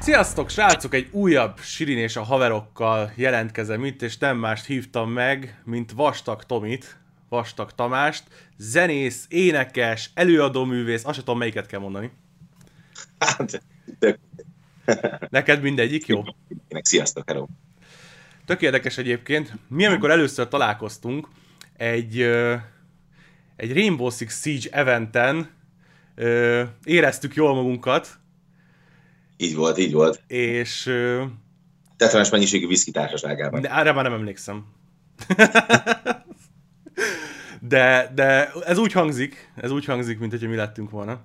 Sziasztok, srácok! Egy újabb Sirin és a haverokkal jelentkezem itt, és nem mást hívtam meg, mint Vastag Tomit, Vastag Tamást, zenész, énekes, előadóművész, azt sem tudom melyiket kell mondani. Hát, tök, Neked mindegyik jó? sziasztok, hello. Tök érdekes egyébként. Mi, amikor először találkoztunk, egy, egy Rainbow Six Siege eventen éreztük jól magunkat, Így volt, így volt. és ö, Tetemes mennyiségű viszki társaságában. de erre már nem emlékszem. de, de ez úgy hangzik, ez úgy hangzik, mint hogyha mi lettünk volna.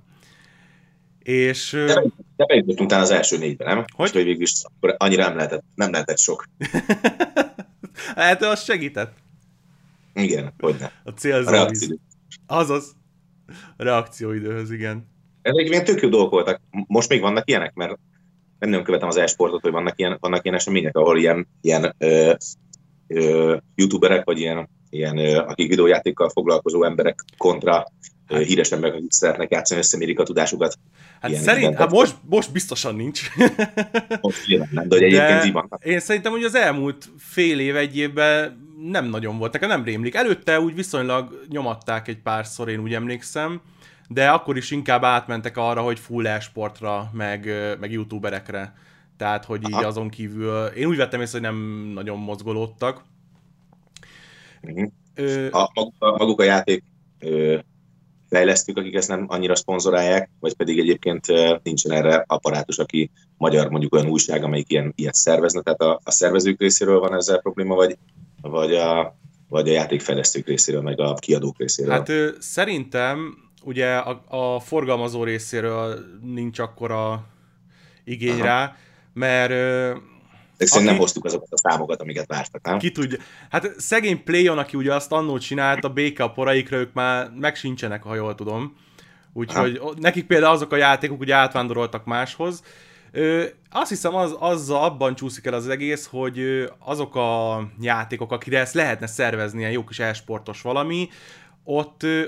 És De, de bejutottunk az első négybe, nem? Hogy? Most, hogy végül is akkor annyira nem lehetett, nem lehetett sok. hát az segített Igen, hogy ne. a reakció. Azaz. Reakcióidőhöz, igen. Ezek ilyen tök jó dolgok voltak. Most még vannak ilyenek, mert nem nagyon követem az e-sportot, hogy vannak ilyen, vannak ilyen események, ahol ilyen, ilyen ö, ö, youtuberek, vagy ilyen, ilyen ö, akik videójátékkal foglalkozó emberek kontra ö, híres emberek, akik szeretnek játszani, összemérik a tudásukat. Hát Ilyen szerint, hát most, most biztosan nincs. Most nyilván nem, de hogy egyébként így vannak. én szerintem, hogy az elmúlt fél év, egy évben nem nagyon volt, nekem nem rémlik. Előtte úgy viszonylag nyomatták egy párszor, én úgy emlékszem, de akkor is inkább átmentek arra, hogy full e-sportra, meg, meg youtuberekre. Tehát, hogy így Aha. azon kívül, én úgy vettem észre, hogy nem nagyon mozgolódtak. Mhm. Ö, a, maguk, a, maguk a játék ö, fejlesztők, akik ezt nem annyira szponzorálják, vagy pedig egyébként nincsen erre apparátus, aki magyar mondjuk olyan újság, amelyik ilyen, ilyet szervezne, tehát a, a szervezők részéről van ezzel probléma, vagy, vagy, a, vagy a játékfejlesztők részéről, meg a kiadók részéről. Hát ö, szerintem ugye a, a forgalmazó részéről nincs akkora igény Aha. rá, mert De szerintem nem hoztuk azokat a számokat, amiket vártak, nem? ki tudja. Hát szegény Playon, aki ugye azt annól csinált, a béke a poraikra, ők már meg sincsenek, ha jól tudom. Úgyhogy nekik például azok a játékok ugye átvándoroltak máshoz. Ö, azt hiszem, az, azzal abban csúszik el az egész, hogy ö, azok a játékok, akire ezt lehetne szervezni, ilyen jó kis e-sportos valami, ott ö,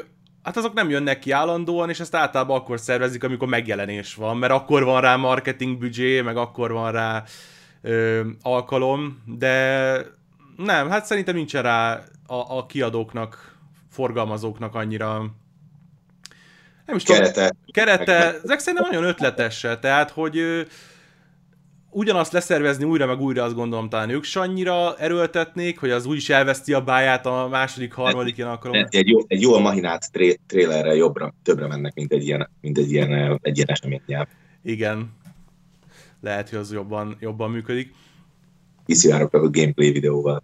hát azok nem jönnek ki állandóan, és ezt általában akkor szervezik, amikor megjelenés van, mert akkor van rá marketing büdzsé, meg akkor van rá ö, alkalom, de nem, hát szerintem nincsen rá a, a kiadóknak, forgalmazóknak annyira nem is tudom, Kerete. kerete, ezek szerintem nagyon ötletes se, tehát, hogy ugyanazt leszervezni újra meg újra, azt gondolom talán ők se annyira erőltetnék, hogy az úgyis elveszti a báját a második, harmadik ilyen alkalom. Lehet, Egy jó, egy jól mahinált tré, trélerrel jobbra, többre mennek, mint egy ilyen, mint egy ilyen, ö, egy ilyen eseményel. Igen. Lehet, hogy az jobban, jobban működik. Kiszivárogtak a gameplay videóval.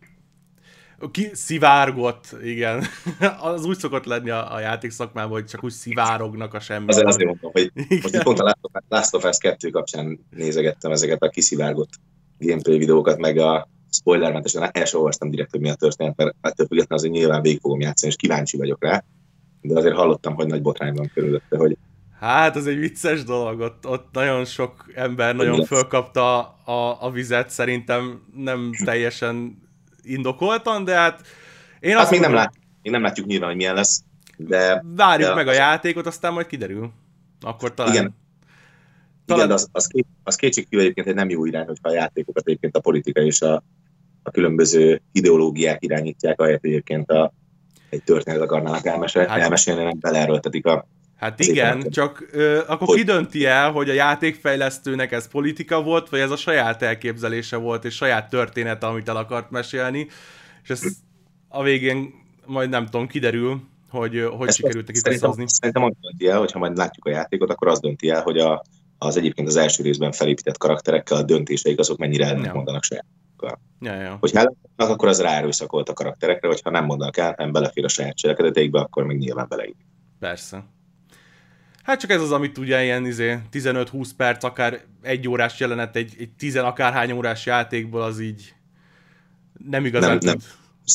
Ki szivárgott, igen. az úgy szokott lenni a, a játék szakmában, hogy csak úgy szivárognak a semmi. Azért azért mondom, hogy most Igen. itt pont a Last of- Us 2 kapcsán nézegettem ezeket a kiszivárgott gameplay videókat, meg a spoilermentesen el sem olvastam direkt, hogy mi a történet, mert ettől függetlenül azért nyilván végig fogom játszani, és kíváncsi vagyok rá. De azért hallottam, hogy nagy botrány van körülötte, hogy Hát, az egy vicces dolog, ott, ott nagyon sok ember nagyon fölkapta a, a vizet, szerintem nem teljesen indokoltan, de hát én hát azt még nem, lát, még nem látjuk nyilván, hogy milyen lesz, de várjuk de- meg a játékot, aztán majd kiderül. Akkor talán... Igen. Talán- Igen, de az, az, két, az kétségkívül egyébként egy nem jó irány, hogyha a játékokat egyébként a politika és a, a különböző ideológiák irányítják, ahelyett egyébként a, egy történetet akarnának elmesélni, Hát- elmesélni, nem beleerőltetik a Hát igen, csak ö, akkor Hogy- ki dönti el, hogy a játékfejlesztőnek ez politika volt, vagy ez a saját elképzelése volt, és saját története, amit el akart mesélni, és ez a végén majd nem tudom, kiderül, hogy hogy Ezt sikerült szerintem, összehozni. szerintem az dönti el, hogyha majd látjuk a játékot, akkor az dönti el, hogy a, az egyébként az első részben felépített karakterekkel a döntéseik azok mennyire ellent Ja. mondanak saját. Ja, ja. Hogyha ellenmondanak, akkor az ráerőszakolt a karakterekre, vagy ha nem mondanak el, nem belefér a saját cselekedeteikbe, akkor még nyilván beleír. Persze. Hát csak ez az, amit ugye ilyen izé, 15-20 perc, akár egy órás jelenet, egy, egy 10 akárhány órás játékból az így nem igazán Nem- tud,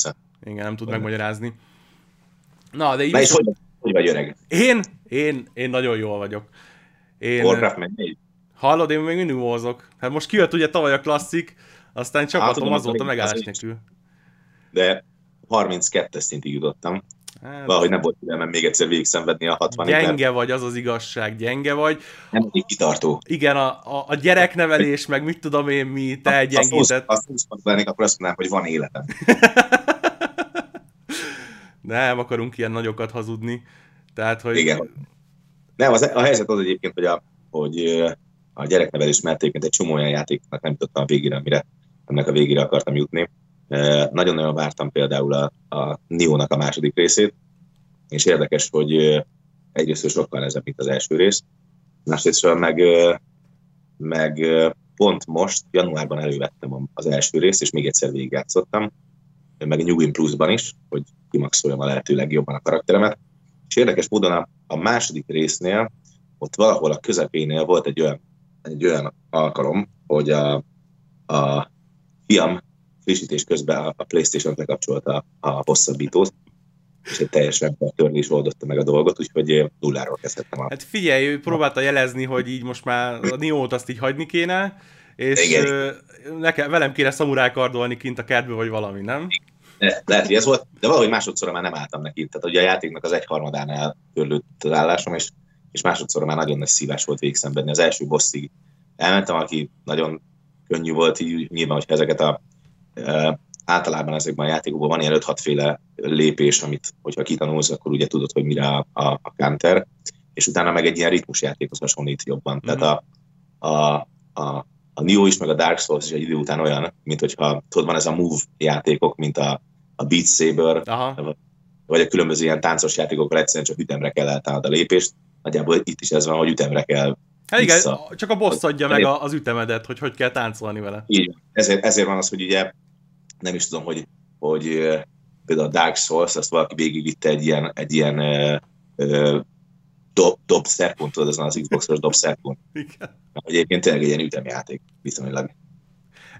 nem. Igen, nem tud Nem. megmagyarázni. Na, de így Na és hogy, hogy vagy öreg? Én, én, én nagyon jól vagyok. Én, Warcraft meg hallod, én még mindig mozog. Hát most kijött ugye tavaly a klasszik, aztán csapatom tudom, azóta az megállás nélkül. De 32-es szintig jutottam. Hát, Valahogy nem volt türelmem még egyszer végig szenvedni a 60 Gyenge mert... vagy, az az igazság, gyenge vagy. Nem egy kitartó. Igen, a, a, a gyereknevelés, meg mit tudom én mi, te gyengített. Azt 20 lennék, akkor azt mondanám, hogy van életem. nem akarunk ilyen nagyokat hazudni. Tehát, hogy... Igen. Nem, az, a helyzet az egyébként, hogy a, hogy a gyereknevelés mertéként egy csomó olyan játéknak nem jutottam a végére, amire ennek a végére akartam jutni. Nagyon-nagyon vártam például a, a Nio-nak a második részét, és érdekes, hogy egyrészt sokkal nehezebb, mint az első rész, másrészt meg, meg pont most, januárban elővettem az első részt, és még egyszer végigjátszottam, meg New Game Plus-ban is, hogy kimaxoljam a lehető legjobban a karakteremet. És érdekes módon a, a második résznél, ott valahol a közepénél volt egy olyan, egy olyan alkalom, hogy a, a fiam frissítés közben a Playstation lekapcsolta a hosszabbítót, és egy teljes törlés oldotta meg a dolgot, úgyhogy nulláról kezdhettem. Hát figyelj, ő próbálta jelezni, hogy így most már a Niót azt így hagyni kéne, és Igen. nekem, velem kéne szamurákardolni kint a kertbe, vagy valami, nem? Lehet, hogy ez volt, de valahogy másodszor már nem álltam neki. Tehát ugye a játéknak az egyharmadánál törlődött az állásom, és, és másodszor már nagyon nagy szívás volt végigszenvedni. Az első bosszig elmentem, aki nagyon könnyű volt, így nyilván, hogyha ezeket a általában ezekben a játékokban van ilyen 5-6 féle lépés, amit hogyha kitanulsz, akkor ugye tudod, hogy mire a, a, a counter, és utána meg egy ilyen ritmusjátékhoz hasonlít jobban. Mm-hmm. Tehát a, a, a, a Neo is, meg a Dark Souls is egy idő után olyan, mint hogyha tudod, van ez a move játékok, mint a, a Beat Saber, Aha. vagy a különböző ilyen táncos játékokkal egyszerűen csak ütemre kell eltálnod a lépést. Nagyjából itt is ez van, hogy ütemre kell Hát igen, vissza. csak a boss adja meg az ütemedet, hogy hogy kell táncolni vele. Így, ezért, ezért van az, hogy ugye nem is tudom, hogy, hogy például a Dark Souls, azt valaki végigvitte egy ilyen, egy ilyen dob, dob szerpont, tudod, ezen az Xbox-os dob szerpont. Egyébként tényleg egy ilyen ütemjáték, viszonylag.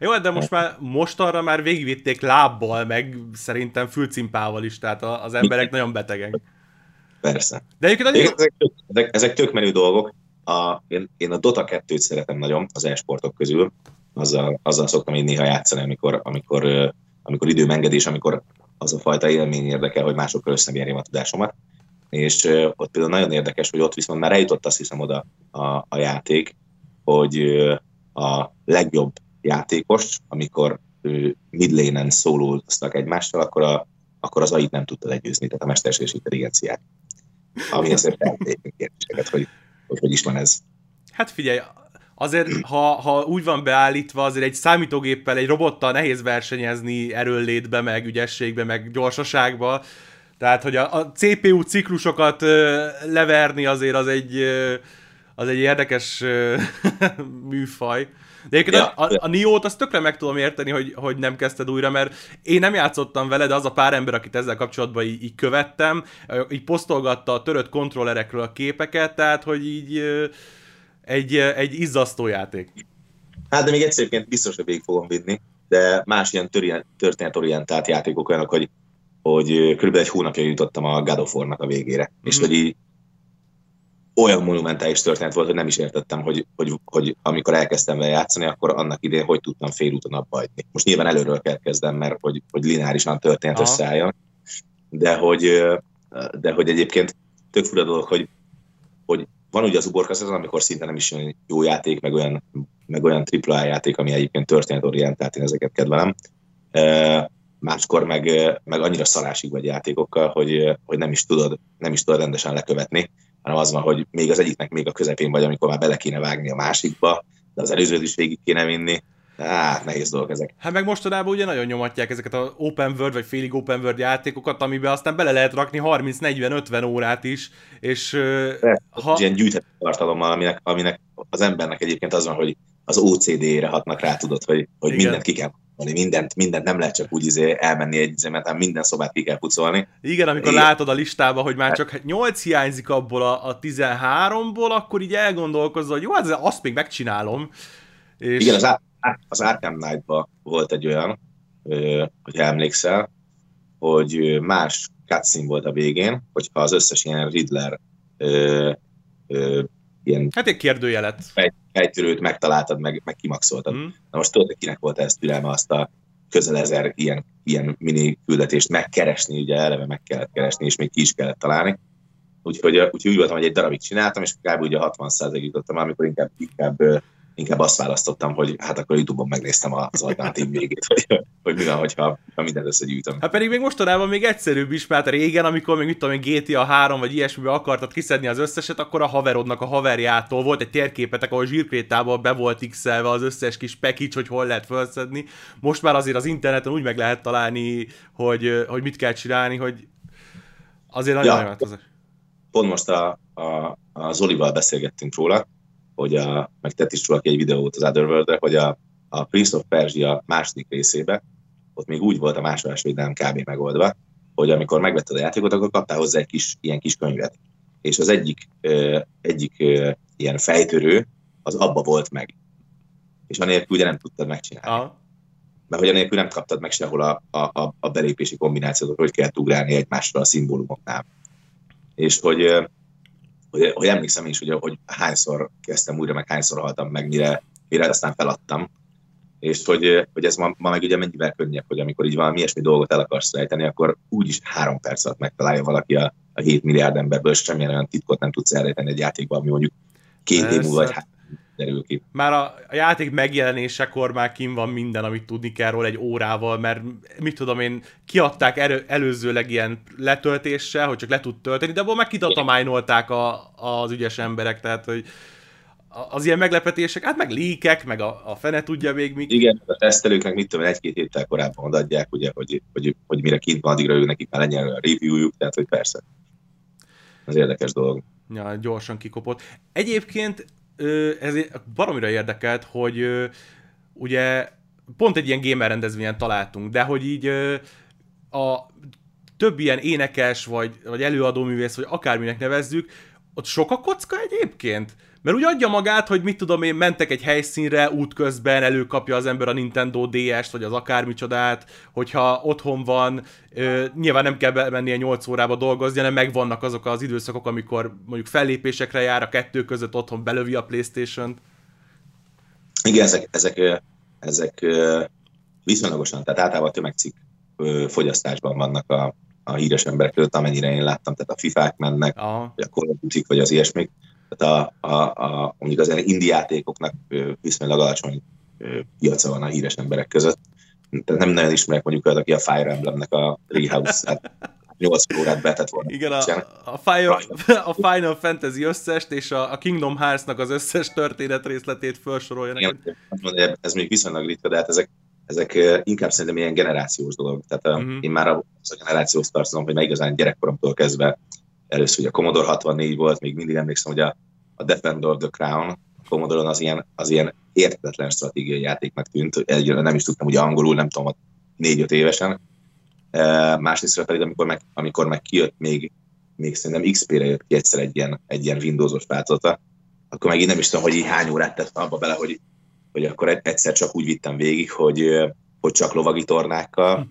Jó, de most már most arra már végigvitték lábbal, meg szerintem fülcimpával is, tehát az emberek nagyon betegek. Persze. De egyébként nagyon... ezek, ezek, ezek tök menő dolgok. A, én, én a Dota 2-t szeretem nagyon az e-sportok közül azzal, azzal szoktam én néha játszani, amikor, amikor, amikor időmengedés, amikor az a fajta élmény érdekel, hogy másokkal összemérjem a tudásomat. És ott például nagyon érdekes, hogy ott viszont már eljutott azt hiszem oda a, a játék, hogy a legjobb játékos, amikor midlane-en szólóztak egymással, akkor, a, akkor az AI-t nem tudta legyőzni, tehát a mesterséges intelligenciát. Ami azért feltétlenül kérdéseket, hogy, hogy hogy is van ez. Hát figyelj, azért, ha, ha úgy van beállítva, azért egy számítógéppel, egy robottal nehéz versenyezni erőllétbe, meg ügyességbe, meg gyorsaságba. Tehát, hogy a, a CPU ciklusokat ö, leverni azért az egy, ö, az egy érdekes ö, műfaj. De egyébként ja. a, a, a Nio-t azt tökre meg tudom érteni, hogy, hogy nem kezdted újra, mert én nem játszottam vele, de az a pár ember, akit ezzel kapcsolatban így, így követtem, így posztolgatta a törött kontrollerekről a képeket, tehát hogy így egy, egy izzasztó játék. Hát de még egyszerűen biztos, hogy végig fogom vinni, de más ilyen történetorientált játékok olyanok, hogy, hogy körülbelül egy hónapja jutottam a God of War-nak a végére. Mm-hmm. És mhm. hogy így olyan monumentális történet volt, hogy nem is értettem, hogy, hogy, hogy amikor elkezdtem vele játszani, akkor annak idején hogy tudtam félúton abba hagyni. Most nyilván előről kell kezdem, mert hogy, hogy lineárisan történt összeálljon, de hogy, de hogy egyébként tök fura dolog, hogy, hogy van ugye az uborka szezon, amikor szinte nem is jó játék, meg olyan, meg olyan AAA játék, ami egyébként történetorientált, én ezeket kedvelem. Máskor meg, meg annyira szalásig vagy játékokkal, hogy, hogy nem, is tudod, nem is tudod rendesen lekövetni, hanem az van, hogy még az egyiknek még a közepén vagy, amikor már bele kéne vágni a másikba, de az előzőt is végig kéne vinni. Hát, nehéz dolog ezek. Hát meg mostanában ugye nagyon nyomatják ezeket a open world vagy félig open world játékokat, amiben aztán bele lehet rakni 30-40-50 órát is, és De, ha... Ilyen gyűjthető tartalommal, aminek, aminek az embernek egyébként az van, hogy az OCD-re hatnak rá, tudod, hogy, hogy mindent ki kell pucolni, mindent, mindent nem lehet csak úgy izé elmenni egy izémet, minden szobát ki kell pucolni. Igen, amikor Igen. látod a listába, hogy már csak 8 hiányzik abból a, a 13-ból, akkor így elgondolkozol, hogy jó, hát azt még megcsinálom. És... Igen, az, az Arkham knight volt egy olyan, hogy emlékszel, hogy más cutscene volt a végén, hogyha az összes ilyen Riddler ö, ö, ilyen... Hát egy kérdőjelet. Fejtörőt megtaláltad, meg, meg kimaxoltad. Mm. Na most tudod, kinek volt ez türelme azt a közel ezer ilyen, ilyen mini küldetést megkeresni, ugye eleve meg kellett keresni, és még ki is kellett találni. Úgyhogy, úgyhogy úgy voltam, hogy egy darabig csináltam, és kb. ugye 60 jutottam, amikor inkább, inkább inkább azt választottam, hogy hát akkor YouTube-on megnéztem az alternatív végét, hogy, hogy mi van, hogyha, ha mindent összegyűjtöm. Hát pedig még mostanában még egyszerűbb is, mert régen, amikor még mit tudom én, GTA 3 vagy ilyesmiben akartad kiszedni az összeset, akkor a haverodnak a haverjától volt egy térképetek, ahol zsírkrétában be volt x az összes kis package, hogy hol lehet felszedni. Most már azért az interneten úgy meg lehet találni, hogy, hogy mit kell csinálni, hogy azért nagyon ja, változás. Pont most a, a, a Zolival beszélgettünk róla, hogy a, meg tett is valaki egy videót az otherworld hogy a, a Prince of Persia második részébe, ott még úgy volt a másolásvédelem kb. megoldva, hogy amikor megvetted a játékot, akkor kaptál hozzá egy kis, ilyen kis könyvet. És az egyik, ö, egyik ö, ilyen fejtörő, az abba volt meg. És anélkül ugye nem tudtad megcsinálni. Aha. Mert hogy anélkül nem kaptad meg sehol a, a, a belépési kombinációt, hogy kell ugrálni egymásra a szimbólumoknál. És hogy hogy, hogy emlékszem is, hogy, hogy hányszor kezdtem újra, meg hányszor haltam meg, mire, mire aztán feladtam. És hogy, hogy ez ma, ma meg ugye mennyivel könnyebb, hogy amikor így valami ilyesmi dolgot el akarsz rejteni, akkor úgyis három perc alatt megtalálja valaki a, a 7 milliárd emberből, és semmilyen olyan titkot nem tudsz elrejteni egy játékban, ami mondjuk két év múlva vagy derül ki. Már a, a játék megjelenésekor már kim van minden, amit tudni kell róla egy órával, mert mit tudom én, kiadták erő, előzőleg ilyen letöltéssel, hogy csak le tud tölteni, de abból meg kitatamányolták a, az ügyes emberek, tehát hogy az ilyen meglepetések, hát meg líkek, meg a, a fene tudja még mi. Igen, a tesztelőknek mit tudom, egy-két héttel korábban adják, ugye, hogy, hogy, hogy mire kint van, addigra ő nekik már legyen a reviewjuk, tehát hogy persze. Az érdekes dolog. Ja, gyorsan kikopott. Egyébként ez baromira érdekelt, hogy ugye pont egy ilyen gamer rendezvényen találtunk, de hogy így a több ilyen énekes, vagy, vagy előadóművész, vagy akárminek nevezzük, ott sok a kocka egyébként? Mert úgy adja magát, hogy mit tudom én, mentek egy helyszínre, útközben előkapja az ember a Nintendo DS-t, vagy az akármicsodát, hogyha otthon van, ö, nyilván nem kell bemennie 8 órába dolgozni, hanem megvannak azok az időszakok, amikor mondjuk fellépésekre jár, a kettő között otthon belövi a Playstation-t. Igen, ezek, ezek, ezek viszonylagosan, tehát általában tömegcikk fogyasztásban vannak a, a híres emberek között, amennyire én láttam, tehát a FIFA-k mennek, Aha. vagy a Call vagy az ilyesmik tehát a, a, a, mondjuk az indi játékoknak viszonylag alacsony piaca van a híres emberek között. Tehát nem nagyon ismerek mondjuk az, aki a Fire Emblemnek a Treehouse-át 8 órát betett volna. Igen, a, a, Fire, a Final Fantasy összest és a, a Kingdom Hearts-nak az összes történet részletét felsorolja. Igen, ez még viszonylag ritka, de hát ezek, ezek inkább szerintem ilyen generációs dolog. Tehát uh-huh. én már az a generációhoz tartozom, hogy már igazán gyerekkoromtól kezdve először ugye a Commodore 64 volt, még mindig emlékszem, hogy a, a Defender of the Crown a Commodore az ilyen, az ilyen értetlen stratégiai játéknak tűnt, egyre nem is tudtam ugye angolul, nem tudom, négy-öt évesen. E, másrészt pedig, amikor meg, amikor meg kijött még, még szerintem XP-re jött ki egyszer egy ilyen, egy ilyen Windows-os változata, akkor meg én nem is tudom, hogy így hány órát tett abba bele, hogy, hogy akkor egyszer csak úgy vittem végig, hogy, hogy csak lovagi tornákkal,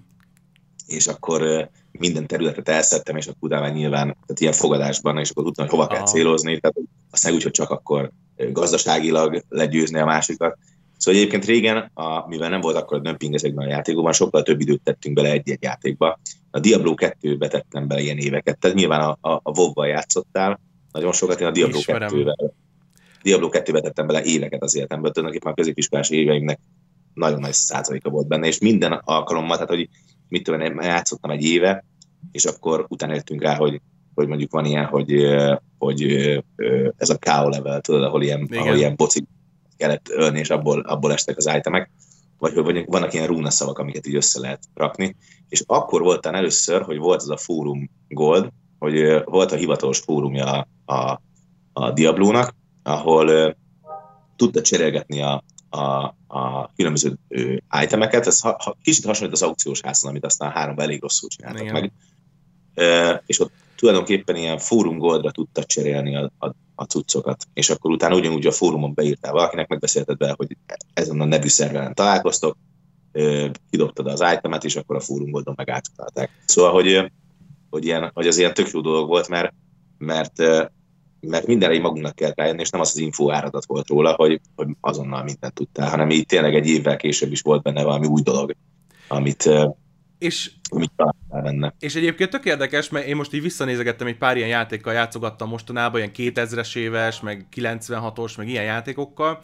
és akkor minden területet elszettem, és akkor utána nyilván, tehát ilyen fogadásban, és akkor tudtam, hogy hova kell célozni, tehát aztán úgy, hogy csak akkor gazdaságilag legyőzni a másikat. Szóval egyébként régen, a, mivel nem volt akkor a dömping ezekben a játékokban, sokkal több időt tettünk bele egy-egy játékba. A Diablo 2-be tettem bele ilyen éveket, tehát nyilván a, a, a WoW-val játszottál, nagyon sokat én a Diablo 2-vel. Diablo 2-be tettem bele éveket az életemből, tulajdonképpen a középiskolás éveimnek nagyon nagy százaléka volt benne, és minden alkalommal, tehát hogy mit tudom, én játszottam egy éve, és akkor utána jöttünk rá, hogy, hogy mondjuk van ilyen, hogy, hogy ez a KO level, tudod, ahol ilyen, ahol ilyen boci kellett ölni, és abból, abból estek az itemek, vagy hogy vannak ilyen rúna szavak, amiket így össze lehet rakni. És akkor volt először, hogy volt az a fórum Gold, hogy volt a hivatalos fórumja a, a, a Diablónak, ahol tudta cserélgetni a, a, a különböző itemeket. Ez ha, ha, kicsit hasonlít az aukciós házon, amit aztán háromban elég rosszul csináltak Igen. meg. E, és ott tulajdonképpen ilyen fórum goldra tudta cserélni a, a, a cuccokat. És akkor utána ugyanúgy a fórumon beírtál valakinek, megbeszélted be, hogy ezen a nevű szerveren találkoztok, ö, kidobtad az itemet, és akkor a fórum goldon meg átutalták. Szóval, hogy, hogy, ilyen, hogy az ilyen tök jó dolog volt, mert, mert mert mindenre magunknak kell rájönni, és nem az az info áradat volt róla, hogy, hogy azonnal mindent tudtál, hanem így tényleg egy évvel később is volt benne valami új dolog. amit, és, amit benne. És egyébként tök érdekes, mert én most így visszanézegettem, egy pár ilyen játékkal játszogattam mostanában, ilyen 2000-es éves, meg 96-os, meg ilyen játékokkal,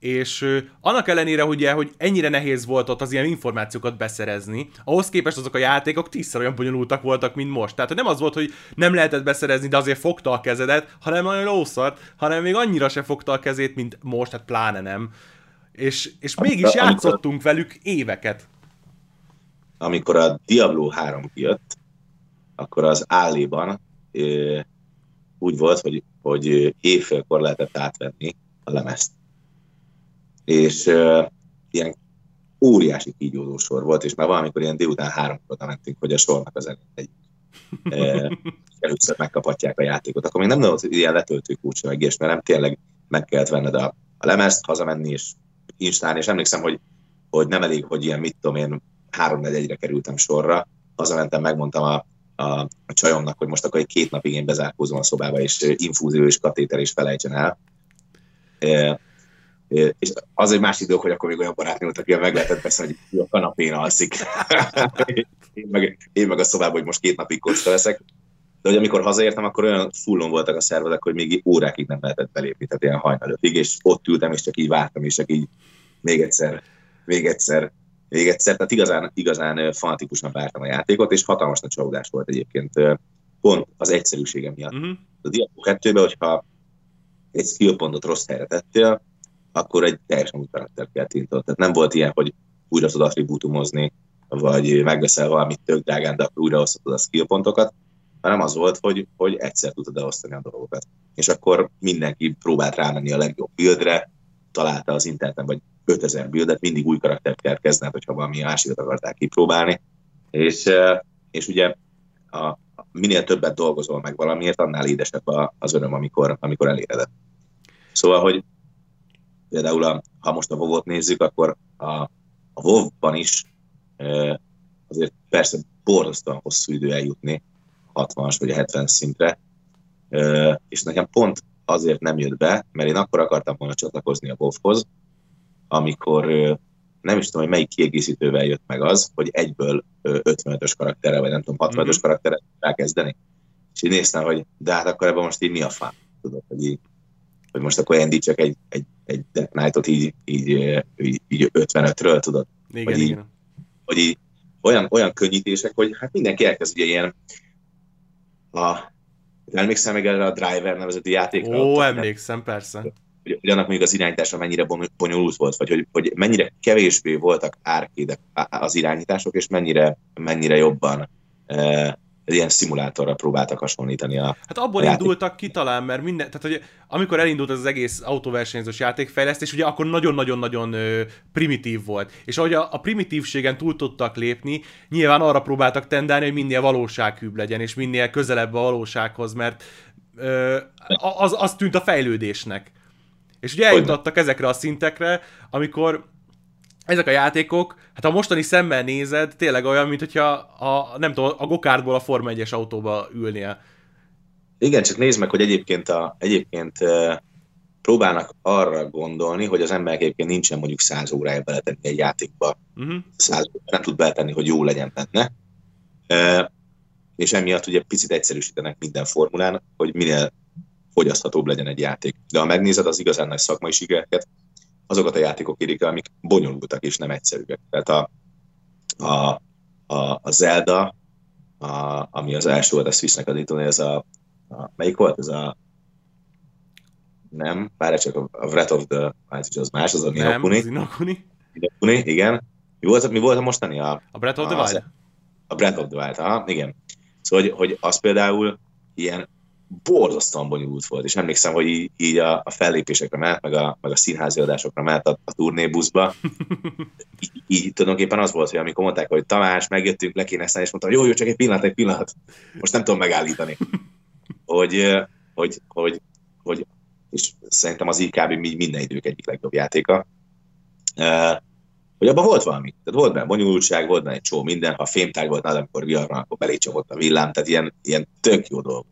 és annak ellenére, ugye, hogy ennyire nehéz volt ott az ilyen információkat beszerezni, ahhoz képest azok a játékok tízszer olyan bonyolultak voltak, mint most. Tehát nem az volt, hogy nem lehetett beszerezni, de azért fogta a kezedet, hanem nagyon lószart, hanem még annyira se fogta a kezét, mint most, hát pláne nem. És, és mégis játszottunk velük éveket. Amikor a Diablo 3 kijött, akkor az álléban úgy volt, hogy, hogy évfélkor lehetett átvenni a lemezt és uh, ilyen óriási kígyózó sor volt, és már valamikor ilyen délután háromkor mentünk, hogy a sornak az egy először megkaphatják a játékot. Akkor még nem volt ilyen letöltő kulcsa meg ilyesmi, nem tényleg meg kellett venned a, a lemezt, hazamenni és instálni, és emlékszem, hogy, hogy nem elég, hogy ilyen, mit tudom én, három egyre kerültem sorra, hazamentem, megmondtam a, a, a csajomnak, hogy most akkor egy két napig én bezárkózom a szobába, és infúzió és katéter is felejtsen el. És az egy másik dolog, hogy akkor még olyan barátnő volt, aki meg lehetett beszélni, hogy a kanapén alszik. én, meg, én meg a szobában, hogy most két napig kocka leszek. De hogy amikor hazaértem, akkor olyan fullon voltak a szervezek, hogy még órákig nem lehetett belépni, tehát ilyen hajnalötig, és ott ültem, és csak így vártam, és csak így még egyszer, még egyszer, még egyszer. Tehát igazán, igazán fanatikusan vártam a játékot, és hatalmas nagy csalódás volt egyébként pont az egyszerűsége miatt. Uh-huh. A Diablo 2-ben, hogyha egy skill pontot rossz helyre tettél, akkor egy teljesen új karakter kell. Tehát nem volt ilyen, hogy újra tudod attribútumozni, vagy megveszel valamit tök drágán, de akkor újra osztod a skill pontokat, hanem az volt, hogy, hogy egyszer tudod elosztani a dolgokat. És akkor mindenki próbált rámenni a legjobb buildre, találta az interneten, vagy 5000 buildet, mindig új karaktert kell kezdened, hogyha valami másikat akarták kipróbálni. És, és ugye a, minél többet dolgozol meg valamiért, annál édesebb az öröm, amikor, amikor eléred. Szóval, hogy például a, ha most a WoW-ot nézzük, akkor a, a WoW-ban is e, azért persze borzasztóan hosszú idő eljutni 60-as vagy a 70 szintre, e, és nekem pont azért nem jött be, mert én akkor akartam volna csatlakozni a WoW-hoz, amikor e, nem is tudom, hogy melyik kiegészítővel jött meg az, hogy egyből 55-ös karakterrel, vagy nem tudom, 65-ös mm-hmm. karakterrel rákezdeni. És így néztem, hogy de hát akkor ebben most így mi a fán? Tudod, hogy így hogy most akkor csak egy, egy, egy Death Knight-ot így, így, így, így 55-ről, tudod? Igen, hogy így, igen. Hogy így olyan, olyan könnyítések, hogy hát mindenki elkezd ugye ilyen a, emlékszem meg erre a Driver nevezeti játékra? Ó, emlékszem, persze. Hogy, hogy annak még az irányítása mennyire bonyolult volt, vagy hogy, hogy mennyire kevésbé voltak árkédek az irányítások, és mennyire, mennyire jobban ilyen szimulátorra próbáltak hasonlítani a Hát abból a indultak ki talán, mert minden, tehát hogy amikor elindult ez az egész autóversenyzős játékfejlesztés, ugye akkor nagyon-nagyon-nagyon primitív volt. És ahogy a, a primitívségen túl tudtak lépni, nyilván arra próbáltak tendálni, hogy minél valósághűbb legyen, és minél közelebb a valósághoz, mert ö, az, az tűnt a fejlődésnek. És ugye eljutottak ezekre a szintekre, amikor ezek a játékok, hát a mostani szemmel nézed, tényleg olyan, mint hogyha a, nem tudom, a gokártból a Forma 1-es autóba ülnie. Igen, csak nézd meg, hogy egyébként, a, egyébként próbálnak arra gondolni, hogy az emberek egyébként nincsen mondjuk 100 órája beletenni egy játékba. Uh-huh. Mhm. 100 nem tud beletenni, hogy jó legyen benne. és emiatt ugye picit egyszerűsítenek minden formulán, hogy minél fogyaszthatóbb legyen egy játék. De ha megnézed az igazán nagy szakmai sikereket, azokat a játékok érik el, amik bonyolultak és nem egyszerűek. Tehát a, a, a, a Zelda, a, ami az első volt, ezt visznek adítani, ez a, a, melyik volt? Ez a nem, várj csak a Breath of the Wild, az más, az a Ninokuni. Nem, az igen. Mi volt, mi volt a mostani? A, a Breath of the Wild? A Breath of the Wild, aha, igen. Szóval, hogy, hogy az például ilyen borzasztóan bonyolult volt, és emlékszem, hogy így, így a, a fellépésekre ment, meg a, meg a színházi adásokra ment a, a turnébuszba. így, így tulajdonképpen az volt, hogy amikor mondták, hogy Tamás, megjöttünk, le kéne és mondtam, jó, jó, csak egy pillanat, egy pillanat, most nem tudom megállítani. Hogy, hogy, hogy, hogy és szerintem az IKB minden idők egyik legjobb játéka. Hogy abban volt valami. Tehát volt benne bonyolultság, volt benne egy csó minden, ha fémtág volt nálam, amikor viharban, akkor belé csapott a villám, tehát ilyen, ilyen tök jó dolog.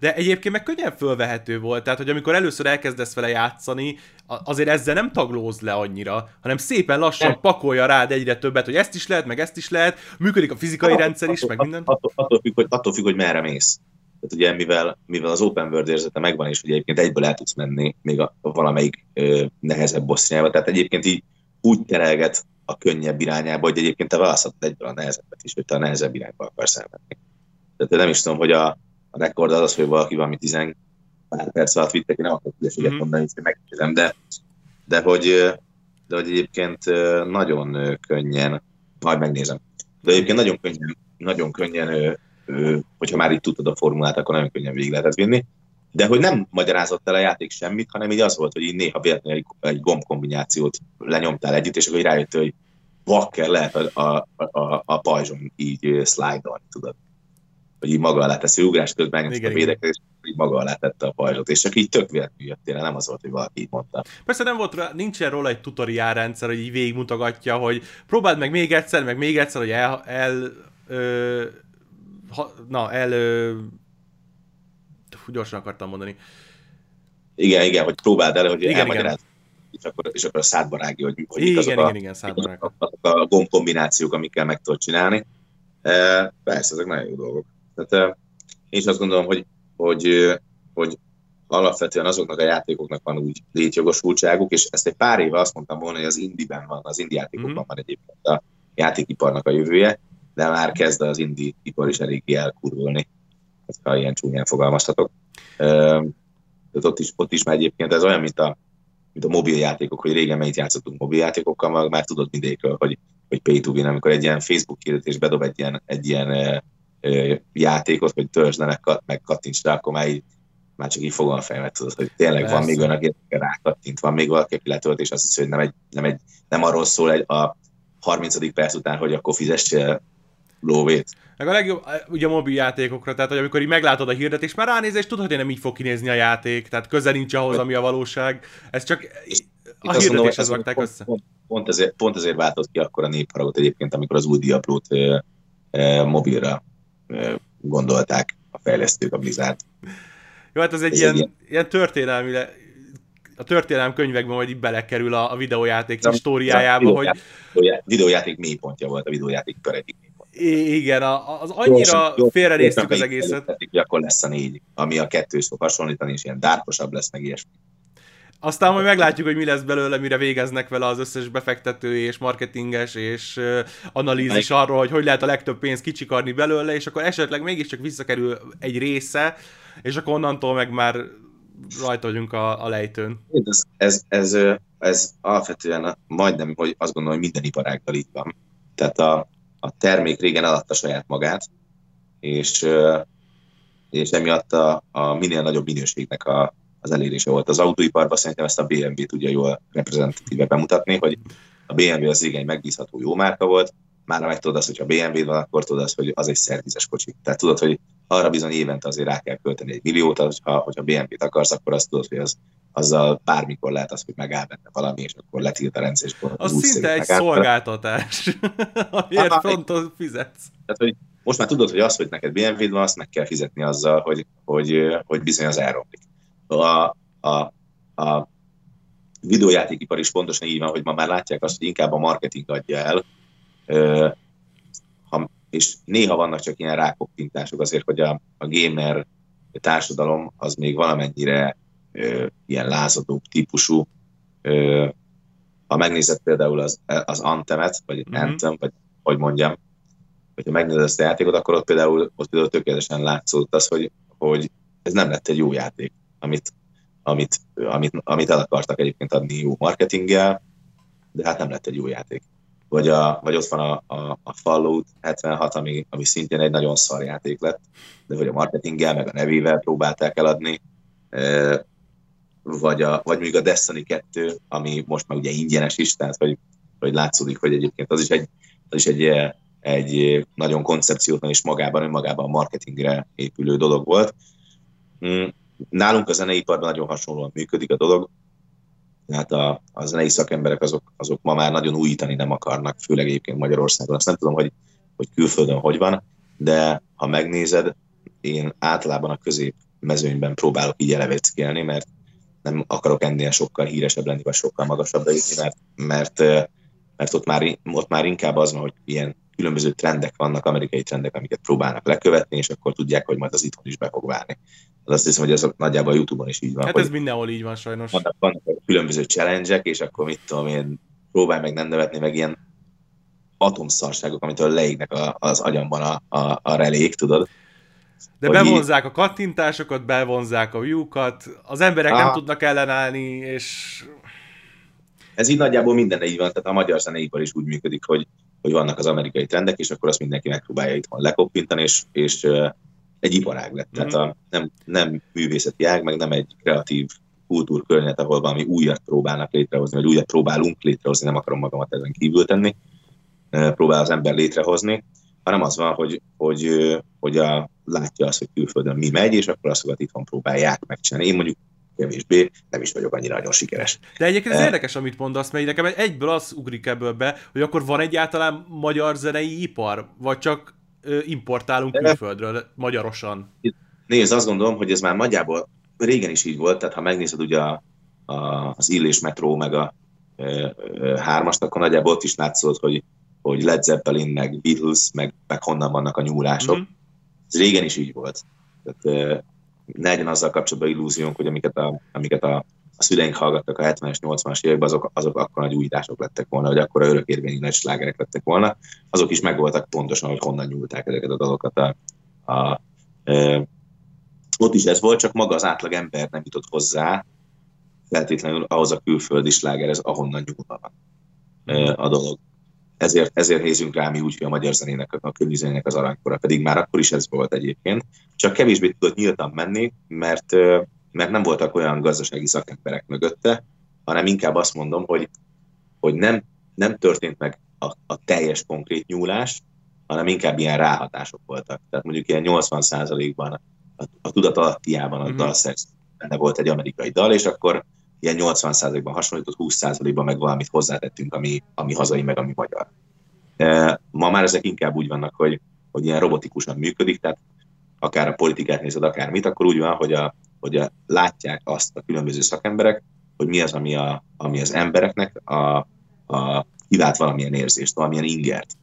De egyébként meg könnyen fölvehető volt, tehát hogy amikor először elkezdesz vele játszani, azért ezzel nem taglóz le annyira, hanem szépen lassan nem. pakolja rád egyre többet, hogy ezt is lehet, meg ezt is lehet, működik a fizikai attól, rendszer is, attól, meg minden. Attól, attól, függ, hogy, attól függ, hogy merre mész. Tehát ugye mivel, mivel az open world érzete megvan, és ugye egyébként egyből el tudsz menni még a, a valamelyik ö, nehezebb bossznyába, tehát egyébként így úgy terelget a könnyebb irányába, hogy egyébként te választhatod egyből a nehezebbet is, hogy te a nehezebb irányba akarsz elmenni. Tehát nem is tudom, hogy a, a rekord az az, hogy valaki valami 10 pár perc alatt vittek, én nem akarok ügyességet mm-hmm. mondani, hogy megkérdezem, de, de hogy, de hogy egyébként nagyon könnyen, majd megnézem, de egyébként nagyon könnyen, nagyon könnyen hogyha már itt tudtad a formulát, akkor nagyon könnyen végig lehetett vinni. De hogy nem magyarázott el a játék semmit, hanem így az volt, hogy így néha véletlenül egy, gombkombinációt lenyomtál együtt, és akkor rájött, hogy vakker lehet a, a, a, a pajzson így slide-olni, tudod. Hogy így maga alá teszi ugrás közben megnyomta a védekezést, így maga alá tette a pajzsot, és csak így tök véletlenül jöttél, nem az volt, hogy valaki így mondta. Persze nem volt rá, nincsen róla egy tutoriál rendszer, hogy így végigmutogatja, hogy próbáld meg még egyszer, meg még egyszer, hogy el, el ö, ha, na, el... Ö, gyorsan akartam mondani. Igen, igen, hogy próbáld el, hogy igen, igen. És akkor, és akkor a szádba rágja, hogy, hogy igen, igen, a, igen, igen, szádba azok, azok a gomb kombinációk, amikkel meg tudod csinálni. E, persze, ezek nagyon jó dolgok. Tehát, e, én is azt gondolom, hogy, hogy, hogy alapvetően azoknak a játékoknak van úgy létjogosultságuk, és ezt egy pár éve azt mondtam volna, hogy az indiben van, az indi játékokban mm. van egyébként a játékiparnak a jövője, de már kezd az indi ipar is eléggé elkurvulni, ha ilyen csúnyán fogalmazhatok. De ott is, ott is már egyébként ez olyan, mint a, mint a mobiljátékok, hogy régen mennyit játszottunk mobiljátékokkal, már, már tudod mindegyikről, hogy, hogy pay to win, amikor egy ilyen Facebook hirdetés bedob egy ilyen, egy ilyen e, játékot, hogy törzs meg, meg kattints rá, akkor már, így, már csak így fogom a fejemet, tudod, hogy tényleg Persze. van még olyan, aki rákattint, van még valaki, aki letölt, és azt hiszi, hogy nem, egy, nem, egy, nem arról szól egy, a 30. perc után, hogy akkor fizessél lóvét. Meg a legjobb, ugye a mobil játékokra, tehát hogy amikor így meglátod a hirdetést, már ránéz, és tudod, hogy nem így fog kinézni a játék, tehát közel nincs ahhoz, ami a valóság. Ez csak a hirdetéshez rakták össze. Pont, pont, ezért, pont ezért váltott ki akkor a népharagot egyébként, amikor az új Diablo-t e, e, mobilra e, gondolták a fejlesztők, a Blizzard. Jó, hát ez egy ez ilyen, ilyen, ilyen történelmi, a történelem könyvekben majd így belekerül a, a videójáték a históriájába, hogy... Videójáték, videójáték mélypontja volt a videójáték per egyik igen, az annyira félrenéztük az egészet. Hogy akkor lesz a négy, ami a kettős fog hasonlítani, és ilyen dárkosabb lesz, meg ilyesmi. Aztán majd meglátjuk, hogy mi lesz belőle, mire végeznek vele az összes befektető és marketinges és analízis arról, hogy hogy lehet a legtöbb pénzt kicsikarni belőle, és akkor esetleg mégiscsak visszakerül egy része, és akkor onnantól meg már rajta vagyunk a, a lejtőn. Ez, ez, ez, ez alapvetően majdnem, hogy azt gondolom, hogy minden iparággal így van. Tehát a, a termék régen eladta saját magát, és, és emiatt a, a minél nagyobb minőségnek a, az elérése volt. Az autóiparban szerintem ezt a BMW tudja jól reprezentatíve bemutatni, hogy a BMW az igen megbízható jó márka volt, már meg tudod azt, hogy ha BMW van, akkor tudod azt, hogy az egy szervizes kocsi. Tehát tudod, hogy arra bizony évente azért rá kell költeni egy milliót, hogyha, hogyha BMW-t akarsz, akkor azt tudod, hogy az, azzal bármikor lehet az, hogy megáll benne valami, és akkor letilt a rendszer, és akkor az, szinte egy szolgáltatás, amiért fronton fizetsz. Tehát, hogy most már tudod, hogy az, hogy neked BMW-d van, azt meg kell fizetni azzal, hogy, hogy, hogy bizony az elromlik. A, a, a videójátékipar is pontosan így van, hogy ma már látják azt, hogy inkább a marketing adja el, és néha vannak csak ilyen rákoppintások azért, hogy a, a gamer társadalom az még valamennyire ilyen lázadó típusú. Ha megnézed például az, az Antemet, vagy mm-hmm. Anthem, vagy hogy mondjam, hogyha megnézed ezt a játékot, akkor ott például, ott például tökéletesen látszott az, hogy, hogy ez nem lett egy jó játék, amit, amit, amit, amit el akartak egyébként adni jó marketinggel, de hát nem lett egy jó játék vagy, a, vagy ott van a, a, a Fallout 76, ami, ami szintén egy nagyon szar játék lett, de vagy a marketinggel, meg a nevével próbálták eladni, vagy, a, vagy még a Destiny 2, ami most már ugye ingyenes is, tehát hogy, hogy látszódik, hogy egyébként az is egy, az is egy, egy nagyon koncepciótlan és magában, önmagában marketingre épülő dolog volt. Mm, nálunk a zeneiparban nagyon hasonlóan működik a dolog. tehát a, a zenei szakemberek azok, azok ma már nagyon újítani nem akarnak, főleg egyébként Magyarországon. Azt nem tudom, hogy, hogy külföldön hogy van, de ha megnézed, én általában a közép mezőnyben próbálok így eleveckélni, mert nem akarok ennél sokkal híresebb lenni, vagy sokkal magasabbra jutni, mert, mert, mert ott, már, ott már inkább az van, hogy ilyen különböző trendek vannak, amerikai trendek, amiket próbálnak lekövetni, és akkor tudják, hogy majd az itthon is be fog válni. Az azt hiszem, hogy ez nagyjából a Youtube-on is így van. Hát ez mindenhol így van sajnos. Vannak, vannak különböző challenge és akkor mit tudom én, próbálj meg nem nevetni, meg ilyen atomszarságok, amitől leégnek a, az agyamban a, a, a relék, tudod? De bevonzák a kattintásokat, bevonzák a view-kat, az emberek Aha. nem tudnak ellenállni, és... Ez így nagyjából minden így van, tehát a magyar zeneipar is úgy működik, hogy, hogy vannak az amerikai trendek, és akkor azt mindenki megpróbálja itthon lekoppintani, és, és egy iparág lett. Mm-hmm. Tehát a, nem, nem művészeti ág, meg nem egy kreatív kultúrkörnyet, ahol valami újat próbálnak létrehozni, vagy újat próbálunk létrehozni, nem akarom magamat ezen kívül tenni, próbál az ember létrehozni, hanem az van, hogy, hogy, hogy a, látja azt, hogy külföldön mi megy, és akkor azokat itthon próbálják megcsinálni. Én mondjuk kevésbé, nem is vagyok annyira nagyon sikeres. De egyébként ez uh, érdekes, amit mondasz, mert nekem egyből az ugrik ebből be, hogy akkor van egyáltalán magyar zenei ipar, vagy csak importálunk külföldről, magyarosan? Nézd, azt gondolom, hogy ez már nagyjából régen is így volt, tehát ha megnézed ugye a, a, az Illés metró, meg a e, e, hármast, akkor nagyjából ott is látszott, hogy hogy Led Zeppelin, meg Beatles, meg, meg honnan vannak a nyúlások. Mm-hmm. Ez régen is így volt. Tehát, ne legyen azzal kapcsolatban illúziónk, hogy amiket a, amiket a, a szüleink hallgattak a 70-es, 80-as években, azok, azok akkor nagy újítások lettek volna, vagy akkor örökérvényű nagy slágerek lettek volna. Azok is megvoltak pontosan, hogy honnan nyúlták ezeket a dalokat. A, a, a, ott is ez volt, csak maga az átlag ember nem jutott hozzá feltétlenül ahhoz a külföldi slágerhez, ahonnan nyúlva van a dolog ezért, ezért nézünk rá mi úgy, hogy a magyar zenének, a zenének az aranykora, pedig már akkor is ez volt egyébként. Csak kevésbé tudott nyíltan menni, mert, mert nem voltak olyan gazdasági szakemberek mögötte, hanem inkább azt mondom, hogy, hogy nem, nem történt meg a, a teljes konkrét nyúlás, hanem inkább ilyen ráhatások voltak. Tehát mondjuk ilyen 80%-ban a, a tudat alattiában a mm-hmm. dalszerző benne volt egy amerikai dal, és akkor ilyen 80%-ban hasonlított, 20%-ban meg valamit hozzátettünk, ami, ami hazai, meg ami magyar. Ma már ezek inkább úgy vannak, hogy, hogy ilyen robotikusan működik, tehát akár a politikát nézed, akár mit, akkor úgy van, hogy, a, hogy a, látják azt a különböző szakemberek, hogy mi az, ami, a, ami az embereknek a, a kivált valamilyen érzést, valamilyen ingert.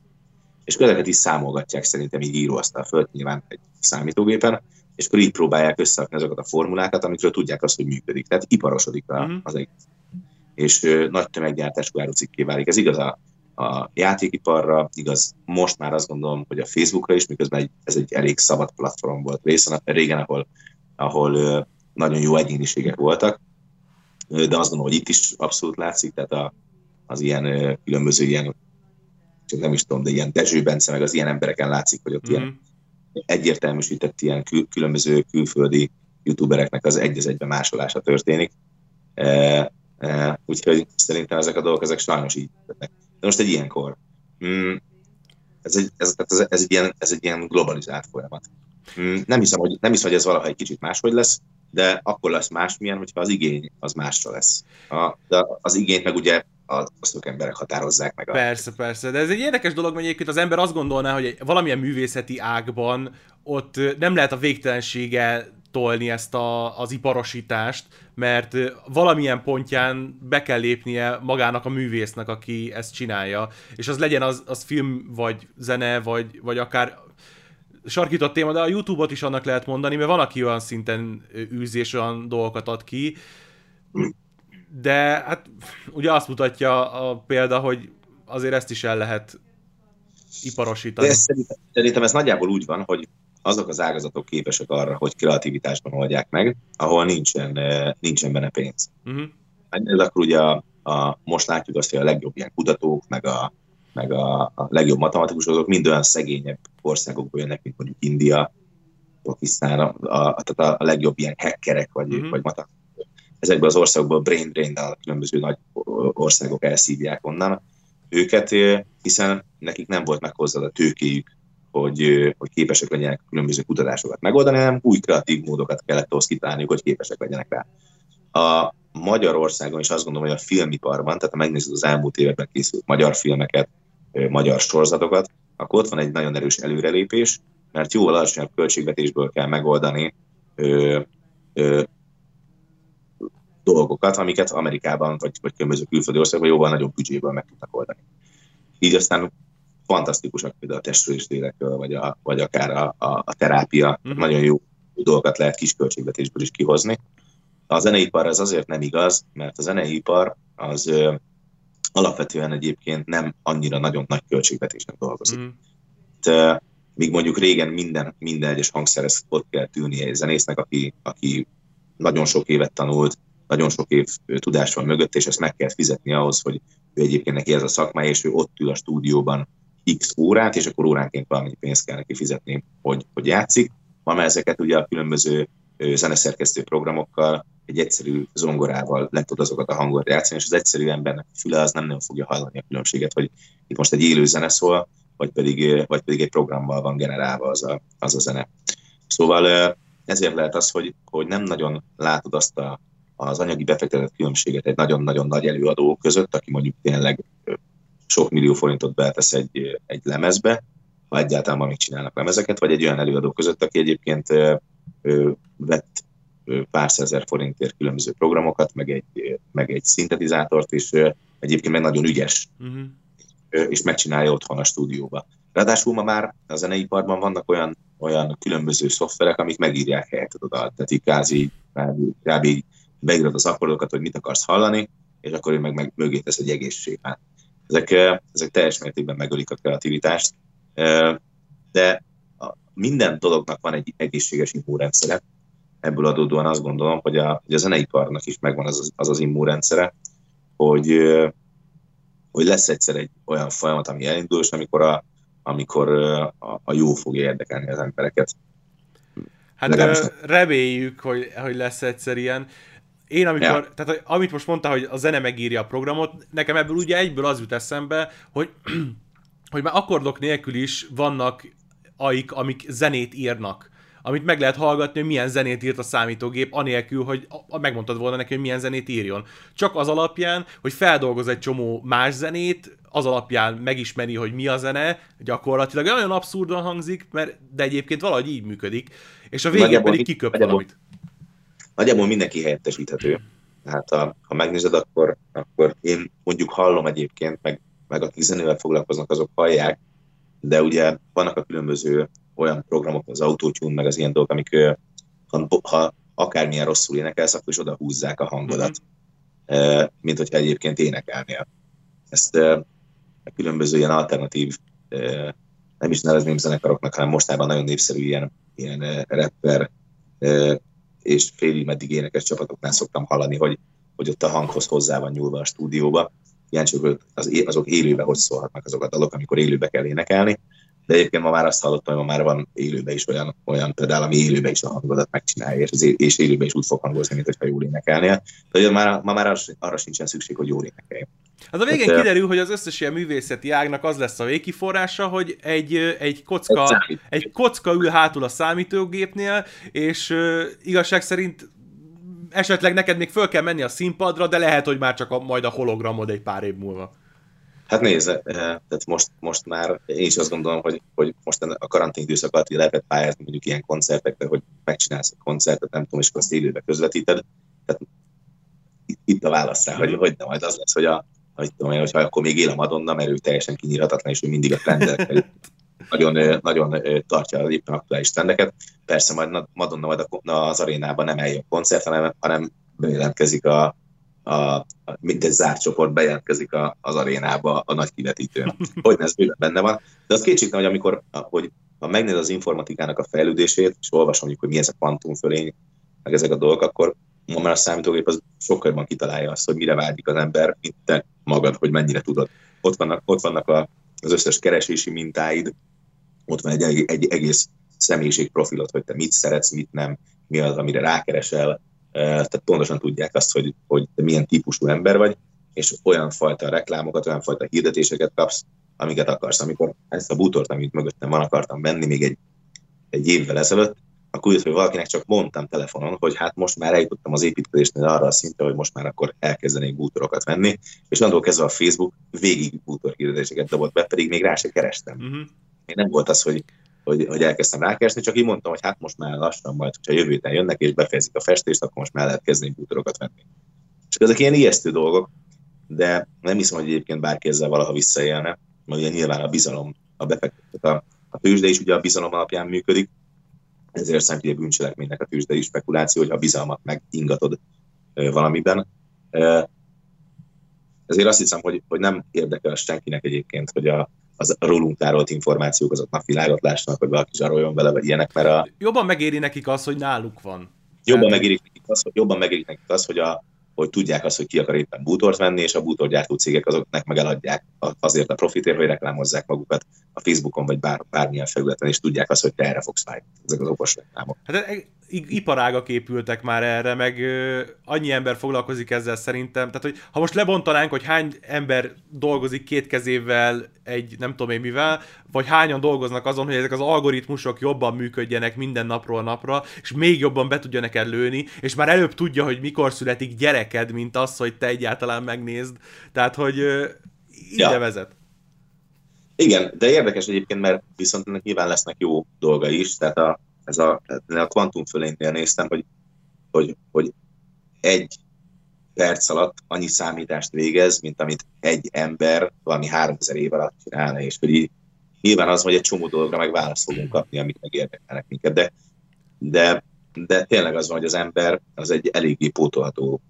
És ezeket is számolgatják szerintem így íróasztal föld, nyilván egy számítógépen, és akkor így próbálják összerakni azokat a formulákat, amikről tudják azt, hogy működik. Tehát iparosodik a, uh-huh. az egész. És ö, nagy tömeggyártású árucikké válik. Ez igaz a, a játékiparra, igaz most már azt gondolom, hogy a Facebookra is, miközben egy, ez egy elég szabad platform volt részen, régen, ahol, ahol ö, nagyon jó egyéniségek voltak, ö, de azt gondolom, hogy itt is abszolút látszik, tehát a, az ilyen ö, különböző ilyen, csak nem is tudom, de ilyen Dezső Bence, meg az ilyen embereken látszik, hogy ott uh-huh. ilyen egyértelműsített ilyen kül- különböző külföldi youtubereknek az egy egybe másolása történik. E, e, úgyhogy szerintem ezek a dolgok, ezek sajnos így történnek. De most egy ilyenkor, mm, ez, egy, ez, ez, ez, egy ilyen, ez egy ilyen globalizált folyamat. Mm, nem, hiszem, hogy, nem hiszem, hogy ez valaha egy kicsit máshogy lesz, de akkor lesz másmilyen, hogyha az igény az másra lesz. A, de az igényt meg ugye azok emberek határozzák meg. A... Persze, persze, de ez egy érdekes dolog, hogy egyébként az ember azt gondolná, hogy valamilyen művészeti ágban ott nem lehet a végtelensége tolni ezt a, az iparosítást, mert valamilyen pontján be kell lépnie magának a művésznek, aki ezt csinálja, és az legyen az, az film, vagy zene, vagy, vagy akár sarkított téma, de a YouTube-ot is annak lehet mondani, mert van, aki olyan szinten űzés, olyan dolgokat ad ki, de hát ugye azt mutatja a példa, hogy azért ezt is el lehet iparosítani. De szerintem, szerintem ez nagyjából úgy van, hogy azok az ágazatok képesek arra, hogy kreativitásban oldják meg, ahol nincsen, eh, nincsen benne pénz. Uh-huh. Ez akkor ugye a, a, most látjuk azt, hogy a legjobb ilyen kutatók, meg a, meg a, a legjobb matematikusok, azok mind olyan szegényebb országokból jönnek, mint mondjuk India, Pakisztán, a, a, a, a legjobb ilyen hackerek, vagy, uh-huh. vagy matematikusok ezekben az országokban brain drain különböző nagy országok elszívják onnan őket, hiszen nekik nem volt meg hozzá a tőkéjük, hogy, hogy képesek legyenek különböző kutatásokat megoldani, hanem új kreatív módokat kellett ahhoz kitálniuk, hogy képesek legyenek rá. A Magyarországon is azt gondolom, hogy a filmiparban, tehát ha megnézed az elmúlt években készült magyar filmeket, magyar sorozatokat, akkor ott van egy nagyon erős előrelépés, mert jóval alacsonyabb költségvetésből kell megoldani ö, ö, dolgokat, amiket Amerikában vagy, vagy különböző külföldi országban jóval nagyobb büdzséből meg tudnak oldani. Így aztán fantasztikusak például a testről vagy, a, vagy akár a, a, a terápia, mm-hmm. nagyon jó dolgokat lehet kis költségvetésből is kihozni. A zeneipar ez azért nem igaz, mert a zeneipar az ö, alapvetően egyébként nem annyira nagyon nagy költségvetésnek dolgozik. Mm. Te, míg mondjuk régen minden, minden egyes hangszerhez ott kell tűnni egy zenésznek, aki, aki nagyon sok évet tanult, nagyon sok év tudás van mögött, és ezt meg kell fizetni ahhoz, hogy ő egyébként neki ez a szakmája, és ő ott ül a stúdióban x órát, és akkor óránként valami pénzt kell neki fizetni, hogy, hogy játszik. Ma már ezeket ugye a különböző zeneszerkesztő programokkal, egy egyszerű zongorával le tud azokat a hangot játszani, és az egyszerű embernek a füle az nem nagyon fogja hallani a különbséget, hogy itt most egy élő zene szól, vagy pedig, vagy pedig egy programmal van generálva az a, az a zene. Szóval ezért lehet az, hogy, hogy nem nagyon látod azt a, az anyagi befektetett különbséget egy nagyon-nagyon nagy előadó között, aki mondjuk tényleg sok millió forintot betesz egy, egy lemezbe, ha egyáltalán még csinálnak lemezeket, vagy egy olyan előadó között, aki egyébként ö, vett pár százezer forintért különböző programokat, meg egy, meg egy szintetizátort, és egyébként meg nagyon ügyes, uh-huh. és megcsinálja otthon a stúdióba. Ráadásul ma már a zeneiparban vannak olyan, olyan különböző szoftverek, amik megírják helyetted oda. Tehát így kázi, kb. Beírod az akkordokat, hogy mit akarsz hallani, és akkor ő meg, meg mögé tesz egy egész sémát. Ezek, ezek teljes mértékben megölik a kreativitást, de minden dolognak van egy egészséges immunrendszere, ebből adódóan azt gondolom, hogy a, hogy a zeneiparnak is megvan az az, az, az immunrendszere, hogy, hogy lesz egyszer egy olyan folyamat, ami elindul, és amikor a, amikor a, a jó fogja érdekelni az embereket. Hát Legalábbis... reméljük, hogy, hogy lesz egyszer ilyen. Én amikor, ja. tehát amit most mondta, hogy a zene megírja a programot, nekem ebből ugye egyből az jut eszembe, hogy, hogy már akkordok nélkül is vannak aik, amik zenét írnak amit meg lehet hallgatni, hogy milyen zenét írt a számítógép, anélkül, hogy megmondtad volna neki, hogy milyen zenét írjon. Csak az alapján, hogy feldolgoz egy csomó más zenét, az alapján megismeri, hogy mi a zene, gyakorlatilag olyan abszurdan hangzik, mert de egyébként valahogy így működik, és a végén pedig kiköp valamit. Nagyjából mindenki helyettesíthető. Hát ha, ha megnézed, akkor, akkor én mondjuk hallom egyébként, meg, meg akik zenével foglalkoznak, azok hallják, de ugye vannak a különböző olyan programok, az Autotune, meg az ilyen dolgok, amik ha, ha akármilyen rosszul énekelsz, akkor is oda húzzák a hangodat, mm-hmm. mint hogyha egyébként énekelnél. Ezt a különböző ilyen alternatív, nem is nevezném zenekaroknak, hanem mostában nagyon népszerű ilyen, ilyen rapper és félig meddig énekes csapatoknál szoktam hallani, hogy, hogy ott a hanghoz hozzá van nyúlva a stúdióba. Ilyen csak az, azok élőben hogy szólhatnak azok a dalok, amikor élőbe kell énekelni de egyébként ma már azt hallottam, hogy ma már van élőben is olyan, olyan pedál, ami élőben is a hangodat megcsinálja, és, és élőben is úgy fog hangozni, mint hogyha jól énekelnél. De már, ma már arra, arra sincsen szükség, hogy jól énekelj. Hát a végén hát, kiderül, hogy az összes ilyen művészeti ágnak az lesz a végkiforrása, hogy egy, egy, kocka, egy kocka ül hátul a számítógépnél, és uh, igazság szerint esetleg neked még föl kell menni a színpadra, de lehet, hogy már csak a, majd a hologramod egy pár év múlva. Hát nézd, eh, tehát most, most már én is azt gondolom, hogy, hogy most a karantén időszak alatt lehetett pályázni mondjuk ilyen koncertekre, hogy megcsinálsz egy koncertet, nem tudom, és akkor azt élőbe közvetíted. Tehát itt a válasz rá, hogy, hogy nem majd az lesz, hogy a, hogy tudom én, hogyha akkor még él a Madonna, mert ő teljesen kinyírhatatlan, és ő mindig a trendekkel nagyon, nagyon tartja éppen aktuális trendeket. Persze majd Madonna majd az arénában nem eljön koncert, hanem, hanem bejelentkezik a, a, mint egy zárt csoport bejelentkezik a, az arénába a nagy kivetítőn. Hogy ez benne van. De az kétségtelen, hogy amikor, hogy ha megnézed az informatikának a fejlődését, és olvasom, hogy mi ez a kvantumfölény, meg ezek a dolgok, akkor ma már a számítógép az sokkal jobban kitalálja azt, hogy mire vágyik az ember, mint te magad, hogy mennyire tudod. Ott vannak, ott vannak a, az összes keresési mintáid, ott van egy, egy egész személyiségprofilot, hogy te mit szeretsz, mit nem, mi az, amire rákeresel, tehát pontosan tudják azt, hogy, hogy te milyen típusú ember vagy, és olyan fajta reklámokat, olyan fajta hirdetéseket kapsz, amiket akarsz. Amikor ezt a bútort, amit mögöttem van, akartam venni még egy, egy évvel ezelőtt, akkor úgy, hogy valakinek csak mondtam telefonon, hogy hát most már eljutottam az építkezésnél arra a szintre, hogy most már akkor elkezdenék bútorokat venni, és onnantól kezdve a Facebook végig bútor hirdetéseket dobott be, pedig még rá se kerestem. Uh-huh. Még nem volt az, hogy, hogy, hogy elkezdtem rákeresni, csak így mondtam, hogy hát most már lassan majd, hogyha jövő héten jönnek és befejezik a festést, akkor most már lehet kezdeni bútorokat venni. És ezek ilyen ijesztő dolgok, de nem hiszem, hogy egyébként bárki ezzel valaha visszaélne, mert ugye nyilván a bizalom, a befektetett a, a tőzsde is ugye a bizalom alapján működik, ezért ugye bűncselekménynek a tőzsdei spekuláció, hogy a bizalmat megingatod valamiben. Ezért azt hiszem, hogy, hogy nem érdekel senkinek egyébként, hogy a, az rólunk tárolt információk azok napvilágot lássanak, hogy valaki zsaroljon vele, vagy ilyenek, mert a... Jobban megéri nekik az, hogy náluk van. Jobban megéri nekik az, hogy, jobban megéri nekik az, hogy a, hogy tudják azt, hogy ki akar éppen bútort venni, és a bútorgyártó cégek azoknak meg eladják azért a profitért, hogy reklámozzák magukat a Facebookon vagy bár, bármilyen felületen, és tudják azt, hogy te erre fogsz fájni, ezek az okos reklámok. Hát e, iparágak épültek már erre, meg ö, annyi ember foglalkozik ezzel szerintem. Tehát, hogy ha most lebontanánk, hogy hány ember dolgozik két kezével egy nem tudom én mivel, vagy hányan dolgoznak azon, hogy ezek az algoritmusok jobban működjenek minden napról napra, és még jobban be tudja neked lőni, és már előbb tudja, hogy mikor születik gyereked, mint az, hogy te egyáltalán megnézd. Tehát, hogy ide ja. vezet. Igen, de érdekes egyébként, mert viszont ennek nyilván lesznek jó dolga is, tehát a, ez a, a kvantum fölénnél néztem, hogy, hogy, hogy egy perc alatt annyi számítást végez, mint amit egy ember valami 3000 év alatt csinálna, és hogy így, nyilván az, hogy egy csomó dologra meg választ fogunk kapni, amik megérdekelnek minket, de, de, de tényleg az van, hogy az ember az egy eléggé pótolható,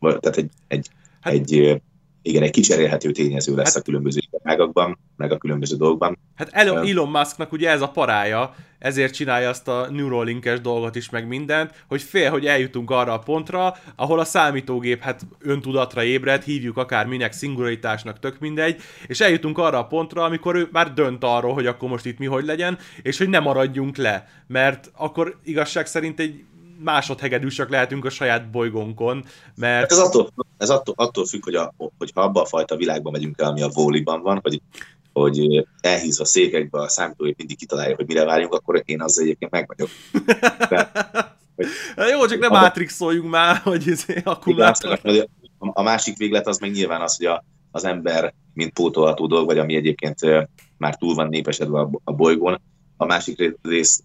tehát egy, egy, hát, egy igen, egy kicserélhető tényező lesz hát, a különböző ágakban, meg a különböző dolgokban. Hát Elon, Elon Musknak ugye ez a parája, ezért csinálja azt a Neuralinkes dolgot is, meg mindent, hogy fél, hogy eljutunk arra a pontra, ahol a számítógép hát öntudatra ébred, hívjuk akár minek szingularitásnak, tök mindegy, és eljutunk arra a pontra, amikor ő már dönt arról, hogy akkor most itt mi hogy legyen, és hogy ne maradjunk le, mert akkor igazság szerint egy másodhegedűsök lehetünk a saját bolygónkon, mert... Hát ez attól, ez attól, attól függ, hogy, a, hogy ha abban a fajta világban megyünk el, ami a vóliban van, hogy, hogy elhízva székekbe a számítógép mindig kitalálja, hogy mire várjunk, akkor én azzal egyébként meg vagyok. De, hogy, Jó, csak nem mátrixoljunk már, hogy ez akkumulátor. A másik véglet az meg nyilván az, hogy a, az ember, mint pótolható dolog, vagy ami egyébként már túl van népesedve a, a bolygón, a másik rész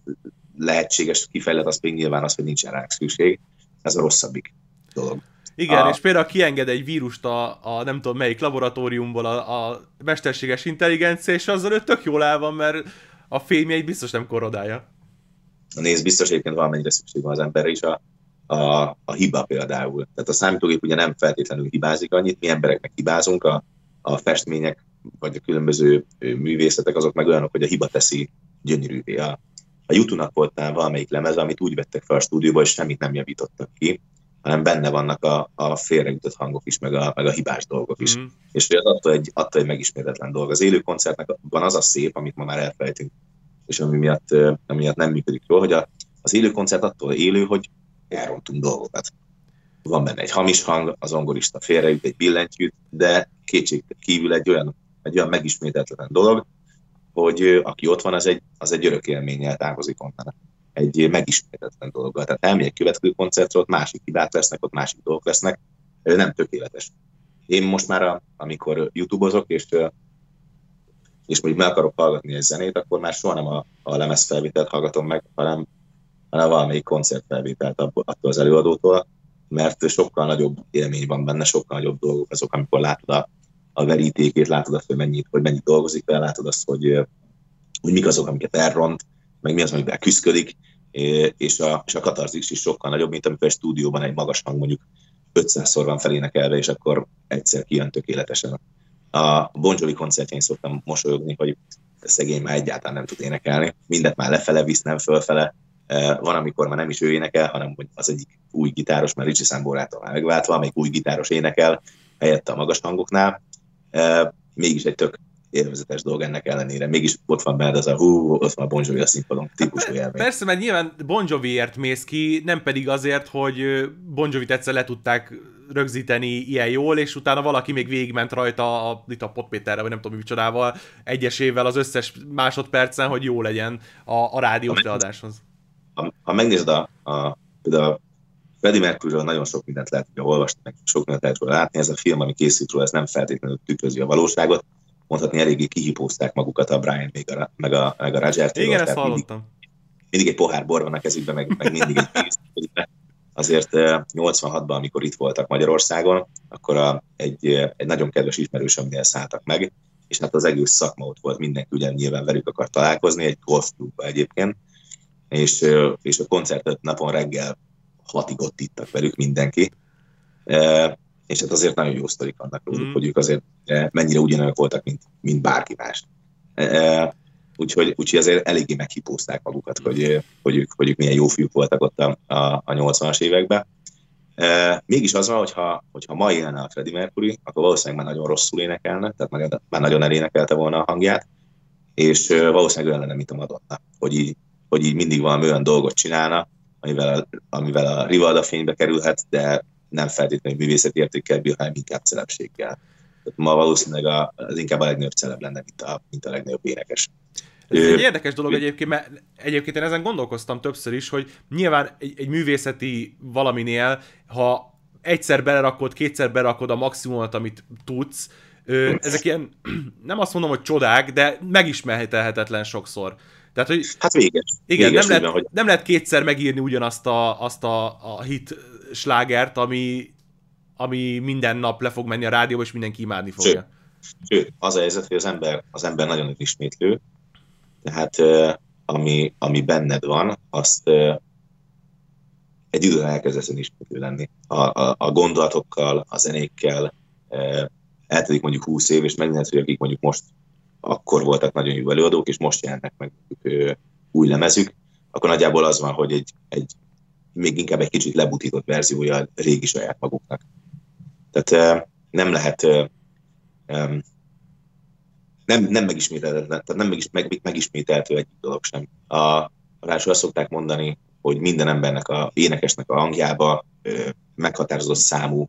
lehetséges kifejlet az még nyilván az, hogy nincsen rá szükség. Ez a rosszabbik dolog. Igen, a... és például kienged egy vírust a, a nem tudom melyik laboratóriumból a, a mesterséges intelligencia, és azzal ő tök jól el van, mert a fémjeit biztos nem korodálja. Nézd, biztos egyébként valamennyire szükség van az emberre is a, a, a hiba például. Tehát a számítógép ugye nem feltétlenül hibázik annyit, mi embereknek hibázunk, a, a festmények vagy a különböző művészetek azok meg olyanok, hogy a hiba teszi gyönyörűvé a, a YouTube-nak volt valamelyik lemez, amit úgy vettek fel a stúdióba, és semmit nem javítottak ki, hanem benne vannak a, a félreütött hangok is, meg a, meg a hibás dolgok is. Mm. És az attól egy, attól egy megismétetlen dolog. Az élő koncertnek van az a szép, amit ma már elfelejtünk, és ami miatt, ami miatt nem működik jól, hogy a, az élő koncert attól élő, hogy elrontunk dolgokat. Van benne egy hamis hang, az angolista félreüt egy billentyűt, de kétség kívül egy olyan, egy olyan megismétetlen dolog, hogy aki ott van, az egy, az egy örök élménnyel távozik onnan. Egy megismétetlen dolog. Tehát elmegy egy következő koncertre, ott másik hibák lesznek, ott másik dolgok lesznek, nem tökéletes. Én most már, amikor YouTube-ozok, és, és mondjuk meg akarok hallgatni egy zenét, akkor már soha nem a, a lemezfelvételt hallgatom meg, hanem, hanem valamelyik koncertfelvételt attól az előadótól, mert sokkal nagyobb élmény van benne, sokkal nagyobb dolgok azok, amikor látod a, a verítékét, látod azt, hogy mennyit, hogy mennyit dolgozik vele, látod azt, hogy, hogy mik azok, amiket elront, meg mi az, amivel küzdik, és a, és a katarzis is sokkal nagyobb, mint amikor egy stúdióban egy magas hang mondjuk 500-szor van felénekelve, és akkor egyszer kijön tökéletesen. A Bon Jovi koncertjén szoktam mosolyogni, hogy szegény már egyáltalán nem tud énekelni, mindent már lefele visz, nem fölfele. Van, amikor már nem is ő énekel, hanem az egyik új gitáros, mert Ricsi Szamborától már megváltva, amelyik új gitáros énekel, helyette a magas hangoknál, mégis egy tök élvezetes dolog ennek ellenére. Mégis ott van benned az a hú, ott van a Bon Jovi a színpadon típusú élmény. Persze, mert nyilván Bon Joviért mész ki, nem pedig azért, hogy Bon Jovi egyszer le tudták rögzíteni ilyen jól, és utána valaki még végigment rajta a, itt a Potpéterre, vagy nem tudom egyesével az összes másodpercen, hogy jó legyen a, a rádiós ha, ha megnézed a, a, például Freddie mercury nagyon sok mindent lehet ugye, olvasni, meg sok mindent lehet róla látni. Ez a film, ami készült róla, ez nem feltétlenül tükrözi a valóságot. Mondhatni, eléggé kihipózták magukat a Brian meg a, meg a, meg a Roger Taylor. Igen, ezt hallottam. Mindig, mindig, egy pohár bor van a kezükben, meg, meg mindig egy Azért 86-ban, amikor itt voltak Magyarországon, akkor a, egy, egy nagyon kedves ismerősömnél szálltak meg, és hát az egész szakma ott volt, mindenki ugye nyilván velük akar találkozni, egy golfklubba egyébként, és, és a koncertet napon reggel hatig ott ittak velük mindenki, e, és hát azért nagyon jó sztorik róluk, mm. hogy ők azért e, mennyire ugyanolyan voltak, mint, mint bárki más. E, úgyhogy, úgyhogy azért eléggé meghipózták magukat, hogy, hogy, ők, hogy ők milyen jó fiúk voltak ott a, a, a 80-as években. E, mégis az van, hogyha, hogyha ma élne a Freddie Mercury, akkor valószínűleg már nagyon rosszul énekelne, tehát már, már nagyon elénekelte volna a hangját, és valószínűleg olyan lenne, mint a Madonna, hogy így, hogy így mindig valami olyan dolgot csinálna, amivel a, amivel a Rivalda fénybe kerülhet, de nem feltétlenül művészeti értékkel bír, hanem inkább celebséggel. Ma valószínűleg a, az inkább a legnagyobb celeb lenne, mint a, mint a legnagyobb énekes. Ez egy érdekes dolog egyébként, mert egyébként én ezen gondolkoztam többször is, hogy nyilván egy, egy művészeti valaminél, ha egyszer belerakod, kétszer berakod a maximumot, amit tudsz, ezek ilyen, nem azt mondom, hogy csodák, de megismerhetetlen sokszor. Tehát, hogy hát véges. Igen, véges, nem, lehet, hogy... nem lehet kétszer megírni ugyanazt a, azt a, a hit slágert, ami, ami minden nap le fog menni a rádióba, és mindenki imádni fogja. Sőt, sőt az a helyzet, hogy az ember, az ember nagyon ismétlő, tehát ami, ami benned van, azt egy időn elkezdesz ismétlő lenni. A, a, a gondolatokkal, a zenékkel, eltelik mondjuk 20 év, és megnézed, hogy akik mondjuk most akkor voltak nagyon jó előadók, és most jelennek meg új lemezük, akkor nagyjából az van, hogy egy, egy még inkább egy kicsit lebutított verziója a régi saját maguknak. Tehát nem lehet nem, nem megismételhető, tehát nem megis, meg, megismételhető egy dolog sem. A, ráadásul azt szokták mondani, hogy minden embernek, a énekesnek a hangjába ö, meghatározott számú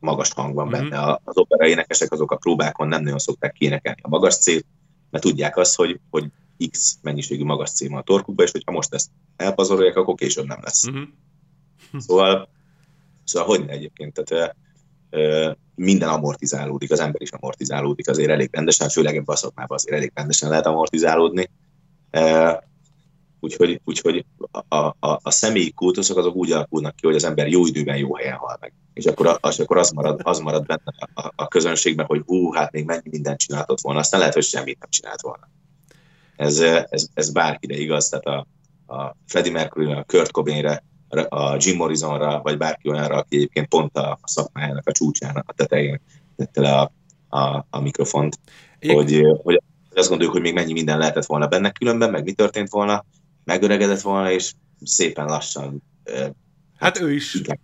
magas hang van benne. Mm-hmm. Az opera énekesek azok a próbákon nem nagyon szokták kiénekelni a magas célt, mert tudják azt, hogy, hogy X mennyiségű magas van a torkukba, és hogyha most ezt elpazarolják, akkor később nem lesz. Mm-hmm. Szóval, szóval hogy ne egyébként, tehát ö, minden amortizálódik, az ember is amortizálódik azért elég rendesen, főleg ebben a szakmában azért elég rendesen lehet amortizálódni. Úgyhogy, úgyhogy a, a, a személyi kultuszok azok úgy alakulnak ki, hogy az ember jó időben jó helyen hal meg. És akkor, az, akkor az, marad, az marad benne a, a közönségben, hogy hú, hát még mennyi mindent csináltott volna, aztán lehet, hogy semmit nem csinált volna. Ez, ez, ez bárkire igaz, tehát a, a Freddie Mercury, a Kurt Cobainre, a Jim Morrisonra, vagy bárki olyanra, aki egyébként pont a szakmájának a csúcsának a tetején tette le a, a, a mikrofont, hogy, hogy azt gondoljuk, hogy még mennyi minden lehetett volna benne különben, meg mi történt volna, megöregedett volna, és szépen lassan hát, ő is inkább,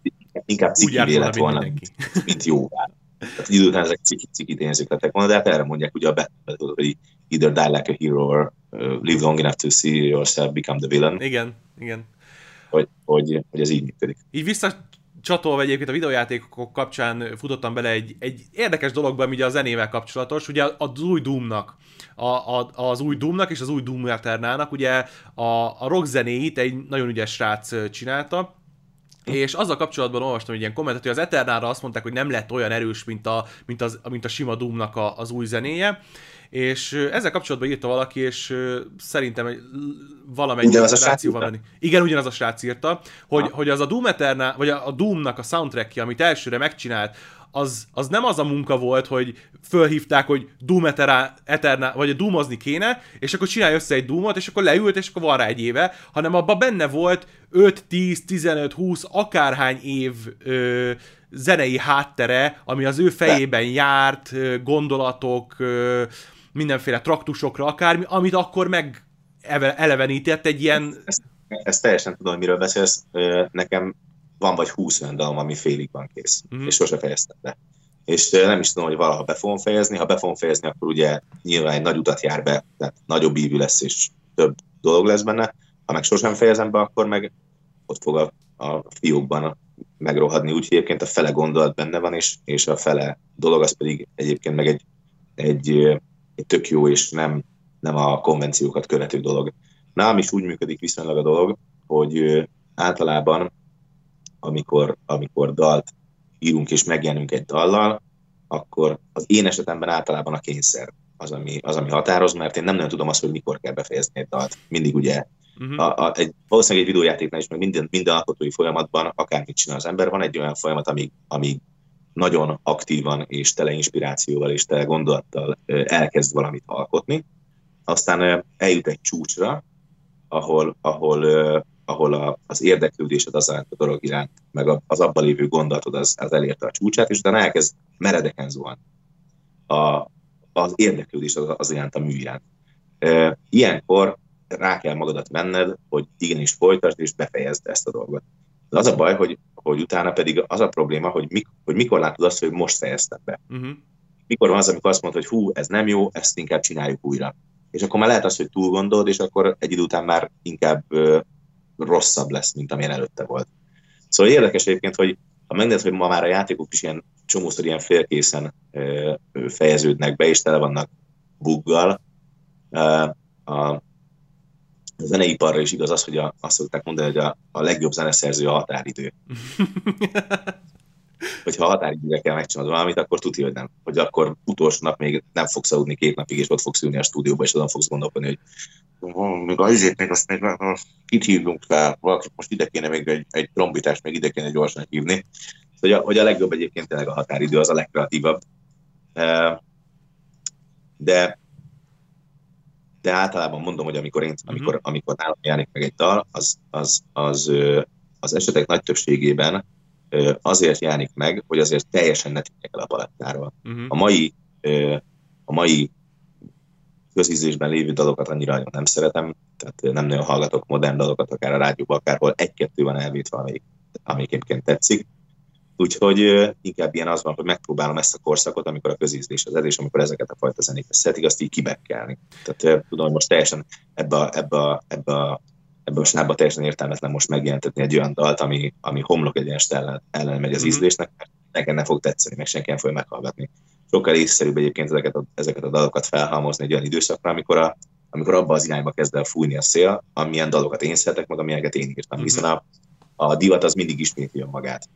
inkább ciki lett volna, mint, mint jóvá. Tehát idő után ezek ciki, ciki tényezők lettek volna, de hát erre mondják ugye a Batman, hogy either die like a hero or live long enough to see yourself become the villain. Igen, igen. Hogy, hogy, hogy ez így működik. Így vissza csatolva egyébként a videójátékok kapcsán futottam bele egy, egy érdekes dologba, ami ugye a zenével kapcsolatos, ugye az új Doomnak, a, a, az új Doomnak és az új Doom Eternának, ugye a, a rock zenéit egy nagyon ügyes srác csinálta, és azzal kapcsolatban olvastam egy ilyen kommentet, hogy az Eternára azt mondták, hogy nem lett olyan erős, mint a, mint az, mint a sima Doomnak a, az új zenéje, és ezzel kapcsolatban írta valaki, és szerintem valamennyi ugyanaz a van benne. Igen, ugyanaz a srác írta, hogy, ha. hogy az a Doom Eternal, vagy a, Doomnak a soundtrackje, amit elsőre megcsinált, az, az nem az a munka volt, hogy fölhívták, hogy Doom Eternal, vagy a Doomozni kéne, és akkor csinálj össze egy Doomot, és akkor leült, és akkor van rá egy éve, hanem abban benne volt 5, 10, 15, 20, akárhány év ö, zenei háttere, ami az ő fejében járt, gondolatok, ö, mindenféle traktusokra, akármi, amit akkor meg elevenített egy ilyen... Ezt, ezt teljesen tudom, miről beszélsz. Nekem van vagy 20 olyan dalom, ami félig van kész, mm-hmm. és sose fejeztem be. És nem is tudom, hogy valaha be fogom fejezni. Ha be fogom fejezni, akkor ugye nyilván egy nagy utat jár be, tehát nagyobb ívű lesz, és több dolog lesz benne. Ha meg sosem fejezem be, akkor meg ott fog a, a fiókban megrohadni, úgyhogy egyébként a fele gondolat benne van, és, és a fele dolog az pedig egyébként meg egy, egy, egy tök jó és nem, nem a konvenciókat követő dolog. Nálam is úgy működik viszonylag a dolog, hogy általában, amikor, amikor dalt írunk és megjelenünk egy dallal, akkor az én esetemben általában a kényszer az, ami, az, ami határoz, mert én nem nagyon tudom azt, hogy mikor kell befejezni egy dalt. Mindig ugye Uh-huh. A, a, egy, valószínűleg egy videójátéknál is, meg minden, minden alkotói folyamatban, akármit csinál az ember, van egy olyan folyamat, amíg, amíg nagyon aktívan és tele inspirációval és tele gondolattal elkezd valamit alkotni, aztán eljut egy csúcsra, ahol, ahol, ahol a, az érdeklődésed az a dolog iránt, meg az abban lévő gondolatod az, az elérte a csúcsát, és utána elkezd meredeken zuhan a, az érdeklődés az, az iránt a mű iránt. Ilyenkor rá kell magadat menned, hogy igenis folytasd és befejezd ezt a dolgot. De az a baj, hogy, hogy utána pedig az a probléma, hogy, mik, hogy mikor látod azt, hogy most fejeztem be. Uh-huh. Mikor van az, amikor azt mondod, hogy hú, ez nem jó, ezt inkább csináljuk újra. És akkor már lehet az, hogy túl gondolod, és akkor egy idő után már inkább ö, rosszabb lesz, mint amilyen előtte volt. Szóval érdekes egyébként, hogy ha megnézed, hogy ma már a játékok is ilyen csomószor ilyen félkészen ö, fejeződnek be, és tele vannak buggal, ö, a, a zeneiparra is igaz az, hogy a, azt szokták mondani, hogy a, a legjobb zeneszerző a határidő. Hogyha a határidőre kell megcsinálni valamit, akkor tudja, hogy nem. Hogy akkor utolsó nap még nem fogsz aludni két napig, és ott fogsz ülni a stúdióba, és azon fogsz gondolkodni, hogy még az izét még azt még kit hívunk fel, valaki most ide kéne még egy, egy trombitást, még ide kéne gyorsan hívni. Hogy a, hogy a legjobb egyébként tényleg a határidő, az a legkreatívabb. De de általában mondom, hogy amikor, én, mhm. amikor, amikor nálam jelenik meg egy dal, az, az, az, az esetek nagy többségében azért jelenik meg, hogy azért teljesen ne tűnjek el a palettáról. Uh-huh. A mai, a mai közízésben lévő dalokat annyira nagyon nem szeretem, tehát nem nagyon hallgatok modern dalokat, akár a rádióban, akárhol egy-kettő van elvétve, amelyik, amelyik egyébként tetszik, Úgyhogy inkább ilyen az van, hogy megpróbálom ezt a korszakot, amikor a közízlés az edés, amikor ezeket a fajta zenéket szeretik, azt így kibekkelni. Tehát tudom, hogy most teljesen ebbe a, ebbe a, ebbe a ebben a snábban teljesen értelmetlen most megjelentetni egy olyan dalt, ami, ami homlok egyenest ellen, ellen megy az mm-hmm. ízlésnek, mert nekem nem fog tetszeni, meg senki nem fogja meghallgatni. Sokkal észszerűbb egyébként ezeket a, ezeket a dalokat felhalmozni egy olyan időszakra, amikor, a, amikor abba az irányba kezd el fújni a szél, amilyen dalokat én szeretek, meg amilyeneket én írtam, mm-hmm. hiszen a, a divat az mindig ismétli magát.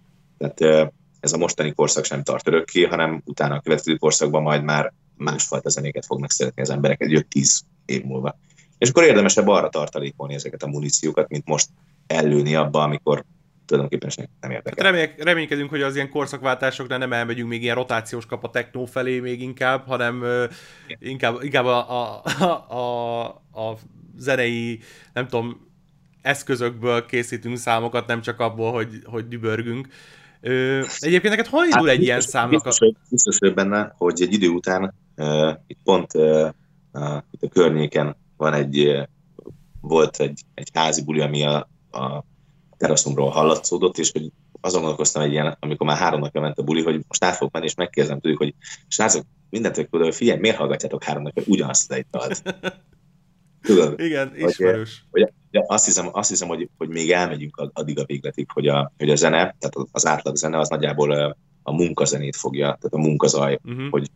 Tehát ez a mostani korszak sem tart örökké, hanem utána a következő korszakban majd már másfajta zenéket fognak szeretni az emberek egy 5-10 év múlva. És akkor érdemesebb arra tartalékolni ezeket a muníciókat, mint most ellőni abba, amikor tulajdonképpen nem érdekel. Hát remény, reménykedünk, hogy az ilyen korszakváltásoknál nem elmegyünk még ilyen rotációs kap a technó felé még inkább, hanem uh, inkább, inkább a, a, a, a, a zenei, nem tudom, eszközökből készítünk számokat, nem csak abból, hogy, hogy dübörgünk. Ö, egyébként neked hol indul hát, egy ilyen számnak? Biztos, a... biztos hogy benne, hogy egy idő után uh, itt pont uh, uh, itt a környéken van egy, uh, volt egy, egy házi buli, ami a, a teraszomról hallatszódott, és hogy azon gondolkoztam egy ilyen, amikor már három napja ment a buli, hogy most át fogok menni, és megkérdezem tőlük, hogy srácok, mindent hogy figyelj, miért hallgatjátok három napja ugyanazt az egy dalt? Tudod? Igen, ismerős. Hogy, hogy azt hiszem, azt hiszem hogy, hogy még elmegyünk addig a végletig, hogy a, hogy a zene, tehát az átlag zene az nagyjából a munkazenét fogja, tehát a munkazaj, uh-huh. hogy,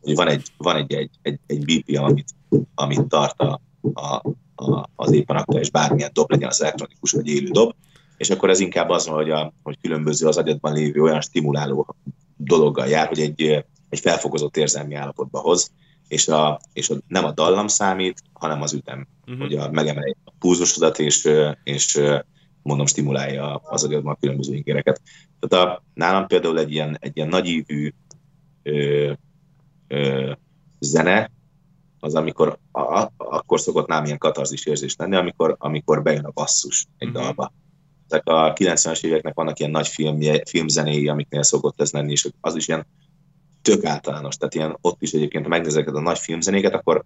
hogy van egy, van egy, egy, egy, egy BPM, amit, amit tart a, a, a, az éppen aktuális bármilyen dob, legyen az elektronikus vagy élő dob, és akkor ez inkább az hogy, a, hogy különböző az agyadban lévő olyan stimuláló dologgal jár, hogy egy, egy felfokozott érzelmi állapotba hoz, és, a, és a, nem a dallam számít, hanem az ütem, uh-huh. hogy a, megemelje a pulzusodat, és, és mondom, stimulálja az agyadban a különböző ingereket. Tehát a, nálam például egy ilyen, egy ilyen nagyívű ö, ö, zene, az amikor, a, a, akkor szokott nálam ilyen katarzis érzés lenni, amikor, amikor bejön a basszus egy uh-huh. dalba. Tehát a 90-es éveknek vannak ilyen nagy filmje, filmzenéi, amiknél szokott ez lenni, és az is ilyen tök általános. Tehát ilyen ott is egyébként, ha megnézek a nagy filmzenéket, akkor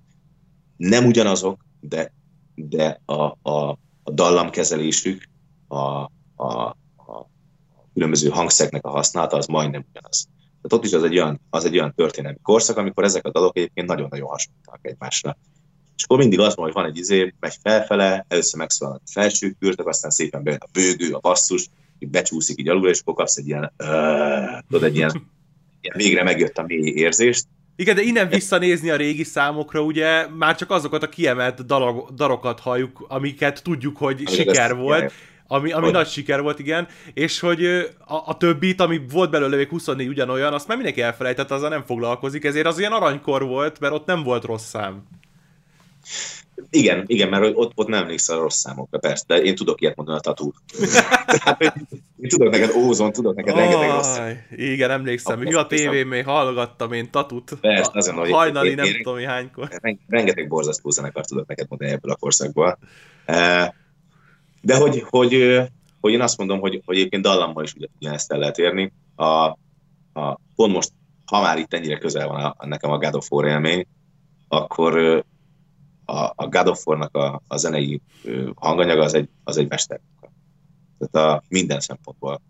nem ugyanazok, de, de a, a, a dallamkezelésük, a, a, a különböző hangszeknek a használata az majdnem ugyanaz. Tehát ott is az egy olyan, az egy olyan történelmi korszak, amikor ezek a dalok egyébként nagyon-nagyon hasonlítanak egymásra. És akkor mindig az van, hogy van egy izé, megy felfele, először megszólal a felső kürtök, aztán szépen bejön a bőgő, a basszus, így becsúszik így alul, és akkor kapsz egy ilyen, uh, tudod, egy ilyen végre megjött a mély érzést, Igen, de innen visszanézni a régi számokra, ugye már csak azokat a kiemelt dalog, darokat halljuk, amiket tudjuk, hogy Ami siker volt. Ami, ami nagy siker volt, igen, és hogy a, a többit, ami volt belőle még 24 ugyanolyan, azt már mindenki elfelejtett, azzal nem foglalkozik, ezért az ilyen aranykor volt, mert ott nem volt rossz szám. Igen, igen, mert ott, ott nem emlékszel a rossz számokra, persze, de én tudok ilyet mondani a tatú. én tudok neked ózon, tudok neked rengeteg rossz Igen, emlékszem, mi a tévén még hallgattam én tatut. Persze, azon, hogy hajnali én, nem én, tudom, hánykor. Rengeteg borzasztó zenekar tudok neked mondani ebből a korszakból. De hogy, hogy, hogy én azt mondom, hogy, hogy egyébként dallammal is ugyanezt el lehet érni. A, a, pont most, ha már itt ennyire közel van a, nekem a God of War élmény, akkor a, a God of War-nak a, a zenei hanganyaga az egy, az egy mester. Tehát a minden szempontból.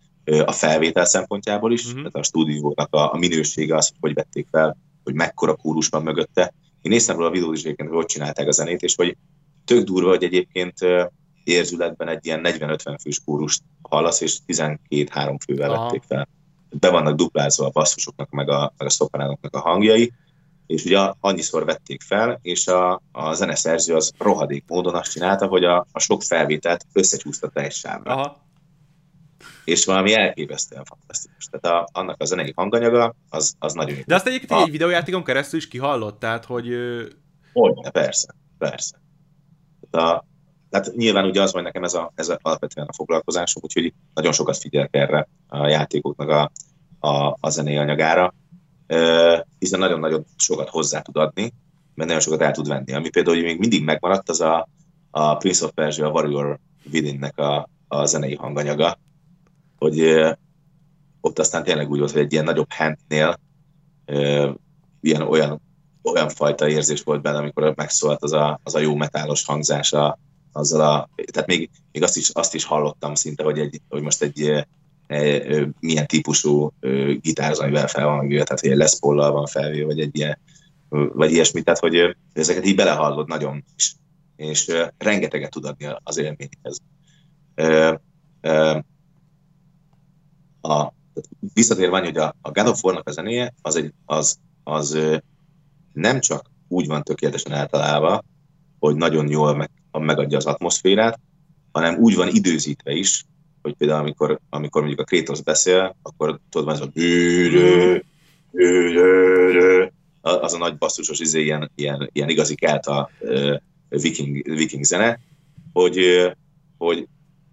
A felvétel szempontjából is, uh-huh. tehát a stúdiónak a, a minősége az, hogy vették fel, hogy mekkora kórus van mögötte. Én néztem róla a videót is hogy hogy csinálták a zenét, és hogy tök durva, hogy egyébként érzületben egy ilyen 40-50 fős kórust hallasz, és 12-3 fővel Aha. vették fel. Be vannak duplázva a basszusoknak, meg a, meg a szopránoknak a hangjai, és ugye annyiszor vették fel, és a, a zeneszerző az rohadék módon azt csinálta, hogy a, a sok felvételt összecsúsztatta egy sávra. Aha. És valami elképesztően fantasztikus. Tehát a, annak a zenei hanganyaga, az, az nagyon. De azt egyébként a... egy videójátékon keresztül is kihallott, tehát hogy... Hogy, persze, persze. Tehát, a, tehát nyilván ugye az, hogy nekem ez, a, ez a, alapvetően a foglalkozásom, úgyhogy nagyon sokat figyelek erre a játékoknak a, a, a zenei anyagára hiszen nagyon-nagyon sokat hozzá tud adni, mert nagyon sokat el tud venni. Ami például hogy még mindig megmaradt, az a, a Prince of Persia a Warrior Within-nek a, a zenei hanganyaga, hogy ott aztán tényleg úgy volt, hogy egy ilyen nagyobb handnél ilyen olyan, olyan fajta érzés volt benne, amikor megszólt az a, az a jó metálos hangzása, azzal a, tehát még, még azt, is, azt is hallottam szinte, hogy, egy, hogy most egy milyen típusú gitár az, amivel fel van véve, tehát hogy egy Les Paul-lal van felvéve, vagy egy ilyen, vagy ilyesmi, tehát hogy ezeket így belehallod nagyon is, és rengeteget tud adni az élményhez. A, visszatérve annyi, hogy a, a God of War-nak a zenéje az, egy, az, az nem csak úgy van tökéletesen eltalálva, hogy nagyon jól meg, megadja az atmoszférát, hanem úgy van időzítve is, hogy például amikor, amikor mondjuk a Kratos beszél, akkor tudod, van ez a bűrő, bűrő, az a nagy basszusos izé, ilyen, ilyen, ilyen igazi kelt a viking, viking zene, hogy, hogy,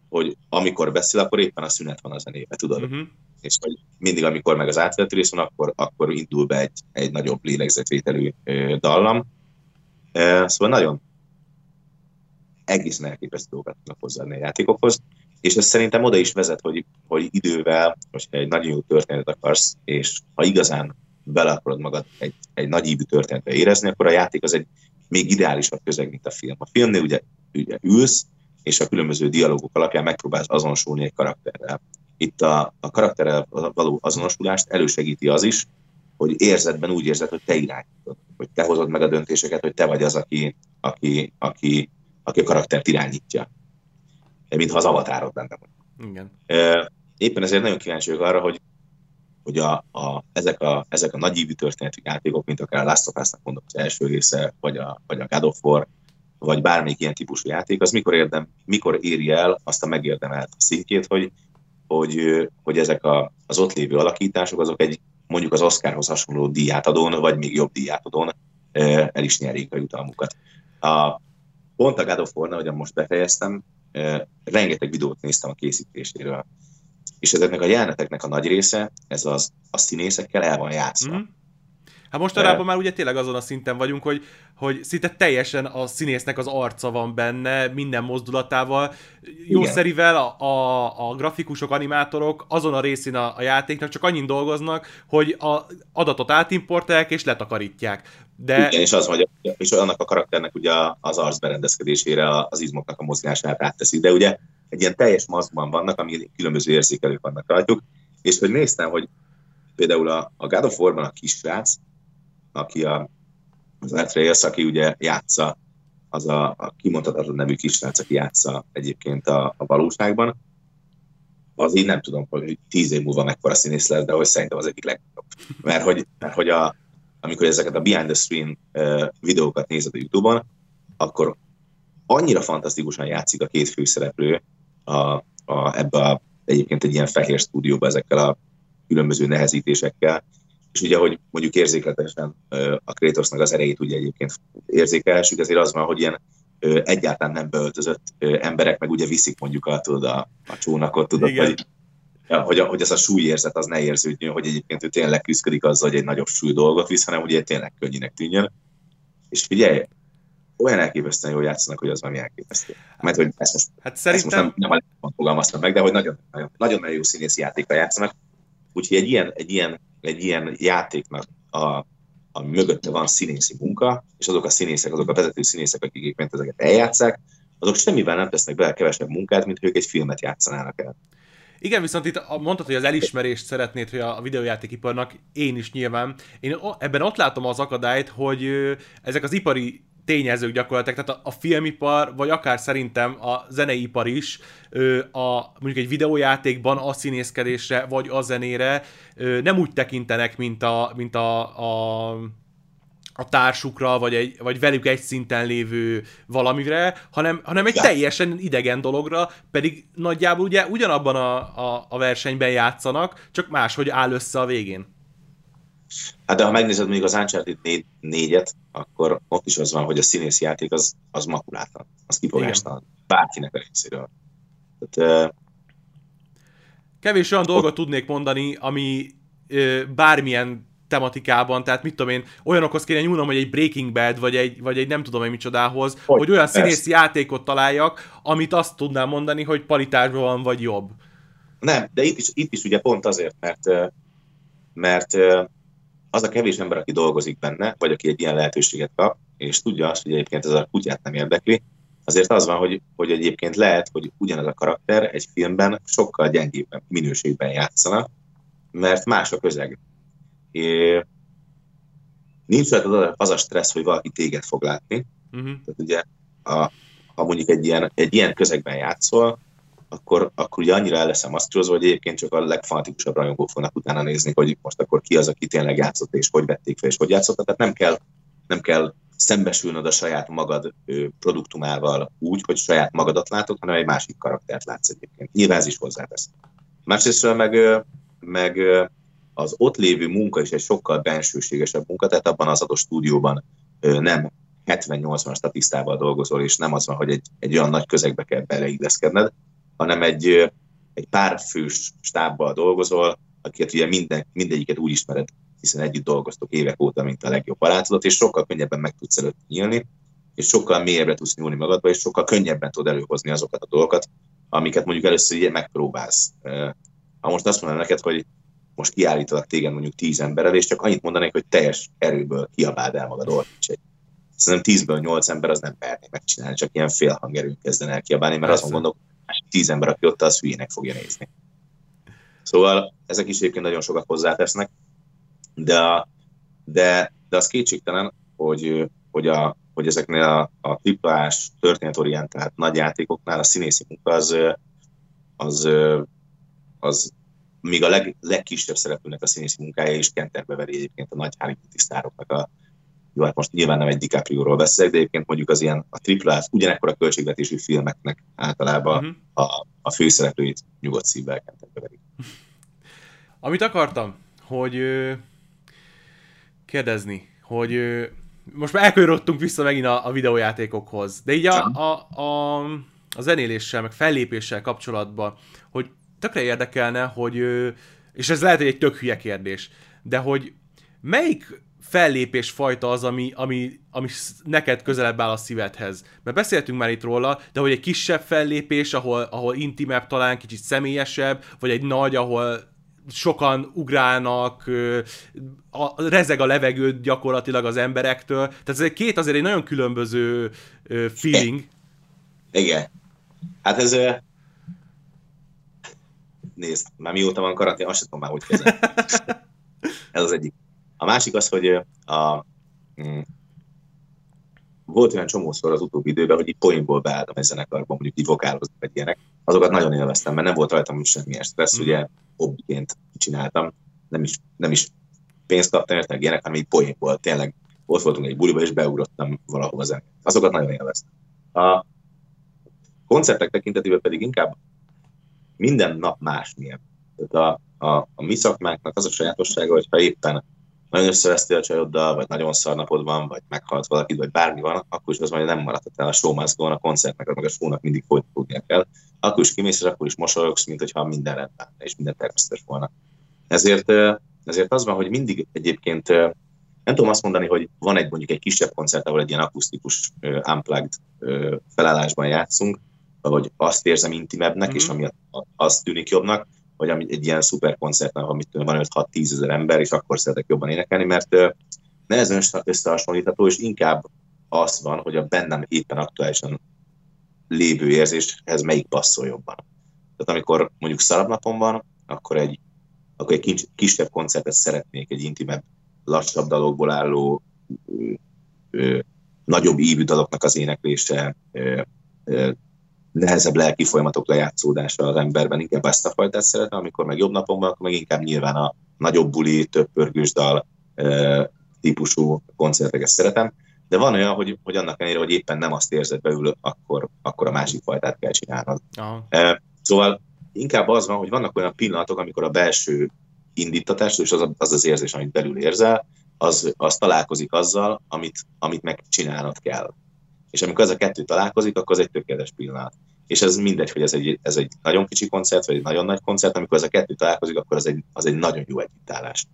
hogy amikor beszél, akkor éppen a szünet van a zenébe, tudod? Uh-huh. És hogy mindig, amikor meg az átvetülés van, akkor, akkor indul be egy, egy nagyobb lélegzetvételű dallam. Szóval nagyon egészen elképesztő dolgokat tudnak hozzáadni a játékokhoz és ez szerintem oda is vezet, hogy, hogy idővel, hogyha egy nagyon jó történetet akarsz, és ha igazán bele akarod magad egy, egy nagy ívű történetbe érezni, akkor a játék az egy még ideálisabb közeg, mint a film. A filmnél ugye, ugye ülsz, és a különböző dialógok alapján megpróbálsz azonosulni egy karakterrel. Itt a, a karakterrel való azonosulást elősegíti az is, hogy érzetben úgy érzed, hogy te irányítod, hogy te hozod meg a döntéseket, hogy te vagy az, aki, aki, aki, aki a karaktert irányítja mintha az avatárod lenne. Igen. Éppen ezért nagyon kíváncsi vagyok arra, hogy, hogy a, a, ezek, a, ezek a nagyívű történetű játékok, mint akár a Last of Us-nak mondom az első része, vagy a, vagy a God of War, vagy bármelyik ilyen típusú játék, az mikor, érdem, mikor éri el azt a megérdemelt szintjét, hogy, hogy, hogy ezek a, az ott lévő alakítások, azok egy mondjuk az Oscarhoz hasonló díjátadón, vagy még jobb díjátadón el is nyerik a jutalmukat. A, pont a God of War, ahogyan most befejeztem, rengeteg videót néztem a készítéséről. És ezeknek a jeleneteknek a nagy része, ez az, a színészekkel el van játszva. Mm. Hát mostanában már ugye tényleg azon a szinten vagyunk, hogy, hogy szinte teljesen a színésznek az arca van benne, minden mozdulatával, jószerivel a, a, a grafikusok, animátorok azon a részén a, a játéknak csak annyin dolgoznak, hogy a adatot átimportálják és letakarítják. De... Igen, és, az, hogy, és annak a karakternek ugye az arc berendezkedésére az izmoknak a mozgását átteszik, de ugye egy ilyen teljes maszkban vannak, ami különböző érzékelők vannak rajtuk, és hogy néztem, hogy például a, a God of War-ban a kisrác, aki a, az Atreus, aki ugye játsza, az a, a kimondhatatlan nevű kisrác, aki játsza egyébként a, a valóságban, az így nem tudom, hogy tíz év múlva mekkora színész lesz, de hogy szerintem az egyik legnagyobb. Mert hogy, mert hogy a, amikor ezeket a behind the screen videókat nézed a Youtube-on, akkor annyira fantasztikusan játszik a két főszereplő a, a, ebbe a, egyébként egy ilyen fehér stúdióba ezekkel a különböző nehezítésekkel, és ugye, hogy mondjuk érzékletesen a Kratosnak az erejét ugye egyébként érzékelhessük, ezért az van, hogy ilyen egyáltalán nem beöltözött emberek meg ugye viszik mondjuk a, tudod, a, a csónakot, tudod, Igen. hogy ja, hogy, hogy ez a súlyérzet az ne érződjön, hogy egyébként ő tényleg küzdik azzal, hogy egy nagyobb súly dolgot visz, hanem ugye tényleg könnyűnek tűnjön. És figyelj, olyan elképesztően jól játszanak, hogy az valami elképesztő. Mert hogy ezt most, hát szerintem... ezt most nem, nem, nem fogalmaztam meg, de hogy nagyon, nagyon, nagyon, nagyon jó színészi játékkal játszanak. Úgyhogy egy ilyen, egy ilyen, egy ilyen játéknak a, a mögötte van színészi munka, és azok a színészek, azok a vezető színészek, akik egyébként ezeket eljátszák, azok semmivel nem tesznek bele kevesebb munkát, mint ők egy filmet játszanának el. Igen, viszont itt mondtad, hogy az elismerést szeretnéd, hogy a videójátékiparnak én is nyilván. Én ebben ott látom az akadályt, hogy ezek az ipari tényezők gyakorlatilag, tehát a, a filmipar, vagy akár szerintem a zeneipar is a, mondjuk egy videójátékban a színészkedésre, vagy a zenére nem úgy tekintenek, mint a, mint a, a a társukra, vagy, egy, vagy velük egy szinten lévő valamire, hanem, hanem egy ja. teljesen idegen dologra, pedig nagyjából ugye ugyanabban a, a, a versenyben játszanak, csak máshogy áll össze a végén. Hát de ha megnézed még az Uncharted 4, 4-et, akkor ott is az van, hogy a színész játék az, az makulátlan, az kifogástalan, bárkinek a részéről. Tehát, uh, Kevés olyan ott... dolgot tudnék mondani, ami uh, bármilyen tematikában, tehát mit tudom én, olyanokhoz kéne nyúlnom, hogy egy Breaking Bad, vagy egy, vagy egy nem tudom hogy micsodához, hogy, hogy olyan színész játékot találjak, amit azt tudnám mondani, hogy paritásban van, vagy jobb. Nem, de itt is, itt is ugye pont azért, mert, mert az a kevés ember, aki dolgozik benne, vagy aki egy ilyen lehetőséget kap, és tudja azt, hogy egyébként ez a kutyát nem érdekli, azért az van, hogy, hogy egyébként lehet, hogy ugyanaz a karakter egy filmben sokkal gyengébben minőségben játszana, mert más a közeg. É, nincs az a stressz, hogy valaki téged fog látni. Uh-huh. Tehát ugye, a, ha mondjuk egy ilyen, egy ilyen közegben játszol, akkor, akkor ugye annyira el leszem maszkrozva, hogy egyébként csak a legfanatikusabb rajongók fognak utána nézni, hogy most akkor ki az, aki tényleg játszott, és hogy vették fel, és hogy játszott. Tehát nem kell, nem kell szembesülnöd a saját magad produktumával úgy, hogy saját magadat látod, hanem egy másik karaktert látsz egyébként. Nyilván ez is hozzátesz. Másrészt meg, meg az ott lévő munka is egy sokkal bensőségesebb munka, tehát abban az adott stúdióban nem 70-80 statisztával dolgozol, és nem az van, hogy egy, egy olyan nagy közegbe kell beleilleszkedned, hanem egy, egy pár fős stábbal dolgozol, akiket ugye minden, mindegyiket úgy ismered, hiszen együtt dolgoztok évek óta, mint a legjobb barátodat, és sokkal könnyebben meg tudsz előtt nyílni, és sokkal mélyebbre tudsz nyúlni magadba, és sokkal könnyebben tud előhozni azokat a dolgokat, amiket mondjuk először ugye megpróbálsz. Ha most azt mondanám neked, hogy most kiállítanak téged mondjuk tíz emberrel, és csak annyit mondanék, hogy teljes erőből kiabáld el magad ordíts egy. Szerintem tízből nyolc ember az nem merné megcsinálni, csak ilyen fél hangerőn kezdene el kiabálni, mert Persze. azon gondolok, tíz ember, aki ott, az hülyének fogja nézni. Szóval ezek is egyébként nagyon sokat hozzátesznek, de, de, de az kétségtelen, hogy, hogy, a, hogy ezeknél a, a triplás, történetorientált nagy játékoknál a színészi munka az, az, az még a leg, legkisebb szereplőnek a színészi munkája is kenterbe veri egyébként a nagy Hollywoodi sztároknak a, jó, hát most nyilván nem egy DiCaprio-ról beszélek, de egyébként mondjuk az ilyen a triplás, ugyanekkor a költségvetésű filmeknek általában uh-huh. a, a főszereplőit nyugodt szívvel verik. Amit akartam, hogy ö, kérdezni, hogy ö, most már elkönyörödtünk vissza megint a, a videójátékokhoz, de így a, a, a, a zenéléssel, meg fellépéssel kapcsolatban, hogy tökre érdekelne, hogy, és ez lehet, hogy egy tök hülye kérdés, de hogy melyik fellépés fajta az, ami, ami, ami neked közelebb áll a szívedhez. Mert beszéltünk már itt róla, de hogy egy kisebb fellépés, ahol, ahol intimebb, talán kicsit személyesebb, vagy egy nagy, ahol sokan ugrálnak, a, rezeg a levegőt gyakorlatilag az emberektől. Tehát ez egy két azért egy nagyon különböző feeling. Igen. Hát ez nézd, már mióta van karantén, azt sem tudom már, hogy kezelni. Ez az egyik. A másik az, hogy a, mm, volt olyan csomószor az utóbbi időben, hogy így poénból beálltam egy zenekarban, mondjuk így vokálozni, vagy ilyenek. Azokat nagyon élveztem, mert nem volt rajtam is semmilyen stressz, mm. ugye hobbiként csináltam, nem is, nem is pénzt kaptam, érte, meg ilyenek, hanem így poénból, tényleg ott voltunk egy buliba, és beugrottam valahova zenét. Azokat nagyon élveztem. A koncertek tekintetében pedig inkább minden nap másmilyen. Tehát a, a, a mi szakmánknak az a sajátossága, hogyha éppen nagyon összevesztél a csajoddal, vagy nagyon szarnapod van, vagy meghalt valakit, vagy bármi van, akkor is az majd nem maradhat el a show must go a koncertnek, meg a shownak mindig folytatódnia kell. Akkor is kimész, és akkor is mosolyogsz, mint hogyha minden rendben és minden természetes volna. Ezért, ezért az van, hogy mindig egyébként nem tudom azt mondani, hogy van egy mondjuk egy kisebb koncert, ahol egy ilyen akusztikus unplugged felállásban játszunk, vagy azt érzem intimebbnek, mm-hmm. és ami azt tűnik jobbnak, vagy egy ilyen szuper koncerten, amit van 5-6-10 ezer ember, és akkor szeretek jobban énekelni, mert nehezen összehasonlítható, és inkább az van, hogy a bennem éppen aktuálisan lévő érzéshez melyik passzol jobban. Tehát amikor mondjuk szarabb napon van, akkor egy, akkor egy kisebb koncertet szeretnék, egy intimebb, lassabb dalokból álló, ö, ö, nagyobb ívű daloknak az éneklése, ö, ö, nehezebb lelki folyamatok lejátszódása az emberben, inkább ezt a fajtát szeretem, amikor meg jobb napon van, akkor meg inkább nyilván a nagyobb buli, több pörgős dal e, típusú koncerteket szeretem, de van olyan, hogy, hogy annak ellenére, hogy éppen nem azt érzed beül, akkor, akkor a másik fajtát kell csinálnod. E, szóval inkább az van, hogy vannak olyan pillanatok, amikor a belső indítatás, és az az, az érzés, amit belül érzel, az, az találkozik azzal, amit, amit megcsinálnod kell. És amikor ez a kettő találkozik, akkor az egy tökéletes pillanat. És ez mindegy, hogy ez egy, ez egy nagyon kicsi koncert, vagy egy nagyon nagy koncert, amikor ez a kettő találkozik, akkor az egy, az egy nagyon jó együttállás.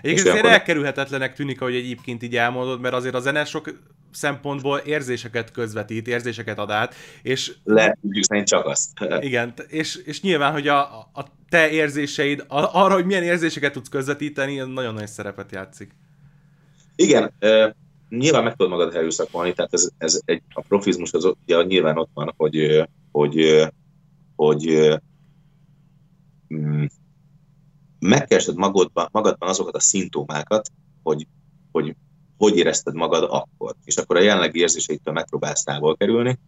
Egyébként azért akkor... elkerülhetetlenek tűnik, ahogy egyébként így elmondod, mert azért a zene sok szempontból érzéseket közvetít, érzéseket ad át, és... Lehet, szerint csak azt. Igen, és, és nyilván, hogy a, a te érzéseid, arra, hogy milyen érzéseket tudsz közvetíteni, nagyon nagy szerepet játszik. Igen, nyilván meg tudod magad erőszakolni, tehát ez, ez egy, a profizmus az ugye nyilván ott van, hogy, hogy, hogy mm, megkeresed magadban, magadban azokat a szintomákat, hogy, hogy hogy érezted magad akkor. És akkor a jelenlegi érzéseitől megpróbálsz távol kerülni,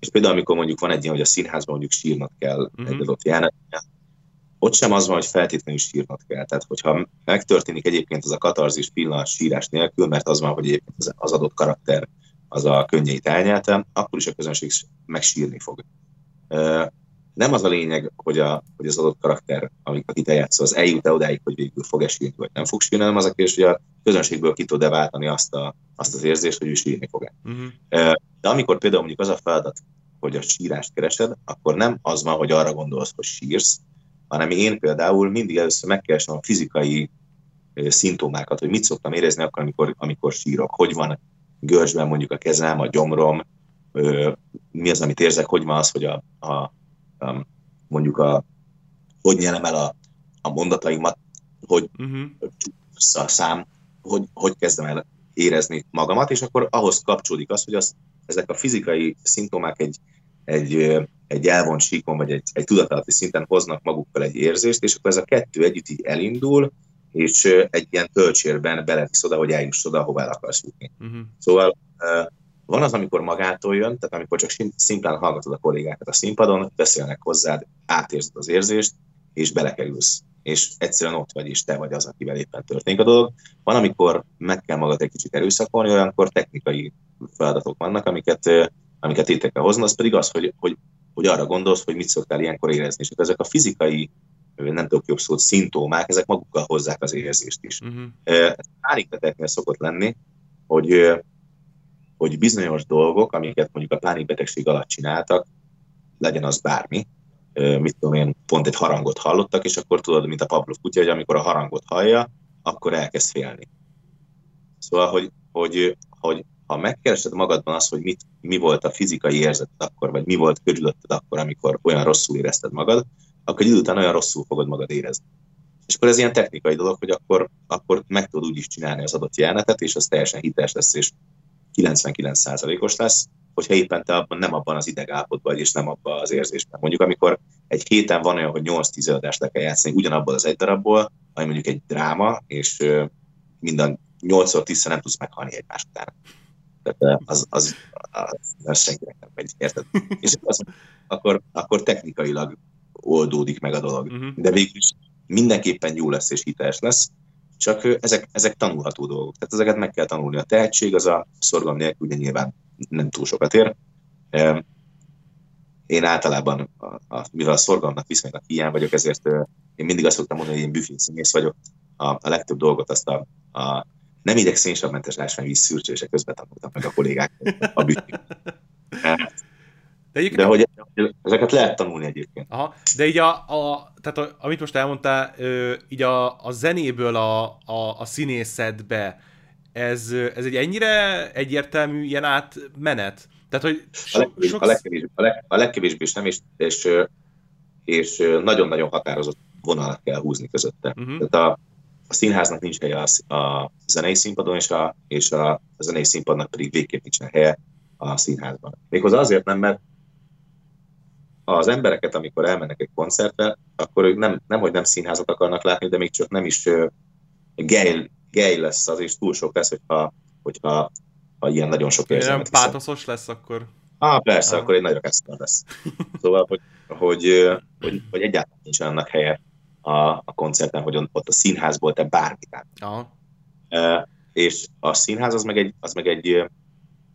és például amikor mondjuk van egy ilyen, hogy a színházban mondjuk sírnak kell mm-hmm. egy adott jelenetnél, ott sem az van, hogy feltétlenül sírnod kell. Tehát, hogyha megtörténik egyébként az a katarzis pillanat sírás nélkül, mert az van, hogy egyébként az adott karakter az a könnyeit elnyelte, akkor is a közönség megsírni fog. Nem az a lényeg, hogy, a, hogy az adott karakter, amit akit eljátszol, az eljut-e odáig, hogy végül fog -e sírni, vagy nem fog sírni, hanem az a kérdés, hogy a közönségből ki tud-e váltani azt, a, azt az érzést, hogy ő sírni fog-e. Uh-huh. De amikor például mondjuk az a feladat, hogy a sírást keresed, akkor nem az van, hogy arra gondolsz, hogy sírsz, hanem én például mindig először megkeresem a fizikai szintomákat, hogy mit szoktam érezni akkor, amikor, amikor sírok, hogy van görcsben mondjuk a kezem, a gyomrom, mi az, amit érzek, hogy van az, hogy a, a, a mondjuk a, hogy nyelem el a, a mondataimat, hogy uh-huh. a szám, hogy, hogy kezdem el érezni magamat, és akkor ahhoz kapcsolódik az, hogy az, ezek a fizikai szintomák egy, egy, egy elvont síkon, vagy egy, egy tudatalatti szinten hoznak magukkal egy érzést, és akkor ez a kettő együtt így elindul, és egy ilyen töltsérben belevisz oda, hogy eljuss oda, ahová el akarsz jutni. Uh-huh. Szóval van az, amikor magától jön, tehát amikor csak szimplán hallgatod a kollégákat a színpadon, beszélnek hozzád, átérzed az érzést, és belekerülsz. És egyszerűen ott vagy, és te vagy az, akivel éppen történik a dolog. Van, amikor meg kell magad egy kicsit erőszakolni, olyankor technikai feladatok vannak, amiket amiket kell hozni, az pedig az, hogy, hogy, hogy arra gondolsz, hogy mit szoktál ilyenkor érezni. És ezek a fizikai, nem tudok jobb szót, szintómák, ezek magukkal hozzák az érzést is. Uh-huh. Pánikbetegnél szokott lenni, hogy, hogy bizonyos dolgok, amiket mondjuk a pánikbetegség alatt csináltak, legyen az bármi, mit tudom én, pont egy harangot hallottak, és akkor tudod, mint a Pavlov kutya, hogy amikor a harangot hallja, akkor elkezd félni. Szóval, hogy, hogy, hogy ha megkeresed magadban azt, hogy mit, mi volt a fizikai érzeted akkor, vagy mi volt körülötted akkor, amikor olyan rosszul érezted magad, akkor egy idő után olyan rosszul fogod magad érezni. És akkor ez ilyen technikai dolog, hogy akkor, akkor meg tudod úgy is csinálni az adott jelenetet, és az teljesen hiteles lesz, és 99%-os lesz, hogyha éppen te abban, nem abban az idegállapotban vagy, és nem abban az érzésben. Mondjuk amikor egy héten van olyan, hogy 8-10 előadást le kell játszani ugyanabból az egy darabból, ami mondjuk egy dráma, és minden 8-10 nem tudsz meghalni egymás után. Tehát az, az, az, az senkinek nem megy, érted? És az, akkor, akkor technikailag oldódik meg a dolog. Uh-huh. De végül is mindenképpen jó lesz és hiteles lesz, csak ezek, ezek tanulható dolgok. Tehát ezeket meg kell tanulni. A tehetség az a szorgalom nélkül ugye nyilván nem túl sokat ér. Én általában, a, a, mivel a szorgalomnak viszonylag hiány vagyok, ezért én mindig azt szoktam mondani, hogy én büfé színész vagyok. A, a legtöbb dolgot azt a, a nem ideg szénsavmentes ásványvíz szűrcsőse közben tanultam meg a kollégák a büfé. De, de hogy ezeket lehet tanulni egyébként. Aha, de így a, a tehát a, amit most elmondtál, így a, a zenéből a, a, a színészetbe, ez, ez egy ennyire egyértelmű ilyen átmenet? Tehát, hogy so, a, legkevés, sok... a, legkevésbé, a, leg, a legkevésbé is nem, és, és, és nagyon-nagyon határozott vonalat kell húzni közötte. Uh-huh. Tehát a, a színháznak nincs helye a, a zenei színpadon, és a, és a, a zenei színpadnak pedig végképp nincsen helye a színházban. Méghozzá azért nem, mert az embereket, amikor elmennek egy koncertre, akkor ők nem, nem, hogy nem színházat akarnak látni, de még csak nem is uh, gej lesz az, és túl sok lesz, hogyha, hogyha ha ilyen nagyon sok érzelmet Nem pátoszos lesz akkor? Ah, persze, ah. akkor egy nagy akasztán lesz. Szóval, hogy, hogy, hogy, hogy egyáltalán nincs annak helye a, a koncerten, hogy ott a színházból te bármit át. E, és a színház az meg egy, az meg egy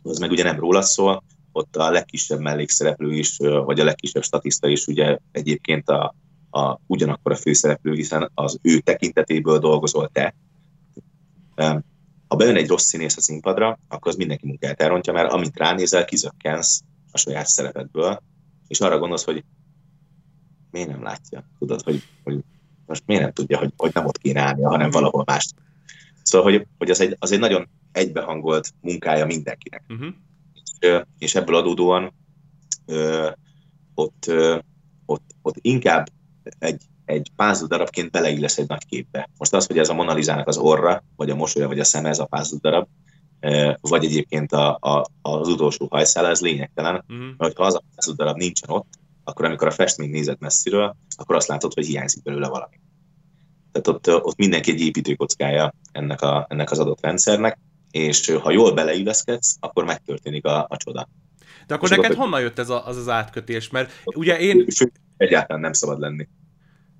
az meg ugye nem róla szól, ott a legkisebb mellékszereplő is, vagy a legkisebb statiszta is ugye egyébként a, a, ugyanakkor a főszereplő, hiszen az ő tekintetéből dolgozol te. Ha bejön egy rossz színész a színpadra, akkor az mindenki munkáját elrontja, mert amit ránézel, kizökkensz a saját szerepedből, és arra gondolsz, hogy miért nem látja? Tudod, hogy, hogy most miért nem tudja, hogy, hogy nem ott kéne állnia, hanem valahol más. Szóval, hogy, hogy az, egy, az egy nagyon egybehangolt munkája mindenkinek. Uh-huh és ebből adódóan ott, ott, ott inkább egy, egy puzzle darabként beleillesz egy nagy képbe. Most az, hogy ez a Monalizának az orra, vagy a mosolya, vagy a szeme, ez a puzzle darab, vagy egyébként a, a, az utolsó hajszála, ez lényegtelen, uh-huh. mert ha az a darab nincsen ott, akkor amikor a festmény nézett messziről, akkor azt látod, hogy hiányzik belőle valami. Tehát ott, ott mindenki egy építőkockája ennek, a, ennek az adott rendszernek, és ha jól beleilleszkedsz, akkor megtörténik a, a csoda. De akkor és neked honnan jött ez a, az az átkötés? Mert ugye én... Egyáltalán nem szabad lenni.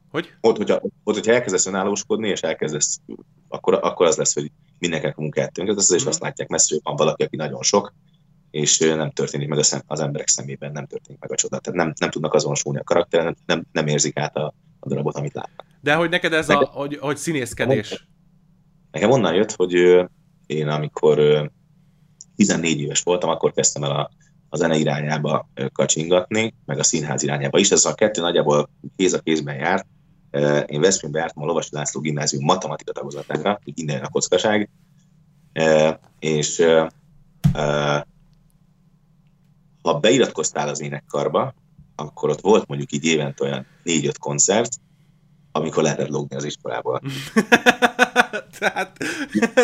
Hogy? Ott, hogyha, ott, hogyha elkezdesz önállóskodni, és elkezdesz, akkor, akkor az lesz, hogy mindenkinek a munkát tönkretesz, és mm. azt látják messze, hogy van valaki, aki nagyon sok, és nem történik meg az emberek szemében, nem történik meg a csoda. Tehát nem, nem tudnak azonosulni a karakter, nem, nem, nem érzik át a, a darabot, amit látnak. De hogy neked ez neked, a, hogy, hogy színészkedés? Nekem onnan jött, hogy én amikor 14 éves voltam, akkor kezdtem el a, a zene irányába kacsingatni, meg a színház irányába is. Ez a kettő nagyjából kéz a kézben járt. Én Veszprémbe jártam a Lovasi László gimnázium matematika tagozatára, így innen a kockaság, és ha beiratkoztál az énekkarba, akkor ott volt mondjuk így évente olyan négy-öt koncert, amikor lehetett logni az iskolából. Tehát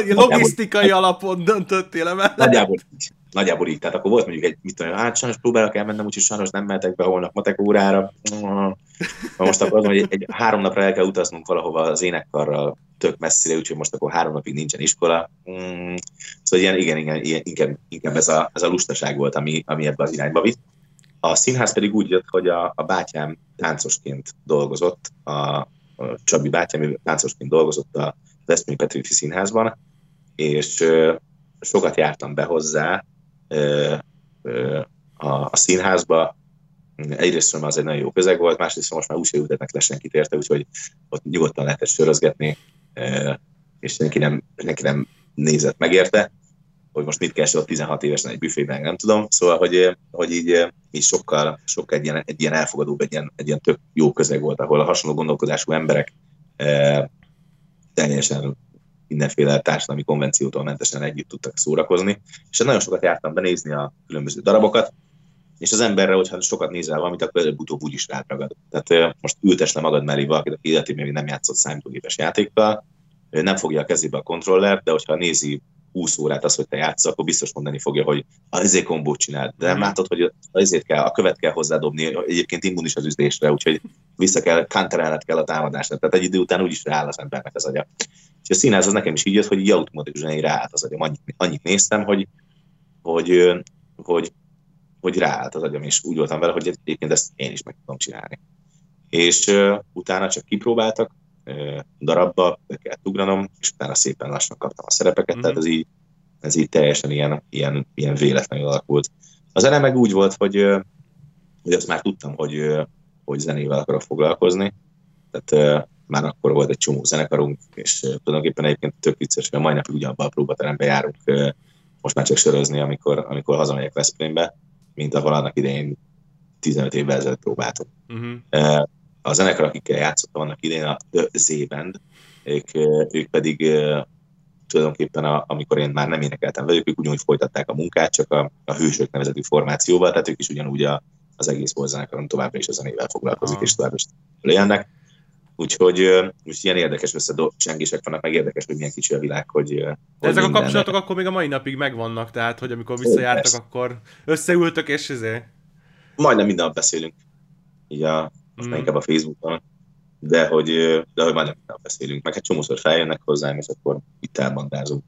logisztikai alapon döntöttél emellett. Nagyjából így. Nagyjából így. Tehát akkor volt mondjuk egy, mit tudom, hát sajnos próbálok elmennem, úgyhogy sajnos nem mehetek be holnap matek órára. Most akkor azon, hogy egy, három napra el kell utaznunk valahova az énekkarral tök messzire, úgyhogy most akkor három napig nincsen iskola. Mm. Szóval ilyen, igen, igen, ilyen, inkább, inkább ez, a, ez a lustaság volt, ami, ami ebbe az irányba vitt. A színház pedig úgy jött, hogy a, a bátyám táncosként dolgozott, a, a Csabi bátyám táncosként dolgozott a Veszprém Petőfi Színházban, és sokat jártam be hozzá a, a színházba. Egyrészt az egy nagyon jó közeg volt, másrészt most már úgy ültetnek le senkit érte, úgyhogy ott nyugodtan lehetett sörözgetni, és senki nem, senki nem nézett megérte, hogy most mit kell ott 16 évesen egy büfében, nem tudom. Szóval, hogy, hogy így, így sokkal, sokkal egy, ilyen, egy ilyen elfogadóbb, egy ilyen, egy ilyen tök jó közeg volt, ahol a hasonló gondolkodású emberek teljesen mindenféle társadalmi konvenciótól mentesen együtt tudtak szórakozni, és nagyon sokat jártam benézni a különböző darabokat, és az emberre, hogyha sokat nézel valamit, akkor előbb-utóbb úgy is rátragad. Tehát most ültes le magad mellé valakit, aki életében még nem játszott számítógépes játékkal, nem fogja a kezébe a kontrollert, de hogyha nézi 20 órát az, hogy te játsz, akkor biztos mondani fogja, hogy az izé kombót csinál. De nem mm. látod, hogy azért kell, a követ kell hozzádobni, egyébként immunis az üzlésre, úgyhogy vissza kell, counterelned kell a támadásnak. Tehát egy idő után úgyis rááll az embernek az agya. És a színház az nekem is így jött, hogy így automatikusan ráállt az agyam. Annyit, annyit néztem, hogy, hogy, hogy, hogy ráállt az agyam, és úgy voltam vele, hogy egyébként ezt én is meg tudom csinálni. És uh, utána csak kipróbáltak, darabba, be kellett ugranom, és utána szépen lassan kaptam a szerepeket, mm-hmm. tehát ez így, ez így teljesen ilyen, ilyen, ilyen véletlenül alakult. A zene meg úgy volt, hogy, hogy azt már tudtam, hogy, hogy zenével akarok foglalkozni, tehát már akkor volt egy csomó zenekarunk, és tulajdonképpen egyébként tök vicces, hogy mai napig ugyanabban a próbaterembe járunk, most már csak sörözni, amikor, amikor hazamegyek Veszprémbe, mint ahol annak idején 15 évvel ezelőtt próbáltunk. Uh-huh. A zenekar, akikkel játszottam annak idején, a The Z-Band, ők, ők pedig tulajdonképpen, a, amikor én már nem énekeltem velük, ők ugyanúgy folytatták a munkát, csak a, a hősök nevezetű formációval, tehát ők is ugyanúgy a, az egész volt zenekaron továbbra is a zenével foglalkozik, uh-huh. és továbbra is lejönnek. Úgyhogy most ilyen érdekes összecsengések vannak, meg érdekes, hogy milyen kicsi a világ, hogy... De hogy ezek a kapcsolatok akkor még a mai napig megvannak, tehát, hogy amikor visszajártak, Ó, akkor összeültök, és ezért... Majdnem minden nap beszélünk, így a, most mm. inkább a Facebookon, de hogy, de hogy majdnem minden nap beszélünk, meg hát csomószor feljönnek hozzám, és akkor itt elbandázunk.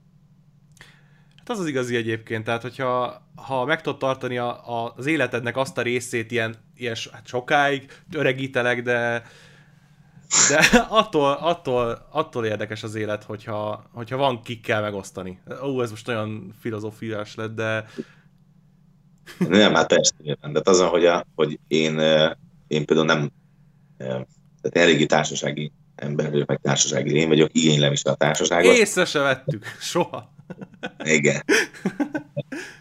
Hát az az igazi egyébként, tehát hogyha ha meg tudod tartani a, a, az életednek azt a részét ilyen, ilyen hát sokáig, öregítelek, de de attól, attól, attól érdekes az élet, hogyha, hogyha van kikkel megosztani. Ó, ez most olyan filozófiás lett, de... Nem, hát persze, de azon, hogy, a, hogy én, én például nem, tehát eléggé társasági ember vagyok, meg társasági lény vagyok, igénylem is a társaságot. Észre se vettük, soha. Igen.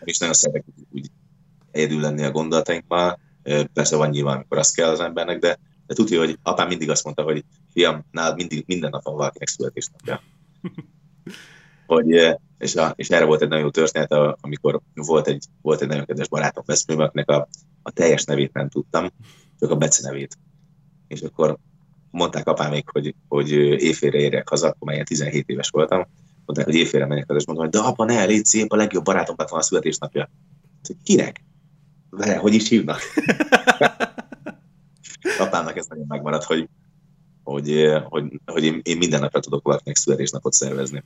És nagyon szeretek úgy egyedül lenni a gondolatainkmal. Persze van nyilván, amikor azt kell az embernek, de de tudja, hogy apám mindig azt mondta, hogy fiam, nálad mindig, minden nap van valakinek születésnapja. hogy, eh, és, a, és erre volt egy nagyon jó történet, amikor volt egy, volt egy nagyon kedves barátom Veszprém, akinek a, a teljes nevét nem tudtam, csak a Bece nevét. És akkor mondták apámék, hogy, hogy éjfélre érjek haza, akkor már 17 éves voltam, mondták, hogy éjfélre menjek haza, és mondtam, hogy de apa, ne, légy szép, a legjobb barátomnak van a születésnapja. Kinek? Vele, hogy is hívnak? apámnak ez nagyon megmaradt, hogy, hogy, hogy, hogy én, én minden napra tudok valakinek születésnapot szervezni.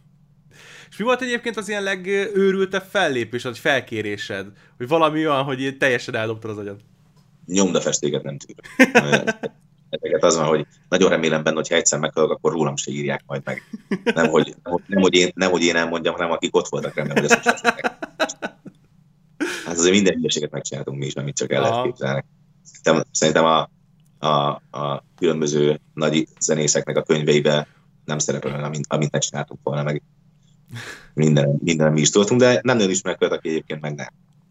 És mi volt egyébként az ilyen legőrültebb fellépés, vagy felkérésed? Hogy valami olyan, hogy teljesen eldobtad az agyad? Nyomdafestéket nem tűr. Ezeket az van, hogy nagyon remélem benne, hogy ha egyszer meghalok, akkor rólam se írják majd meg. Nem, hogy, nem, hogy, én, nem, hogy én elmondjam, hanem akik ott voltak, remélem, hogy ezt most Hát azért minden hülyeséget megcsináltunk mi is, amit csak el lehet képzelni. Szerintem, szerintem a, a, a különböző nagy zenészeknek a könyveibe nem szerepel, amint, amint ne csináltunk volna, meg minden, minden mi is tudtunk, de nem nagyon ismerek aki egyébként meg nem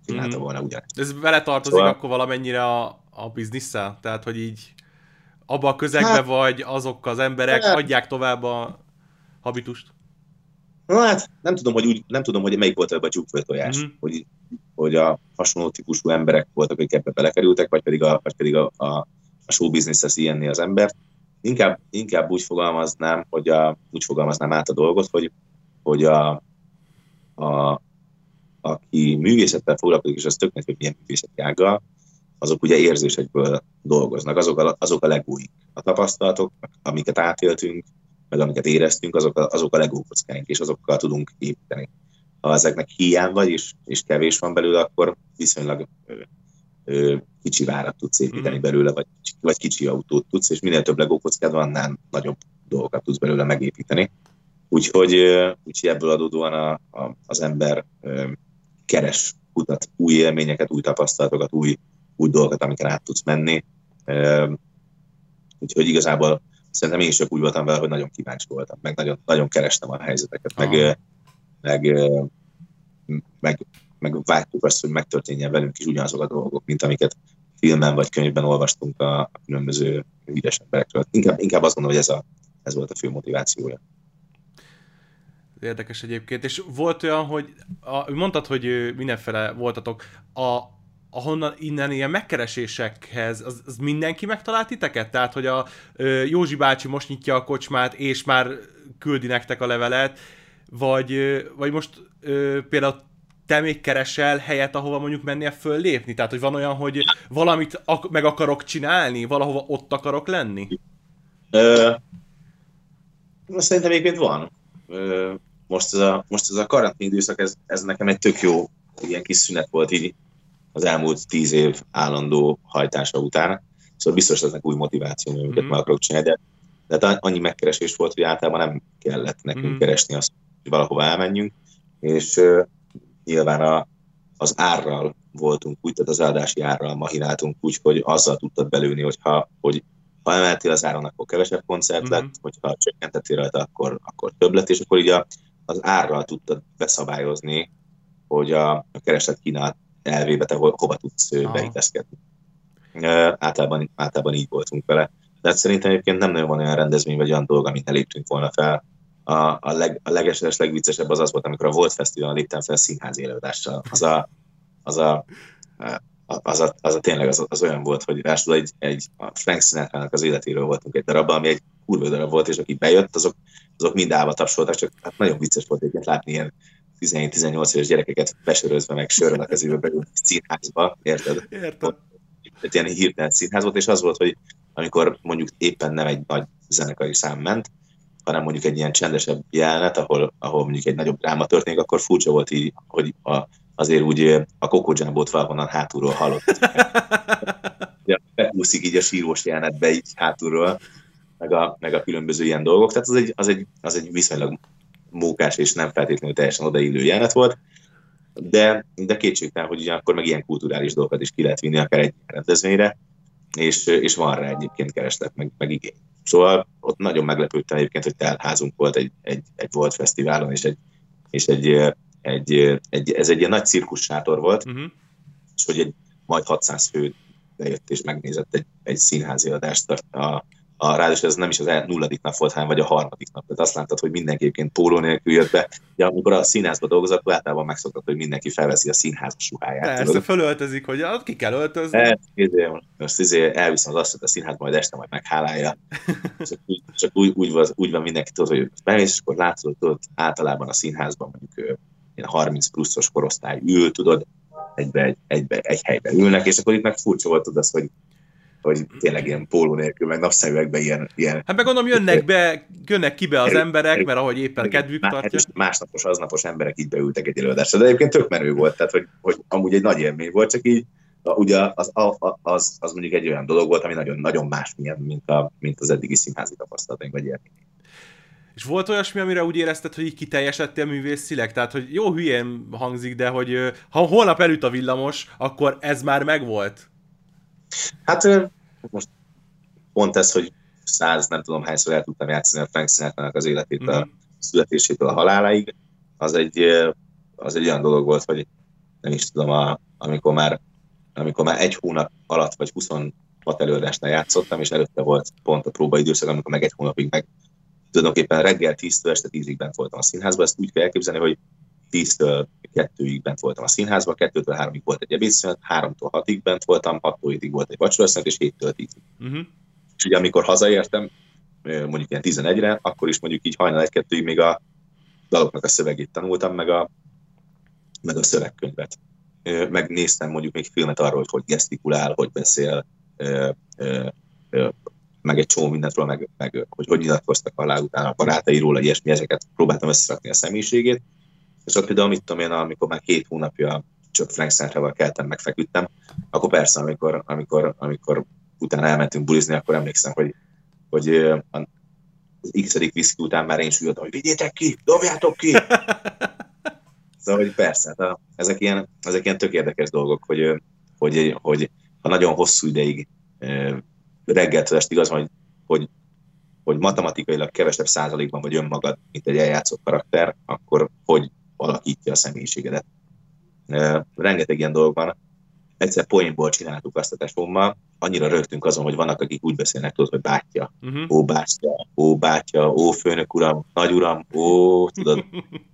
csinálta mm. volna ugyanezt. Ez vele tartozik szóval... akkor valamennyire a, a bizniszsel? Tehát, hogy így abba a közegbe hát, vagy azok az emberek hát, adják tovább a habitust? Hát, nem tudom, hogy, úgy, nem tudom, hogy melyik volt ebbe a csúkfőtojás, mm-hmm. hogy, hogy a hasonló típusú emberek voltak, akik ebbe belekerültek, vagy pedig a, vagy pedig a, a a show business ilyenni az embert. Inkább, inkább úgy fogalmaznám, hogy a, úgy fogalmaznám át a dolgot, hogy, hogy a, a, aki művészettel foglalkozik, és az tök hogy milyen művészeti ággal, azok ugye érzésekből dolgoznak, azok a, azok a legújik. A tapasztalatok, amiket átéltünk, meg amiket éreztünk, azok a, azok a legókockáink, és azokkal tudunk építeni. Ha ezeknek hiány vagy, és, és kevés van belőle, akkor viszonylag kicsi várat tudsz építeni mm. belőle, vagy, vagy kicsi autót tudsz, és minél több Lego kockád van, annál nagyobb dolgokat tudsz belőle megépíteni. Úgyhogy, úgyhogy ebből adódóan a, a, az ember keres, kutat új élményeket, új tapasztalatokat, új, új dolgokat, amiket át tudsz menni. Úgyhogy igazából szerintem én is csak úgy voltam vele, hogy nagyon kíváncsi voltam, meg nagyon, nagyon kerestem a helyzeteket, meg, meg, meg meg vártuk azt, hogy megtörténjen velünk is ugyanazok a dolgok, mint amiket filmben vagy könyvben olvastunk a, különböző híres emberekről. Inkább, inkább azt mondom, hogy ez, a, ez volt a fő motivációja. Érdekes egyébként. És volt olyan, hogy a, mondtad, hogy mindenfele voltatok. A, ahonnan innen ilyen megkeresésekhez, az, az mindenki megtalált titeket? Tehát, hogy a Józsi bácsi most nyitja a kocsmát, és már küldi nektek a levelet, vagy, vagy most például te még keresel helyet, ahova mondjuk mennél föllépni? Tehát, hogy van olyan, hogy valamit ak- meg akarok csinálni, valahova ott akarok lenni? Ö, szerintem egyébként van. Ö, most ez a, most ez a karantén időszak, ez, ez nekem egy tök jó ilyen kis szünet volt így az elmúlt tíz év állandó hajtása után. Szóval biztos lesznek új motiváció, amiket mm-hmm. meg akarok csinálni, de, de annyi megkeresés volt, hogy általában nem kellett nekünk mm. keresni azt, hogy valahova elmenjünk, és nyilván a, az árral voltunk úgy, tehát az áldási árral mahináltunk úgy, hogy azzal tudtad belőni, hogyha, hogy ha emeltél az áron, akkor kevesebb koncert mm-hmm. lett, hogyha csökkentettél rajta, akkor, akkor több lett, és akkor így a, az árral tudtad beszabályozni, hogy a, a kereslet kínálat elvébe te ho, hova tudsz beilleszkedni. Általában, általában így voltunk vele. De hát szerintem egyébként nem nagyon van olyan rendezvény, vagy olyan dolog, amit ne léptünk volna fel. A, a, leg, a legeses, legviccesebb az az volt, amikor a Volt Fesztiválon léptem fel színházi előadással. Az a, az a, az a, az a tényleg az, az olyan volt, hogy rásul egy, egy a Frank sinatra az életéről voltunk egy darabban, ami egy kurva darab volt, és aki bejött, azok, azok mind állva tapsoltak, csak hát nagyon vicces volt egyébként látni ilyen 17-18 éves gyerekeket besörözve, meg sörön a kezébe beült színházba, érted? Érted. Egy ilyen hirtelen színház volt, és az volt, hogy amikor mondjuk éppen nem egy nagy zenekari szám ment, hanem mondjuk egy ilyen csendesebb jelenet, ahol, ahol mondjuk egy nagyobb dráma történik, akkor furcsa volt így, hogy a, azért úgy a Coco Jambot valahonnan hátulról hallott. Bekúszik így a sírós jelenetbe így hátulról, meg a, meg a különböző ilyen dolgok. Tehát az egy, az egy, az egy viszonylag mókás és nem feltétlenül teljesen odaillő jelenet volt, de, de kétségtelen, hogy ugyanakkor meg ilyen kulturális dolgokat is ki lehet vinni akár egy rendezvényre, és, és van rá egyébként kereslet, meg, meg igény. Szóval ott nagyon meglepődtem egyébként, hogy teltházunk volt egy, egy, egy Volt Fesztiválon, és egy, és egy, egy, egy, ez egy ilyen nagy cirkussátor volt, uh-huh. és hogy egy majd 600 fő bejött és megnézett egy, egy színházi adást a, a, ráadásul ez nem is az el, nulladik nap volt, hanem vagy a harmadik nap. Tehát azt láttad, hogy mindenki egyébként póló nélkül jött be. Ja, amikor a színházba dolgozott, általában megszokott, hogy mindenki felveszi a színház ruháját. Persze, fölöltözik, hogy ki kell öltözni. E, izé, most izé, elviszem az hogy a színházba majd este majd meghálálja. csak úgy, csak úgy, úgy, van, úgy van mindenki, tudod, hogy bemész, és akkor látod, tudod, általában a színházban mondjuk ilyen 30 pluszos korosztály ül, tudod, egybe, egy, egybe, egy helyben ülnek, és akkor itt meg furcsa volt, tudod, hogy hogy tényleg ilyen póló nélkül, meg napszemüvegben ilyen, ilyen... Hát meg gondolom jönnek be, jönnek ki be az emberek, mert ahogy éppen kedvük tartja. Másnapos, aznapos emberek így beültek egy előadásra, de egyébként tök menő volt, tehát hogy, hogy amúgy egy nagy élmény volt, csak így ugye az, az, az, mondjuk egy olyan dolog volt, ami nagyon, nagyon más milyen, mint, a, mint az eddigi színházi tapasztalataink, vagy ilyen. És volt olyasmi, amire úgy érezted, hogy így kiteljesedtél művészileg? Tehát, hogy jó hülyén hangzik, de hogy ha holnap elüt a villamos, akkor ez már megvolt? Hát most pont ez, hogy száz, nem tudom hányszor el tudtam játszani a Frank sinatra az életét a mm. születésétől a haláláig, az egy, az egy olyan dolog volt, hogy nem is tudom, a, amikor, már, amikor már egy hónap alatt, vagy 26 előadásnál játszottam, és előtte volt pont a próbaidőszak, amikor meg egy hónapig meg tulajdonképpen reggel 10-től este 10-ig bent voltam a színházban, ezt úgy kell elképzelni, hogy 10-től 2-ig bent voltam a színházban, 2-től 3-ig volt egy ebédszünet, 3-tól 6-ig bent voltam, 6-tól 7-ig volt egy vacsoraszünet, és 7-től 10-ig. Uh-huh. És ugye amikor hazaértem, mondjuk ilyen 11-re, akkor is mondjuk így hajnal 1-2-ig még a daloknak a szövegét tanultam, meg a, meg a szövegkönyvet. Megnéztem mondjuk még filmet arról, hogy hogy gesztikulál, hogy beszél, meg egy csomó mindentről, meg, meg hogy hogy nyilatkoztak alá utána a barátairól, ilyesmi, ezeket próbáltam összerakni a személyiségét, és ott például, mit tudom én, amikor már két hónapja csak Frank Sinatra-val keltem, megfeküdtem, akkor persze, amikor, amikor, amikor utána elmentünk bulizni, akkor emlékszem, hogy, hogy az x viszki után már én süllyedtem, hogy vigyétek ki, dobjátok ki! Szóval, hogy persze, hát ezek ilyen, ezek ilyen tök érdekes dolgok, hogy, hogy, hogy ha nagyon hosszú ideig reggeltől estig az, hogy, hogy, hogy matematikailag kevesebb százalékban vagy önmagad, mint egy eljátszott karakter, akkor hogy alakítja a személyiségedet. Rengeteg ilyen dolog van. Egyszer poénból csináltuk azt a tesómmal, annyira rögtünk azon, hogy vannak, akik úgy beszélnek, tudod, hogy bátyja, uh-huh. ó bátyja, ó bátyja, ó főnök uram, nagy uram, ó, tudod.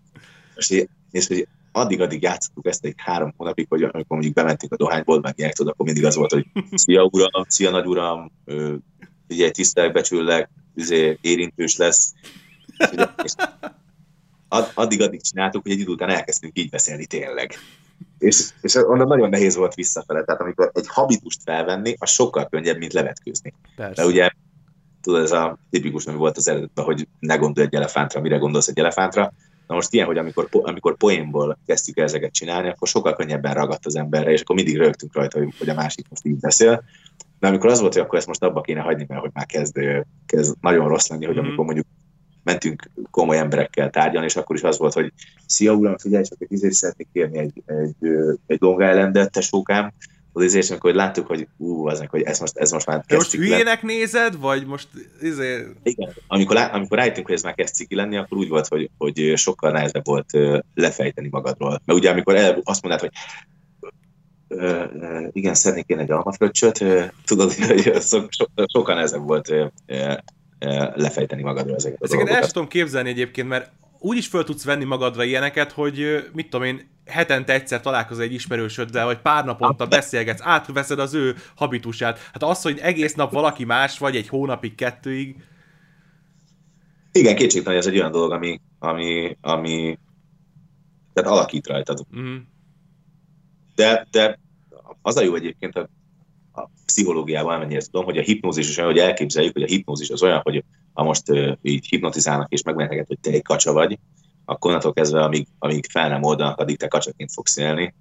és, és hogy addig-addig játszottuk ezt egy három hónapig, hogy amikor mondjuk bementünk a dohányból, meg ilyenek, tudod, akkor mindig az volt, hogy szia uram, szia nagy uram, ugye tisztelek, becsüllek, izé, érintős lesz. És, addig-addig csináltuk, hogy egy idő után elkezdtünk így beszélni tényleg. És, és onnan nagyon nehéz volt visszafele. Tehát amikor egy habitust felvenni, az sokkal könnyebb, mint levetkőzni. Persze. De ugye, tudod, ez a tipikus, ami volt az eredetben, hogy ne gondolj egy elefántra, mire gondolsz egy elefántra. Na most ilyen, hogy amikor, amikor poénból kezdtük ezeket csinálni, akkor sokkal könnyebben ragadt az emberre, és akkor mindig rögtünk rajta, hogy a másik most így beszél. de amikor az volt, hogy akkor ezt most abba kéne hagyni, mert hogy már kezd, kezd nagyon rossz lenni, hogy mm. amikor mondjuk mentünk komoly emberekkel tárgyalni, és akkor is az volt, hogy szia uram, figyelj csak, hogy izé szeretnék kérni egy, egy, egy Long Island-et, tesókám, az izé, amikor láttuk, hogy ú, aznak, hogy ez most, ez most már kezd Most hülyének le. nézed, vagy most izé... Igen, amikor, amikor rájöttünk, hogy ez már kezd ciki lenni, akkor úgy volt, hogy, hogy sokkal nehezebb volt lefejteni magadról. Mert ugye amikor el, azt mondod, hogy ö, ö, igen, szeretnék én egy almafröccsöt, tudod, hogy so, so, sokkal nehezebb volt lefejteni magadról ezeket a Ezeket el tudom képzelni egyébként, mert úgy is föl tudsz venni magadra ilyeneket, hogy mit tudom én, hetente egyszer találkozol egy ismerősöddel, vagy pár naponta beszélgetsz, átveszed az ő habitusát. Hát az, hogy egész nap valaki más vagy, egy hónapig, kettőig. Igen, kétségtelen, ez egy olyan dolog, ami, ami, ami tehát alakít rajtad. Mm. De, de az a jó egyébként a, pszichológiában, amennyire tudom, hogy a hipnózis is olyan, hogy elképzeljük, hogy a hipnózis az olyan, hogy ha most így hipnotizálnak és megmondják, hogy te egy kacsa vagy, akkor onnantól kezdve, amíg, amíg fel nem oldanak, addig te kacsaként fogsz élni,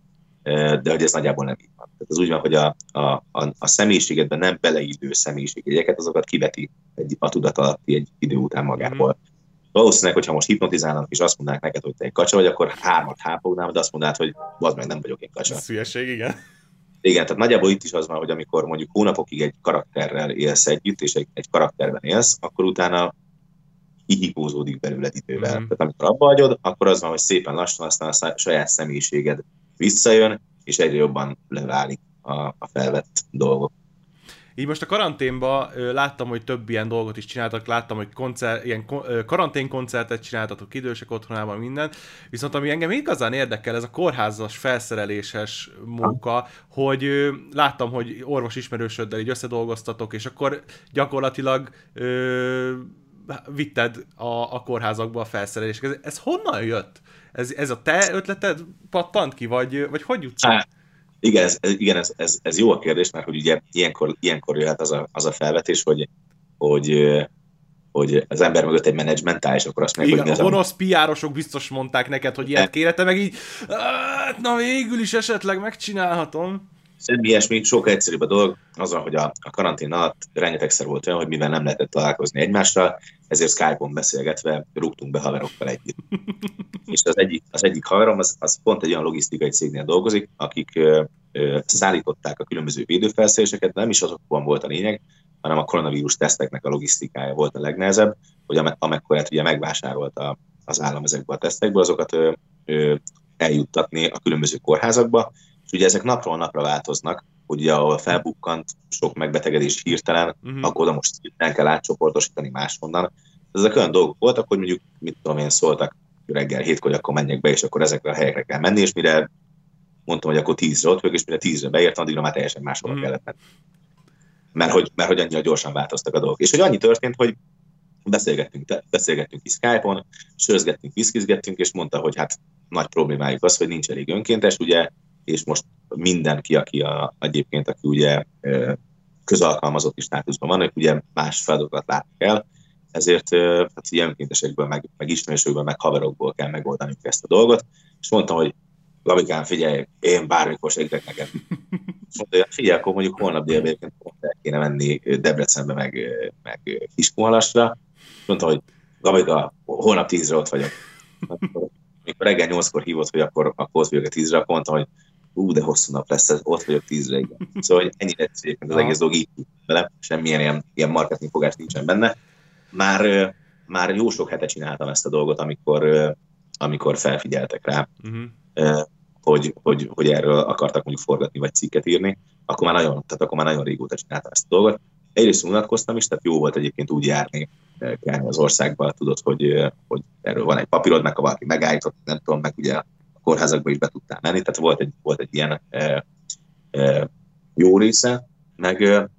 de hogy ez nagyjából nem így van. Tehát az úgy van, hogy a, a, a, a személyiségedben nem beleillő személyiségjegyeket, azokat kiveti egy, a tudat alatti egy idő után magából. Mm. Valószínűleg, hogyha most hipnotizálnak és azt mondanák neked, hogy te egy kacsa vagy, akkor hármat hápognál, de azt mondanád, hogy az meg nem vagyok én kacsa. Ez hülyeség, igen. Igen, tehát nagyjából itt is az van, hogy amikor mondjuk hónapokig egy karakterrel élsz együtt, és egy, egy karakterben élsz, akkor utána ihipózódik belőled idővel. Mm. Tehát amikor abba hagyod, akkor az van, hogy szépen lassan aztán a saját személyiséged visszajön, és egyre jobban leválik a, a felvett dolgok. Így most a karanténban láttam, hogy több ilyen dolgot is csináltak, láttam, hogy koncert, ilyen karanténkoncertet csináltatok idősek otthonában, minden. Viszont ami engem igazán érdekel, ez a kórházas felszereléses munka, hogy láttam, hogy orvos ismerősöddel így összedolgoztatok, és akkor gyakorlatilag ö, vitted a, a kórházakba a felszerelést. Ez, ez honnan jött? Ez, ez a te ötleted pattant ki, vagy, vagy hogy jutsz? Igen, ez, igen ez, ez, ez, jó a kérdés, mert hogy ugye ilyenkor, ilyenkor jöhet az a, az a felvetés, hogy, hogy hogy az ember mögött egy menedzsment áll, és akkor azt mondják, Igen, hogy... a gonosz piárosok biztos mondták neked, hogy ilyet kéne, te meg így, na végül is esetleg megcsinálhatom. Semmi ilyesmi, sokkal egyszerűbb a dolog. Az hogy a, a karantén alatt rengetegszer volt olyan, hogy mivel nem lehetett találkozni egymással, ezért Skype-on beszélgetve rúgtunk be haverokkal együtt. És az egyik, az egyik haverom, az, az pont egy olyan logisztikai cégnél dolgozik, akik ö, ö, szállították a különböző védőfelszereléseket, nem is azokban volt a lényeg, hanem a koronavírus teszteknek a logisztikája volt a legnehezebb, hogy amekkorát ugye megvásárolta az állam ezekből a tesztekből, azokat ö, ö, eljuttatni a különböző kórházakba, és ugye ezek napról napra változnak, ugye ahol felbukkant sok megbetegedés hirtelen, uh-huh. akkor oda most nem kell átcsoportosítani máshonnan. Ezek olyan dolgok voltak, hogy mondjuk, mit tudom én, szóltak reggel hétkor, hogy akkor menjek be, és akkor ezekre a helyekre kell menni, és mire mondtam, hogy akkor tízre ott vagyok, és mire tízre beértem, addigra már teljesen máshol uh-huh. kellett menni. Mert hogy, mert hogy annyira gyorsan változtak a dolgok. És hogy annyi történt, hogy beszélgettünk, beszélgettünk is Skype-on, sőzgettünk, viszkizgettünk, és mondta, hogy hát nagy problémájuk az, hogy nincs elég önkéntes, ugye és most mindenki, aki a, egyébként, aki ugye közalkalmazott státuszban van, ők ugye más feladatokat látnak el, ezért hát ilyen önkéntesekből, meg, meg ismerősökből, meg haverokból kell megoldani ezt a dolgot, és mondtam, hogy Labikán, figyelj, én bármikor segítek neked. Mondta, hogy figyelj, akkor mondjuk holnap délben el kéne menni Debrecenbe, meg, meg Kiskunhalasra. Mondta, hogy Gabika, holnap tízre ott vagyok. Amikor reggel nyolckor hívott, hogy akkor, akkor ott vagyok a tízre, akkor mondta, hogy ú, de hosszú nap lesz, ott vagyok tízre, igen. Szóval, hogy ennyire egyszerűen az egész dolog így vele, semmilyen ilyen, ilyen marketing fogás nincsen benne. Már, már jó sok hete csináltam ezt a dolgot, amikor, amikor felfigyeltek rá, uh-huh. hogy, hogy, hogy erről akartak mondjuk forgatni, vagy cikket írni, akkor már nagyon, tehát akkor már nagyon régóta csináltam ezt a dolgot. Egyrészt unatkoztam is, tehát jó volt egyébként úgy járni, kelni az országba, tudod, hogy, hogy erről van egy papírod, meg ha valaki megállított, nem tudom, meg ugye kórházakba is be tudtál menni, tehát volt egy, volt egy ilyen e, e, jó része, meg, e,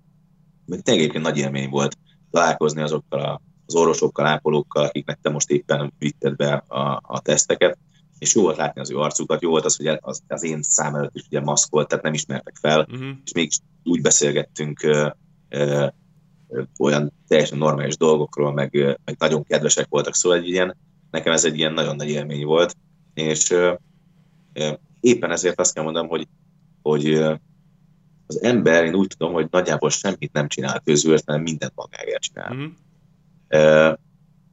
meg egyébként nagy élmény volt találkozni azokkal a, az orvosokkal, ápolókkal, akiknek te most éppen vitted be a, a teszteket, és jó volt látni az ő arcukat, jó volt az, hogy az, az én szám előtt is ugye maszkolt, tehát nem ismertek fel, uh-huh. és mégis úgy beszélgettünk ö, ö, olyan teljesen normális dolgokról, meg, meg nagyon kedvesek voltak, szóval egy ilyen, nekem ez egy ilyen nagyon nagy élmény volt, és Éppen ezért azt kell mondanom, hogy, hogy az ember, én úgy tudom, hogy nagyjából semmit nem csinál közül, hanem mindent magáért csinál. Mm.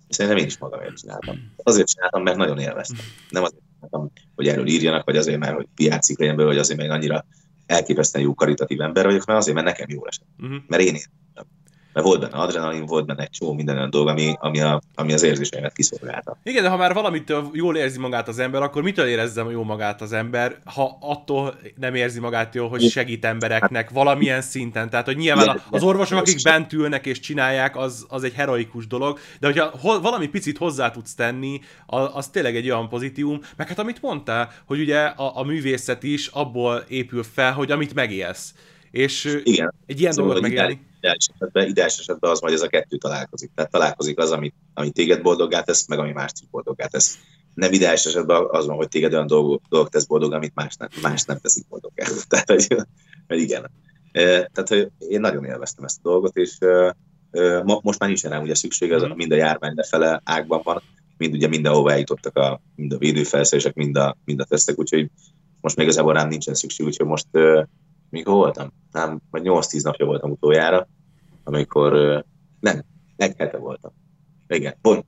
Szerintem én is magamért csináltam. Azért csináltam, mert nagyon élveztem. Nem azért csináltam, hogy erről írjanak, vagy azért, mert hogy piácik legyen belőle, vagy azért, mert annyira elképesztően jó karitatív ember vagyok, mert azért, mert nekem jó esett. Uh-huh. Mert én értem mert volt benne adrenalin, volt benne egy csomó minden olyan dolog, ami, ami, a, ami az érzéseimet kiszolgálta. Igen, de ha már valamit jól érzi magát az ember, akkor mitől érezzem jó magát az ember, ha attól nem érzi magát jól, hogy segít embereknek valamilyen szinten. Tehát, hogy nyilván az orvosok, akik bent ülnek és csinálják, az, az egy heroikus dolog, de hogyha valami picit hozzá tudsz tenni, az, tényleg egy olyan pozitívum. Meg hát amit mondtál, hogy ugye a, a művészet is abból épül fel, hogy amit megélsz. És Igen. egy ilyen szóval dolgot megélni ideális esetben, ideális esetben az, hogy ez a kettő találkozik. Tehát találkozik az, ami, ami téged boldoggá tesz, meg ami más is boldoggá tesz. Nem ideális esetben az van, hogy téged olyan dolgok, dolgok tesz boldog, amit más nem, más nem teszik boldoggá. Tehát, hogy, hogy igen. Tehát, hogy én nagyon élveztem ezt a dolgot, és most már nincsen rá ugye szükség, az, mind a járvány lefele ágban van, mind ugye mindenhova eljutottak a, mind a védőfelszerelések, mind a, mind a tesztek, úgyhogy most még igazából rám nincsen szükség, úgyhogy most mikor voltam? Nem, vagy 8-10 napja voltam utoljára, amikor nem, egy hete voltam. Igen, pont,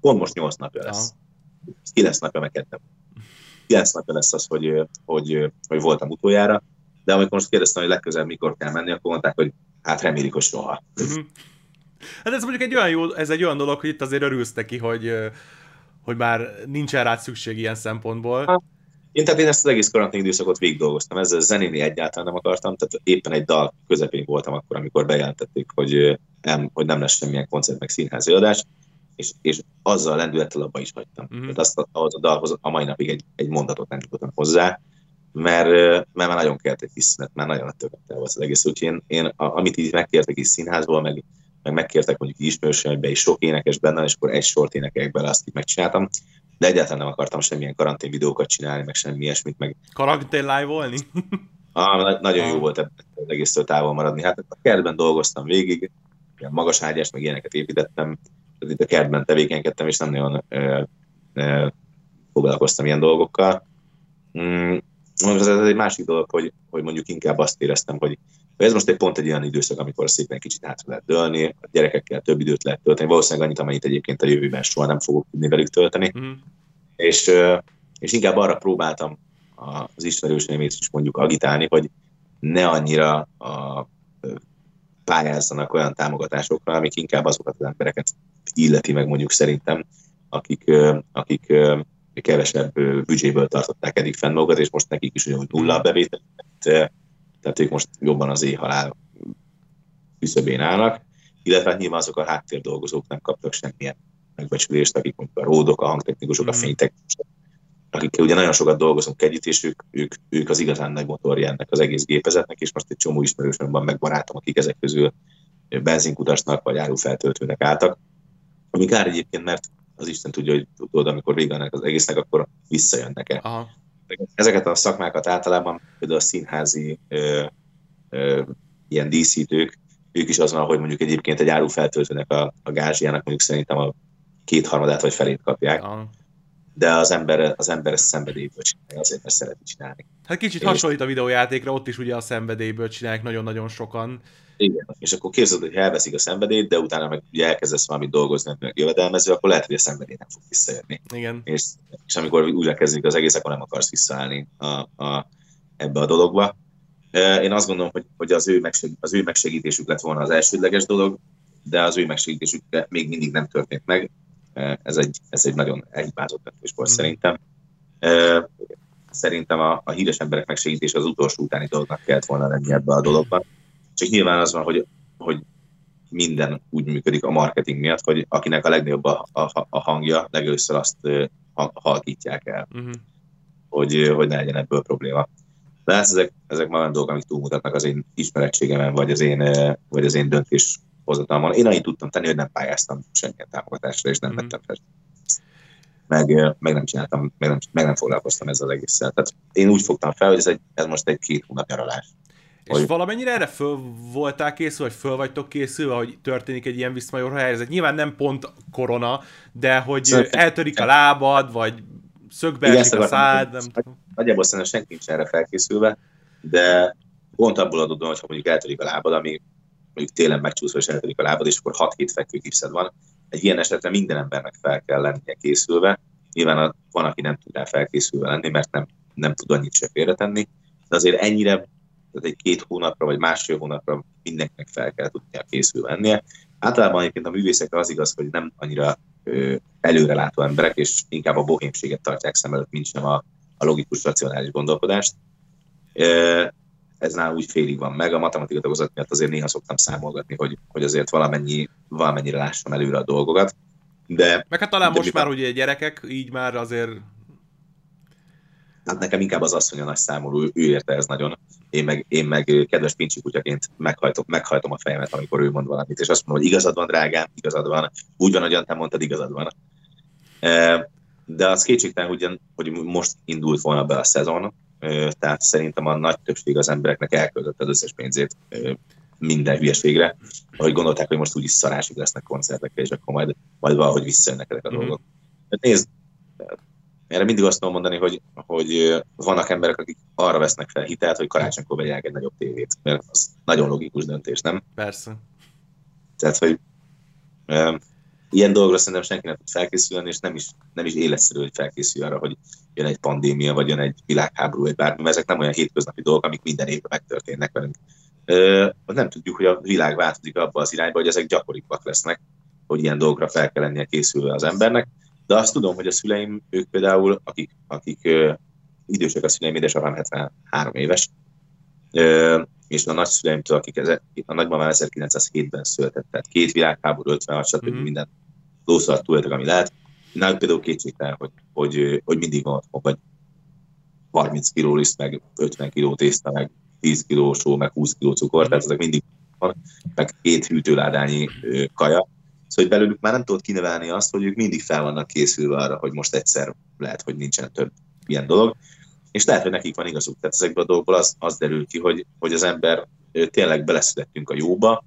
pont most 8 napja lesz. 9 napja meg kettem. 9 napja lesz az, hogy, hogy, hogy voltam utoljára, de amikor most kérdeztem, hogy legközelebb mikor kell menni, akkor mondták, hogy hát remélik, hogy soha. Mhm. Hát ez mondjuk egy olyan, jó, ez egy olyan dolog, hogy itt azért örülsz neki, hogy, hogy már nincsen rá szükség ilyen szempontból. Én tehát én ezt az egész karantén időszakot végig dolgoztam, ezzel zenélni egyáltalán nem akartam, tehát éppen egy dal közepén voltam akkor, amikor bejelentették, hogy nem, hogy nem lesz semmilyen koncert meg színházi adás, és, és azzal a lendülettel abba is hagytam. Uh-huh. Tehát azt ahhoz a dalhoz a mai napig egy, egy mondatot nem tudtam hozzá, mert, mert már nagyon kért egy kis szünet, már nagyon többet volt az egész. Úgyhogy én, én a, amit így megkértek is színházból, meg, meg megkértek mondjuk be is sok énekes benne, és akkor egy sort énekeljek bele, azt így megcsináltam de egyáltalán nem akartam semmilyen karantén videókat csinálni, meg semmi ilyesmit. Meg... Karantén live-olni? ah, nagyon jó volt az egésztől távol maradni. Hát a kertben dolgoztam végig, ilyen magas ágyást, meg ilyeneket építettem, itt a kertben tevékenykedtem, és nem nagyon ö, ö, foglalkoztam ilyen dolgokkal. Mm, ez egy másik dolog, hogy, hogy mondjuk inkább azt éreztem, hogy ez most egy pont egy olyan időszak, amikor szépen kicsit hátra lehet dőlni, a gyerekekkel több időt lehet tölteni, valószínűleg annyit, amennyit egyébként a jövőben soha nem fogok tudni velük tölteni. Mm. És, és inkább arra próbáltam az ismerőseimet is mondjuk agitálni, hogy ne annyira a, pályázzanak olyan támogatásokra, amik inkább azokat az embereket illeti meg mondjuk szerintem, akik, akik kevesebb büdzséből tartották eddig fenn magukat, és most nekik is ugyanúgy nulla a bevétel, tehát ők most jobban az éjhalál küszöbén állnak, illetve hát nyilván azok a háttérdolgozók nem kaptak semmilyen megbecsülést, akik mondjuk a ródok, a hangtechnikusok, a mm. fénytechnikusok, akikkel ugye nagyon sokat dolgozunk együtt, és ők, ők, ők az igazán nagy motorja ennek az egész gépezetnek, és most egy csomó ismerősöm van, meg barátom, akik ezek közül benzinkutasnak vagy árufeltöltőnek álltak. Ami kár egyébként, mert az Isten tudja, hogy tudod, amikor vége ennek az egésznek, akkor visszajönnek-e. Aha. Ezeket a szakmákat általában például a színházi ö, ö, ilyen díszítők, ők is az van, hogy mondjuk egyébként egy árufeltöltőnek a, a gázsiának mondjuk szerintem a kétharmadát vagy felét kapják. Aha. De az ember, az ember ezt szenvedélyből csinálja, azért mert szereti csinálni. Hát kicsit és... hasonlít a videójátékra, ott is ugye a szenvedélyből csinálják nagyon-nagyon sokan. Igen, és akkor képzeld, hogy elveszik a szenvedélyt, de utána meg ugye elkezdesz valamit dolgozni, meg jövedelmező, akkor lehet, hogy a szenvedély nem fog visszajönni. Igen. És, és amikor újra kezdődik az egész, akkor nem akarsz visszaállni a, a, ebbe a dologba. Én azt gondolom, hogy, hogy az, ő megsegít, az ő megsegítésük lett volna az elsődleges dolog, de az ő megsegítésük még mindig nem történt meg. Ez egy, ez egy nagyon elhibázott döntés volt mm. szerintem. Szerintem a, a híres emberek megsegítése az utolsó utáni dolognak kellett volna lenni ebbe a dologban. Csak nyilván az van, hogy, hogy minden úgy működik a marketing miatt, hogy akinek a legnagyobb a, a, a hangja, legelőször azt halkítják el, uh-huh. hogy, hogy ne legyen ebből probléma. De hát ezek, ezek már olyan dolgok, amik túlmutatnak az én ismerettségemen, vagy az én, vagy az én döntés hozatalmon. Én annyit tudtam tenni, hogy nem pályáztam semmilyen támogatásra, és nem uh-huh. vettem fel. Meg, meg nem csináltam, meg nem, meg nem foglalkoztam ezzel az egésszel. Tehát én úgy fogtam fel, hogy ez, egy, ez most egy két hónap nyaralás. És hogy... valamennyire erre föl voltál készül, vagy föl vagytok készülve, hogy történik egy ilyen viszmajor helyzet? Nyilván nem pont korona, de hogy Szerintem... eltörik a lábad, vagy szögbe esik a szád, nem tudom. Nagyjából szerintem senki nincs erre felkészülve, de, Pont abból adódóan, hogyha mondjuk eltörik a lábad, ami mondjuk télen megcsúszva és eltörik a lábad, és akkor 6 hét fekvőgipszed van. Egy ilyen esetre minden embernek fel kell lennie készülve. Nyilván van, aki nem tud rá felkészülve lenni, mert nem, nem tud annyit se félretenni, de azért ennyire, tehát egy két hónapra vagy másfél hónapra mindenkinek fel kell tudnia készülve lennie. Általában egyébként a művészekre az igaz, hogy nem annyira ö, előrelátó emberek, és inkább a bohémséget tartják szem előtt, mint sem a, a logikus, racionális gondolkodást. Ez már úgy félig van meg. A matematika tagozat miatt azért néha szoktam számolgatni, hogy, hogy azért valamennyi, valamennyire lássam előre a dolgokat. De, meg hát talán de most már ugye gyerekek, így már azért Hát nekem inkább az asszony a nagy számú, ő, ő érte ez nagyon. Én meg, én meg kedves pincsi kutyaként meghajtom, meghajtom a fejemet, amikor ő mond valamit, és azt mondom, hogy igazad van, drágám, igazad van, úgy van, ahogyan te mondtad, igazad van. De az kétségtelen, hogy, hogy most indult volna be a szezon, tehát szerintem a nagy többség az embereknek elköltött az összes pénzét minden hülyeségre, ahogy gondolták, hogy most úgyis szarásig lesznek koncertekre, és akkor majd, majd valahogy visszajönnek ezek a mm. dolgok. Nézd, erre mindig azt tudom mondani, hogy, hogy vannak emberek, akik arra vesznek fel hitelt, hogy karácsonykor vegyenek egy nagyobb tévét, mert az nagyon logikus döntés, nem? Persze. Tehát, hogy e, ilyen dolgokra szerintem senki nem tud felkészülni, és nem is, nem is életszerű, hogy felkészül arra, hogy jön egy pandémia, vagy jön egy világháború, vagy bármi, ezek nem olyan hétköznapi dolgok, amik minden évben megtörténnek velünk. E, nem tudjuk, hogy a világ változik abba az irányba, hogy ezek gyakoribbak lesznek, hogy ilyen dolgokra fel kell lennie készülve az embernek, de azt tudom, hogy a szüleim, ők például, akik, akik ö, idősek a szüleim, édesapám 73 éves, ö, és a nagyszüleimtől, akik ez, a nagymamám 1907-ben született, tehát két világháború, 56, stb. Mm-hmm. minden lószart túléltek, ami lehet. Náluk például kétségtelen, hogy, hogy, hogy mindig van otthon, vagy 30 kiló liszt, meg 50 kiló tészta, meg 10 kiló só, meg 20 kiló cukor, mm-hmm. tehát ezek mindig van, meg két hűtőládányi kaja, Szóval hogy belőlük már nem tudod kinevelni azt, hogy ők mindig fel vannak készülve arra, hogy most egyszer lehet, hogy nincsen több ilyen dolog. És lehet, hogy nekik van igazuk. Tehát ezekből a dolgokból az, az derül ki, hogy, hogy az ember tényleg beleszülettünk a jóba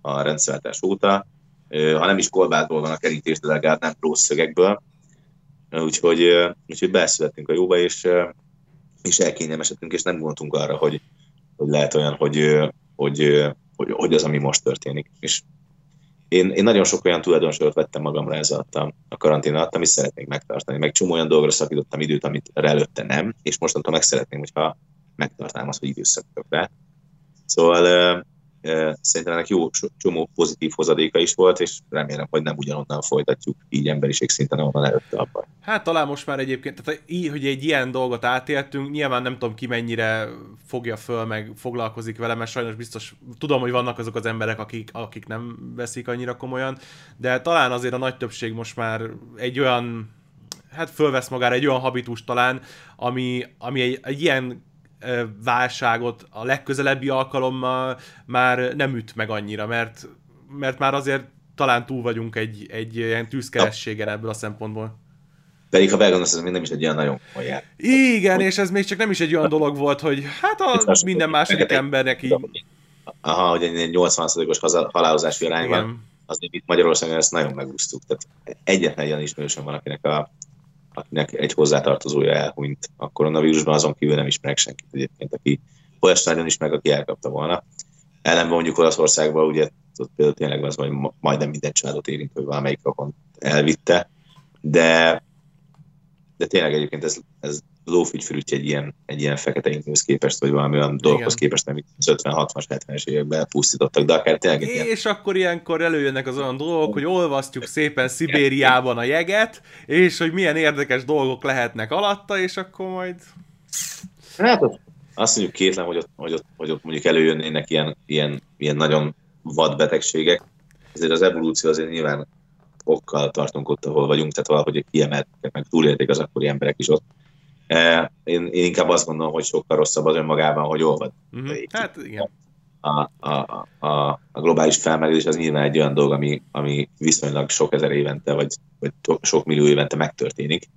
a rendszerváltás óta, ha nem is kolbátból van a kerítés, de legalább nem rossz szögekből. Úgyhogy, úgyhogy beleszülettünk a jóba, és, és elkényelmesedtünk, és nem gondoltunk arra, hogy, hogy lehet olyan, hogy, hogy, hogy, hogy az, ami most történik. És én, én nagyon sok olyan tulajdonságot vettem magamra ez alatt a, a karantén alatt, amit szeretnék megtartani. Meg csomó olyan dolgra szakítottam időt, amit előtte nem, és mostantól meg szeretném, hogyha megtartnám azt, hogy rá. Szóval szerintem ennek jó csomó pozitív hozadéka is volt, és remélem, hogy nem ugyanonnan folytatjuk így emberiség szinten, ahonnan előtte abban. Hát talán most már egyébként, tehát így, hogy egy ilyen dolgot átéltünk, nyilván nem tudom ki mennyire fogja föl, meg foglalkozik vele, mert sajnos biztos tudom, hogy vannak azok az emberek, akik, akik nem veszik annyira komolyan, de talán azért a nagy többség most már egy olyan hát fölvesz magára egy olyan habitus talán, ami, ami egy, egy ilyen válságot a legközelebbi alkalommal már nem üt meg annyira, mert, mert már azért talán túl vagyunk egy, egy ilyen tűzkerességen ebből a szempontból. Pedig ha begondolsz, ez még nem is egy olyan nagyon komoly Igen, és ez még csak nem is egy olyan dolog volt, hogy hát a minden második embernek így... Aha, hogy egy 80%-os halálozási arány van, az itt Magyarországon ezt nagyon megúsztuk. Tehát egyetlen ilyen ismerősöm van, akinek a akinek egy hozzátartozója elhunyt a koronavírusban, azon kívül nem ismerek senkit egyébként, aki nagyon is meg, aki elkapta volna. Ellenben mondjuk Olaszországban ugye ott például tényleg az, hogy majdnem minden családot érint, hogy valamelyik rokon elvitte, de, de tényleg egyébként ez, ez lófügyfürütty egy ilyen, egy ilyen fekete ingnőz képest, vagy valami olyan dolgokhoz képest, amit az 50-60-as, 70-es években pusztítottak, de akár tényleg És ilyen... akkor ilyenkor előjönnek az olyan dolgok, hogy olvasztjuk szépen Szibériában a jeget, és hogy milyen érdekes dolgok lehetnek alatta, és akkor majd... Hát azt mondjuk kétlem, hogy ott, hogy ott, hogy ott mondjuk előjönnének ilyen, ilyen, ilyen nagyon vad betegségek. Ezért az evolúció azért nyilván okkal tartunk ott, ahol vagyunk, tehát valahogy kiemeltek, meg túlélték az akkori emberek is ott. Én, én inkább azt gondolom, hogy sokkal rosszabb az önmagában, hogy olvad. Mm-hmm. Hát igen. A, a, a, a globális felmelegedés az nyilván egy olyan dolog, ami, ami viszonylag sok ezer évente, vagy, vagy sok millió évente megtörténik,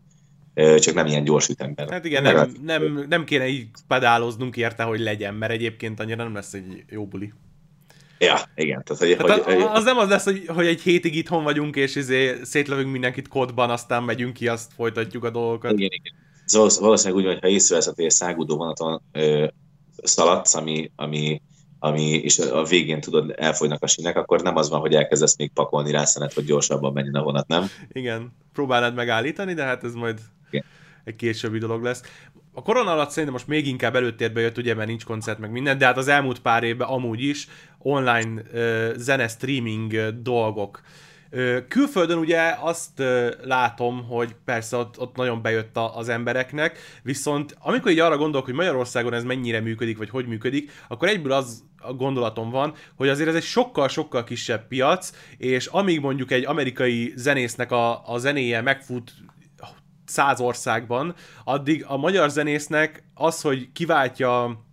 csak nem ilyen gyors ütemben. Hát igen, nem, nem, nem kéne így pedáloznunk érte, hogy legyen, mert egyébként annyira nem lesz egy jó buli. Ja, igen. Tehát, hogy, tehát hogy, az nem az lesz, hogy, hogy egy hétig itthon vagyunk, és izé szétlövünk mindenkit kodban, aztán megyünk ki, azt folytatjuk a dolgokat. Igen, igen. Szóval valószínűleg úgy, hogy ha észrevesz, hogy egy szágudó vonaton ö, szaladsz, ami, ami, ami, és a végén tudod, elfogynak a sinek, akkor nem az van, hogy elkezdesz még pakolni rá szenet, hogy gyorsabban menjen a vonat, nem? Igen, próbálnád megállítani, de hát ez majd Igen. egy későbbi dolog lesz. A korona alatt szerintem most még inkább előtérbe jött, ugye, mert nincs koncert meg minden, de hát az elmúlt pár évben amúgy is online uh, zene streaming dolgok Külföldön ugye azt látom, hogy persze ott, ott nagyon bejött az embereknek, viszont amikor így arra gondolok, hogy Magyarországon ez mennyire működik, vagy hogy működik, akkor egyből az a gondolatom van, hogy azért ez egy sokkal-sokkal kisebb piac, és amíg mondjuk egy amerikai zenésznek a, a zenéje megfut száz országban, addig a magyar zenésznek az, hogy kiváltja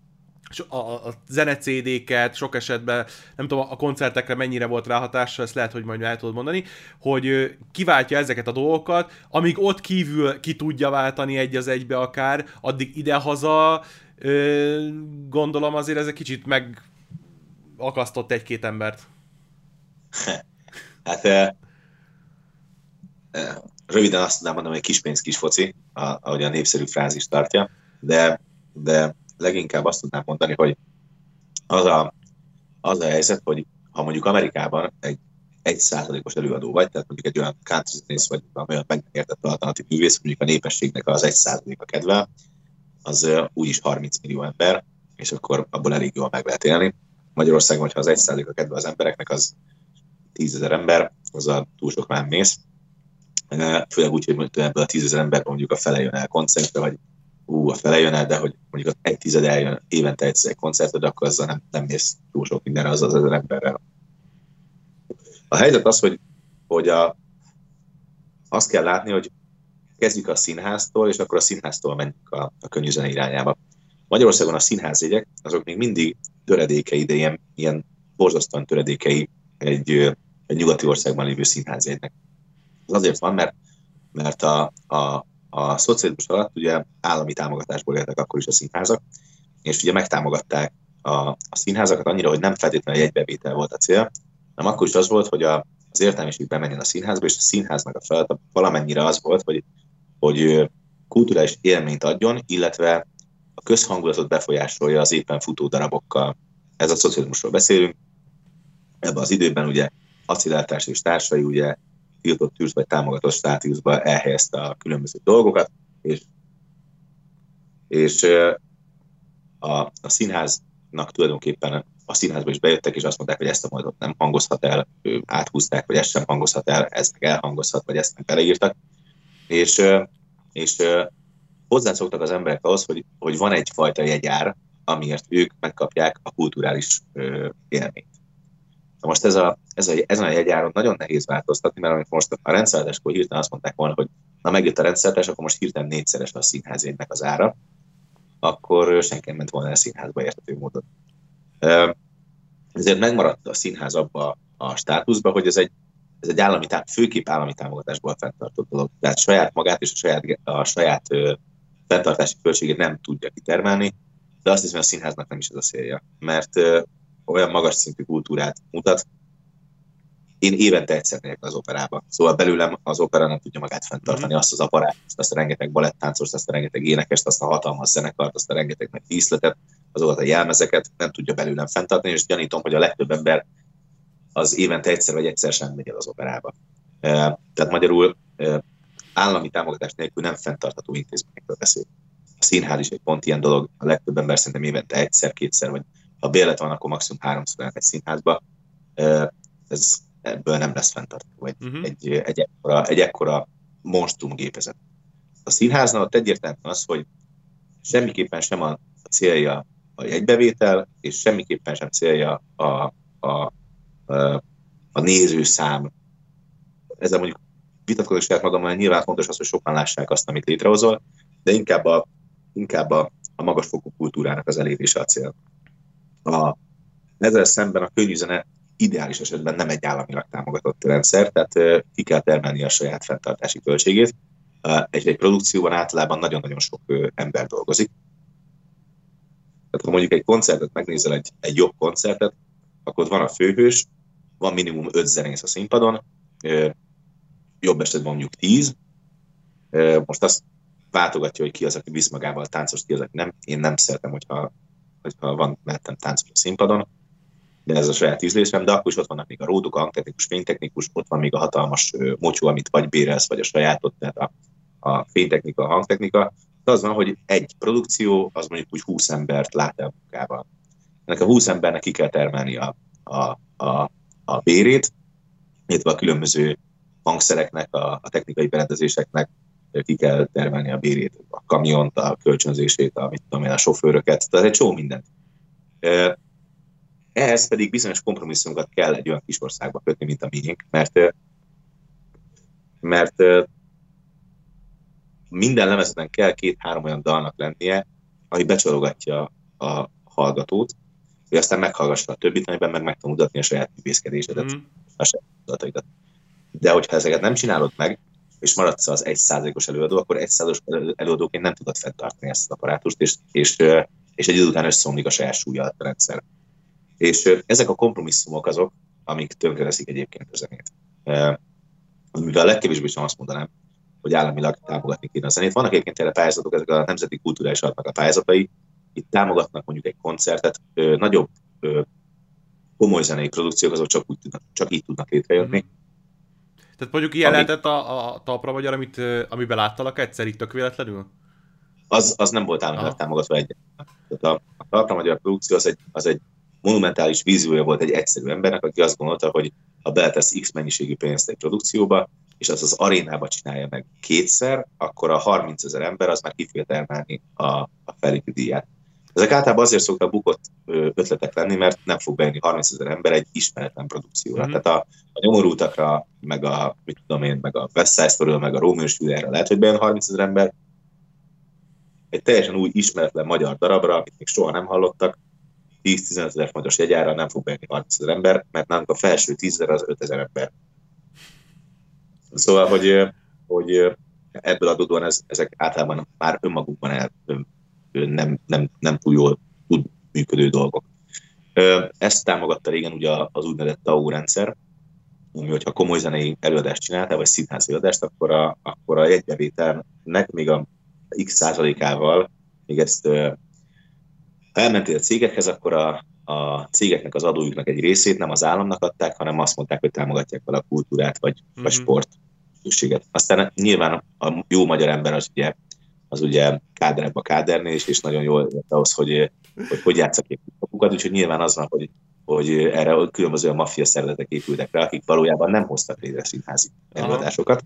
a, a zene CD-ket, sok esetben, nem tudom, a koncertekre mennyire volt ráhatása, ezt lehet, hogy majd el tudod mondani, hogy kiváltja ezeket a dolgokat, amíg ott kívül ki tudja váltani egy az egybe akár, addig idehaza gondolom azért ez egy kicsit megakasztott egy-két embert. Hát eh, röviden azt tudnám mondani, hogy kis pénz, kis foci, ahogy a népszerű frázis tartja, de, de leginkább azt tudnám mondani, hogy az a, az a helyzet, hogy ha mondjuk Amerikában egy egy százalékos előadó vagy, tehát mondjuk egy olyan country zenész vagy, olyan megértett alternatív művész, mondjuk a népességnek az egy százaléka kedvel, az úgyis 30 millió ember, és akkor abból elég jól meg lehet élni. Magyarországon, hogyha az egy százaléka kedve az embereknek, az tízezer ember, az a túl sok már mész. Főleg úgy, hogy ebből a tízezer emberben mondjuk a fele jön el koncertre, vagy ú, a fele jön el, de hogy mondjuk az egy tized eljön évente egyszer egy koncertre, akkor azzal nem, nem mész túl sok mindenre az az ezer emberrel. A helyzet az, hogy, hogy a, azt kell látni, hogy kezdjük a színháztól, és akkor a színháztól menjünk a, a könnyűzene irányába. Magyarországon a színházjegyek, azok még mindig töredékei, de ilyen, ilyen borzasztóan töredékei egy, egy nyugati országban lévő színházjegynek. Ez azért van, mert, mert a, a, a szocializmus alatt ugye állami támogatásból éltek akkor is a színházak, és ugye megtámogatták a, a színházakat annyira, hogy nem feltétlenül egy bevétel volt a cél, hanem akkor is az volt, hogy a, az értelmiség bemenjen a színházba, és a színháznak a feladat valamennyire az volt, hogy, hogy kulturális élményt adjon, illetve a közhangulatot befolyásolja az éppen futó darabokkal. Ez a szocializmusról beszélünk. Ebben az időben ugye aciláltás és társai ugye tiltott tűz vagy támogatott státuszba elhelyezte a különböző dolgokat, és, és a, a színháznak tulajdonképpen a színházba is bejöttek, és azt mondták, hogy ezt a mondatot nem hangozhat el, áthúzták, hogy ezt sem hangozhat el, ez meg elhangozhat, vagy ezt meg beleírtak. És, és hozzászoktak az emberek ahhoz, hogy, hogy van egyfajta jegyár, amiért ők megkapják a kulturális élményt. Na most ez a, ez a, ezen a jegyáron nagyon nehéz változtatni, mert amikor most a rendszereskor hirtelen azt mondták volna, hogy na megjött a rendszeres, akkor most hirtelen négyszeres a színházének az ára, akkor senki nem ment volna el színházba értető módon. Ezért megmaradt a színház abba a státuszba, hogy ez egy, ez egy állami, főképp állami támogatásból fenntartott dolog. Tehát saját magát és a saját, a saját ö, fenntartási költségét nem tudja kitermelni, de azt hiszem, a színháznak nem is ez a célja. Mert olyan magas szintű kultúrát mutat. Én évente egyszer megyek az operába. Szóval belőlem az opera nem tudja magát fenntartani, mm. azt az aparátust, azt a rengeteg balettáncost, azt a rengeteg énekest, azt a hatalmas zenekart, azt a rengeteg meg díszletet, azokat a jelmezeket nem tudja belőlem fenntartani, és gyanítom, hogy a legtöbb ember az évente egyszer vagy egyszer sem megy el az operába. Tehát magyarul állami támogatás nélkül nem fenntartható intézményekről beszél. A színház is egy pont ilyen dolog, a legtöbb ember szerintem évente egyszer, kétszer vagy ha bélet van, akkor maximum háromszor egy színházba. Ez ebből nem lesz fenntartható egy, uh-huh. egy, egy, ekkora, egy ekkora monstrum gépezet. A színháznál ott egyértelműen az, hogy semmiképpen sem a célja a jegybevétel, és semmiképpen sem célja a, a, a, a nézőszám. Ezzel mondjuk vitatkozok saját magammal, nyilván fontos az, hogy sokan lássák azt, amit létrehozol, de inkább a, inkább a, a magasfokú kultúrának az elérése a cél. A, ezzel szemben a könyvüzene ideális esetben nem egy államilag támogatott rendszer, tehát ki kell termelni a saját fenntartási költségét. Egy, egy produkcióban általában nagyon-nagyon sok ember dolgozik. Tehát ha mondjuk egy koncertet megnézel, egy, egy jobb koncertet, akkor ott van a főhős, van minimum öt zenész a színpadon, jobb esetben mondjuk tíz. Most azt váltogatja, hogy ki az, aki visz magával a ki az, aki nem. Én nem szeretem, hogyha hogyha van mellettem táncol a színpadon, de ez a saját ízlésem, de akkor is ott vannak még a ródok, a hangtechnikus, fénytechnikus, ott van még a hatalmas mocsó, amit vagy bérelsz, vagy a sajátot, tehát a, a fénytechnika, a hangtechnika. De az van, hogy egy produkció, az mondjuk úgy 20 embert lát el munkával. Ennek a 20 embernek ki kell termelni a, a, a, a bérét, illetve a különböző hangszereknek, a, a technikai berendezéseknek ki kell termelni a bérét, a kamiont, a kölcsönzését, a, mit tudom én, a sofőröket, tehát egy csomó mindent. Ehhez pedig bizonyos kompromisszumokat kell egy olyan kis országba kötni, mint a miénk, mert, mert minden lemezeten kell két-három olyan dalnak lennie, ami becsalogatja a hallgatót, hogy aztán meghallgassa a többit, amiben meg meg mutatni a saját művészkedésedet, mm. a saját De hogyha ezeket nem csinálod meg, és maradsz az egy százalékos előadó, akkor egy százalékos előadóként nem tudod fenntartani ezt az apparátust, és, és, és egy idő után összeomlik a saját súlya a rendszer. És ezek a kompromisszumok azok, amik tönkreteszik egyébként a zenét. Mivel a legkevésbé sem azt mondanám, hogy államilag támogatni kéne a zenét. Vannak egyébként erre pályázatok, ezek a Nemzeti Kulturális Alapnak a pályázatai, itt támogatnak mondjuk egy koncertet, nagyobb komoly zenei produkciók azok csak, úgy tudnak, csak így tudnak létrejönni. Mm. Tehát mondjuk ilyen Ami... lehetett a, a talpra magyar, amit, amiben láttalak egyszer itt tök véletlenül? Az, az nem volt államilag támogatva egy. Tehát a, a talpra magyar produkció az egy, az egy monumentális víziója volt egy egyszerű embernek, aki azt gondolta, hogy ha beletesz X mennyiségű pénzt egy produkcióba, és az az arénába csinálja meg kétszer, akkor a 30 ezer ember az már ki fogja termelni a, a felépű díját. Ezek általában azért szoktak bukott ötletek lenni, mert nem fog bejönni 30 ezer ember egy ismeretlen produkcióra. Mm-hmm. Tehát a, a nyomorultakra, meg a, mit tudom én, meg a West Side Story, meg a Romeo Juliára lehet, hogy bejön 30 ezer ember, egy teljesen új, ismeretlen magyar darabra, amit még soha nem hallottak, 10-15 ezer fontos jegyára nem fog bejönni 30 ezer ember, mert nálunk a felső 10 ezer az 5 ezer ember. Szóval, hogy, hogy ebből adódóan ez, ezek általában már önmagukban el, nem, nem, nem túl jól tud működő dolgok. Ezt támogatta régen ugye az úgynevezett TAO rendszer, ami, hogyha komoly zenei előadást csináltál, vagy színházi előadást, akkor a, akkor a jegybevételnek még a x százalékával, még ezt ha elmentél a cégekhez, akkor a, a cégeknek az adójuknak egy részét nem az államnak adták, hanem azt mondták, hogy támogatják vele a kultúrát, vagy, mm-hmm. vagy mhm. sport. Aztán nyilván a jó magyar ember az ugye, az ugye káderebb a kádernél, és, és nagyon jól ért ahhoz, hogy hogy, hogy játszak ki magukat, úgyhogy nyilván az van, hogy, hogy erre különböző maffia szervezetek épültek rá, akik valójában nem hoztak létre színházi előadásokat.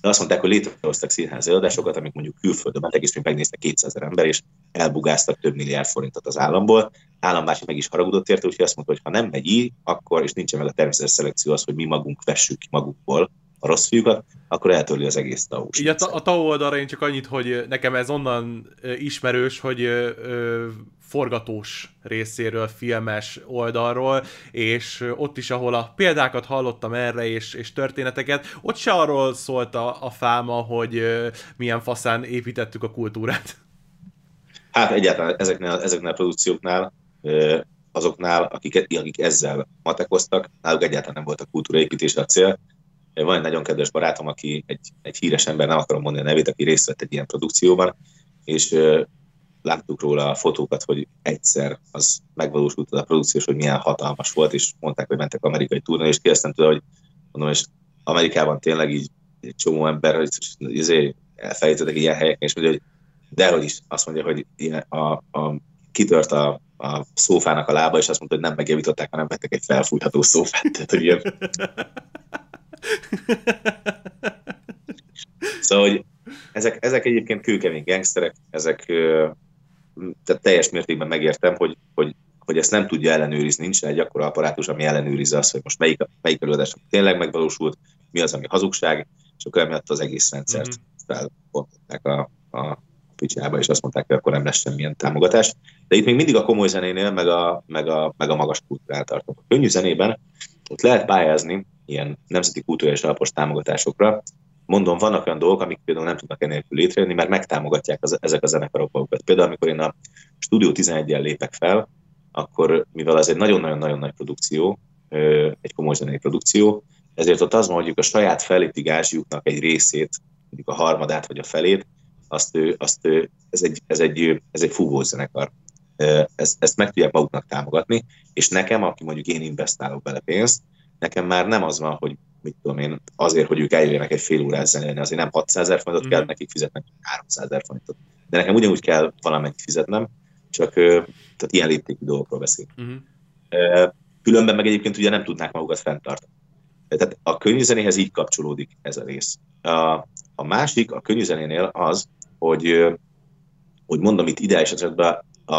De azt mondták, hogy létrehoztak színházi előadásokat, amik mondjuk külföldön mentek, és még megnéztek 200 ezer ember, és elbugáztak több milliárd forintot az államból. Állambácsi meg is haragudott érte, úgyhogy azt mondta, hogy ha nem megy így, akkor, és nincsen meg a természetes szelekció az, hogy mi magunk vessük ki magukból a rossz fiúkat, akkor eltörli az egész tau Így a, a TAO oldalra én csak annyit, hogy nekem ez onnan ismerős, hogy ö, ö, forgatós részéről, filmes oldalról, és ott is, ahol a példákat hallottam erre, és, és történeteket, ott se arról szólt a, a fáma, hogy ö, milyen faszán építettük a kultúrát. Hát egyáltalán ezeknél, ezeknél a produkcióknál azoknál, akik, akik ezzel matekoztak, náluk egyáltalán nem volt a kultúraépítés a cél, van egy nagyon kedves barátom, aki egy, egy híres ember, nem akarom mondani a nevét, aki részt vett egy ilyen produkcióban, és láttuk róla a fotókat, hogy egyszer az megvalósult a produkció, hogy milyen hatalmas volt, és mondták, hogy mentek amerikai túrnál, és kérdeztem tőle, hogy mondom, és Amerikában tényleg így egy csomó ember, hogy izé, elfelejtettek ilyen helyeken, és mondja, hogy dehogy is, azt mondja, hogy ilyen, a, a, kitört a, a szófának a lába, és azt mondta, hogy nem megjavították, hanem vettek egy felfújható szófát. Tehát, hogy ilyen... szóval, hogy ezek, ezek egyébként kőkemény gangsterek, ezek tehát teljes mértékben megértem, hogy, hogy, hogy ezt nem tudja ellenőrizni, nincsen egy akkora apparátus, ami ellenőrizze azt, hogy most melyik, melyik előadás tényleg megvalósult, mi az, ami hazugság, és akkor emiatt az egész rendszert mm-hmm. felbontották a, a picsába, és azt mondták, hogy akkor nem lesz semmilyen támogatás. De itt még mindig a komoly zenénél, meg a, meg a, meg a magas kultúrát tartok. A könnyű zenében ott lehet pályázni ilyen nemzeti kulturális alapos támogatásokra. Mondom, vannak olyan dolgok, amik például nem tudnak enélkül létrejönni, mert megtámogatják az, ezek a zenekarok magukat. Például, amikor én a Studio 11-el lépek fel, akkor mivel ez egy nagyon-nagyon-nagyon nagy produkció, egy komoly zenei produkció, ezért ott az van, hogy a saját felépti gázsjuknak egy részét, mondjuk a harmadát vagy a felét, azt, azt ez, egy, ez, egy, ez egy fúvó zenekar. ezt, ezt meg tudják maguknak támogatni, és nekem, aki mondjuk én investálok bele pénzt, nekem már nem az van, hogy mit tudom én, azért, hogy ők eljöjjenek egy fél órát zenélni, azért nem 600 ezer forintot mm. kell nekik fizetnem, 300 ezer forintot. De nekem ugyanúgy kell valamennyit fizetnem, csak tehát ilyen léptékű dolgokról beszélünk. Mm. Különben meg egyébként ugye nem tudnák magukat fenntartani. Tehát a könyvzenéhez így kapcsolódik ez a rész. A, a másik a könyvzenénél az, hogy, hogy mondom itt ideális esetben a,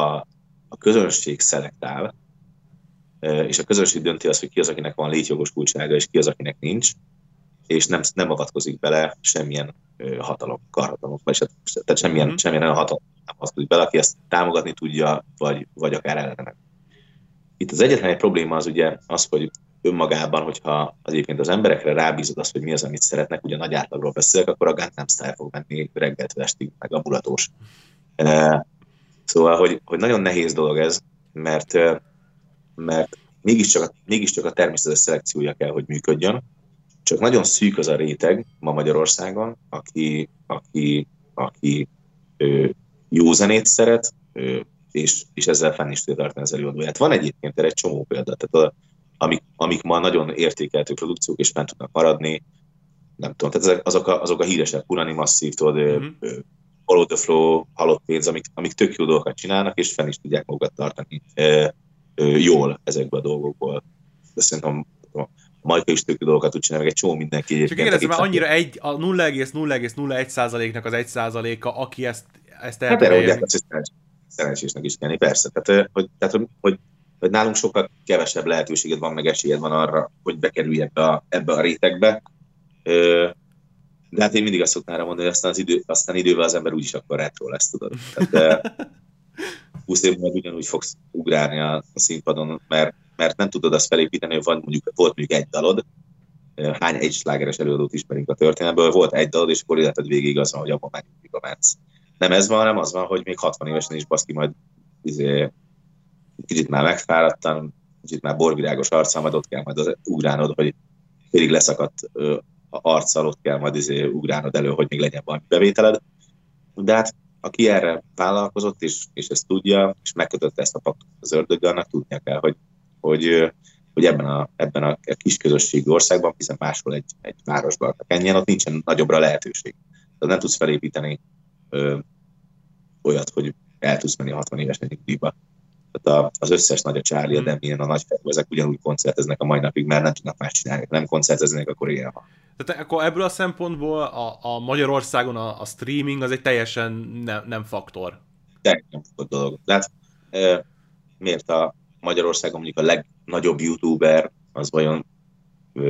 a közönség szelektál, és a közönség dönti azt, hogy ki az, akinek van létjogosultsága, és ki az, akinek nincs, és nem, nem avatkozik bele semmilyen hatalom, karhatalom, vagy tehát semmilyen, mm-hmm. semmilyen olyan hatalom nem avatkozik bele, aki ezt támogatni tudja, vagy, vagy akár ellene. Itt az egyetlen egy probléma az ugye az, hogy önmagában, hogyha az egyébként az emberekre rábízod azt, hogy mi az, amit szeretnek, ugye nagy átlagról beszélek, akkor a Gangnam Style fog menni reggeltől estig, meg a mulatós. Szóval, hogy, hogy nagyon nehéz dolog ez, mert, mert mégiscsak, mégiscsak a természetes szelekciója kell, hogy működjön, csak nagyon szűk az a réteg ma Magyarországon, aki, aki, aki ö, jó zenét szeret, ö, és, és ezzel fenn is tudja tartani az előadóját. Van egyébként erre egy csomó példa, tehát a, amik, amik ma nagyon értékeltő produkciók, és fent tudnak maradni, nem tudom, tehát ezek, azok, a, azok a híresek, Purani Massive, tudod, mm-hmm. Follow the Flow, Halott Pénz, amik, amik tök jó dolgokat csinálnak, és fenn is tudják magukat tartani ö, jól ezekbe a dolgokból. De szerintem a Majka is tök jó dolgokat tud csinálni, meg egy csomó mindenki. Csak kérdezem, mert annyira egy, a 0,0,01%-nak az 1 százaléka, aki ezt, ezt el hát erre szerencsésnek is kenni, persze. Tehát, hogy, tehát, hogy, hogy, hogy nálunk sokkal kevesebb lehetőséged van, meg esélyed van arra, hogy bekerülj ebbe a, ebbe a rétegbe. De hát én mindig azt szoktam mondani, hogy aztán, az idő, aztán idővel az ember úgyis akkor retro lesz, tudod. Tehát, 20 év múlva ugyanúgy fogsz ugrálni a, a színpadon, mert, mert nem tudod azt felépíteni, hogy van, mondjuk, volt mondjuk egy dalod, hány egy slágeres előadót ismerünk a történetből, volt egy dalod, és akkor életed végig az van, hogy abban megnyugjuk a metsz nem ez van, hanem az van, hogy még 60 évesen is baszki majd izé, kicsit már megfáradtam, kicsit már borvirágos arccal, majd ott kell majd az, ugránod, hogy félig leszakadt ö, arccal, ott kell majd izé, ugránod elő, hogy még legyen valami bevételed. De hát aki erre vállalkozott, és, és ezt tudja, és megkötötte ezt a paktot az ördöggel, annak tudnia kell, hogy, hogy, hogy ebben a, ebben a kis közösségi országban, hiszen máshol egy, egy városban kenjen, ott nincsen nagyobbra lehetőség. Tehát nem tudsz felépíteni ö, olyat, hogy el tudsz menni a 60 éves nyugdíjba. Tehát a, az összes nagy a Charlie, a hmm. Damien, a nagy ezek ugyanúgy koncerteznek a mai napig, mert nem tudnak más csinálni. Nem koncerteznek, akkor ilyen van. Tehát akkor ebből a szempontból a, a Magyarországon a, a streaming az egy teljesen ne, nem faktor. Teljesen nem faktor dolog. Tehát e, miért a Magyarországon mondjuk a legnagyobb youtuber az vajon e,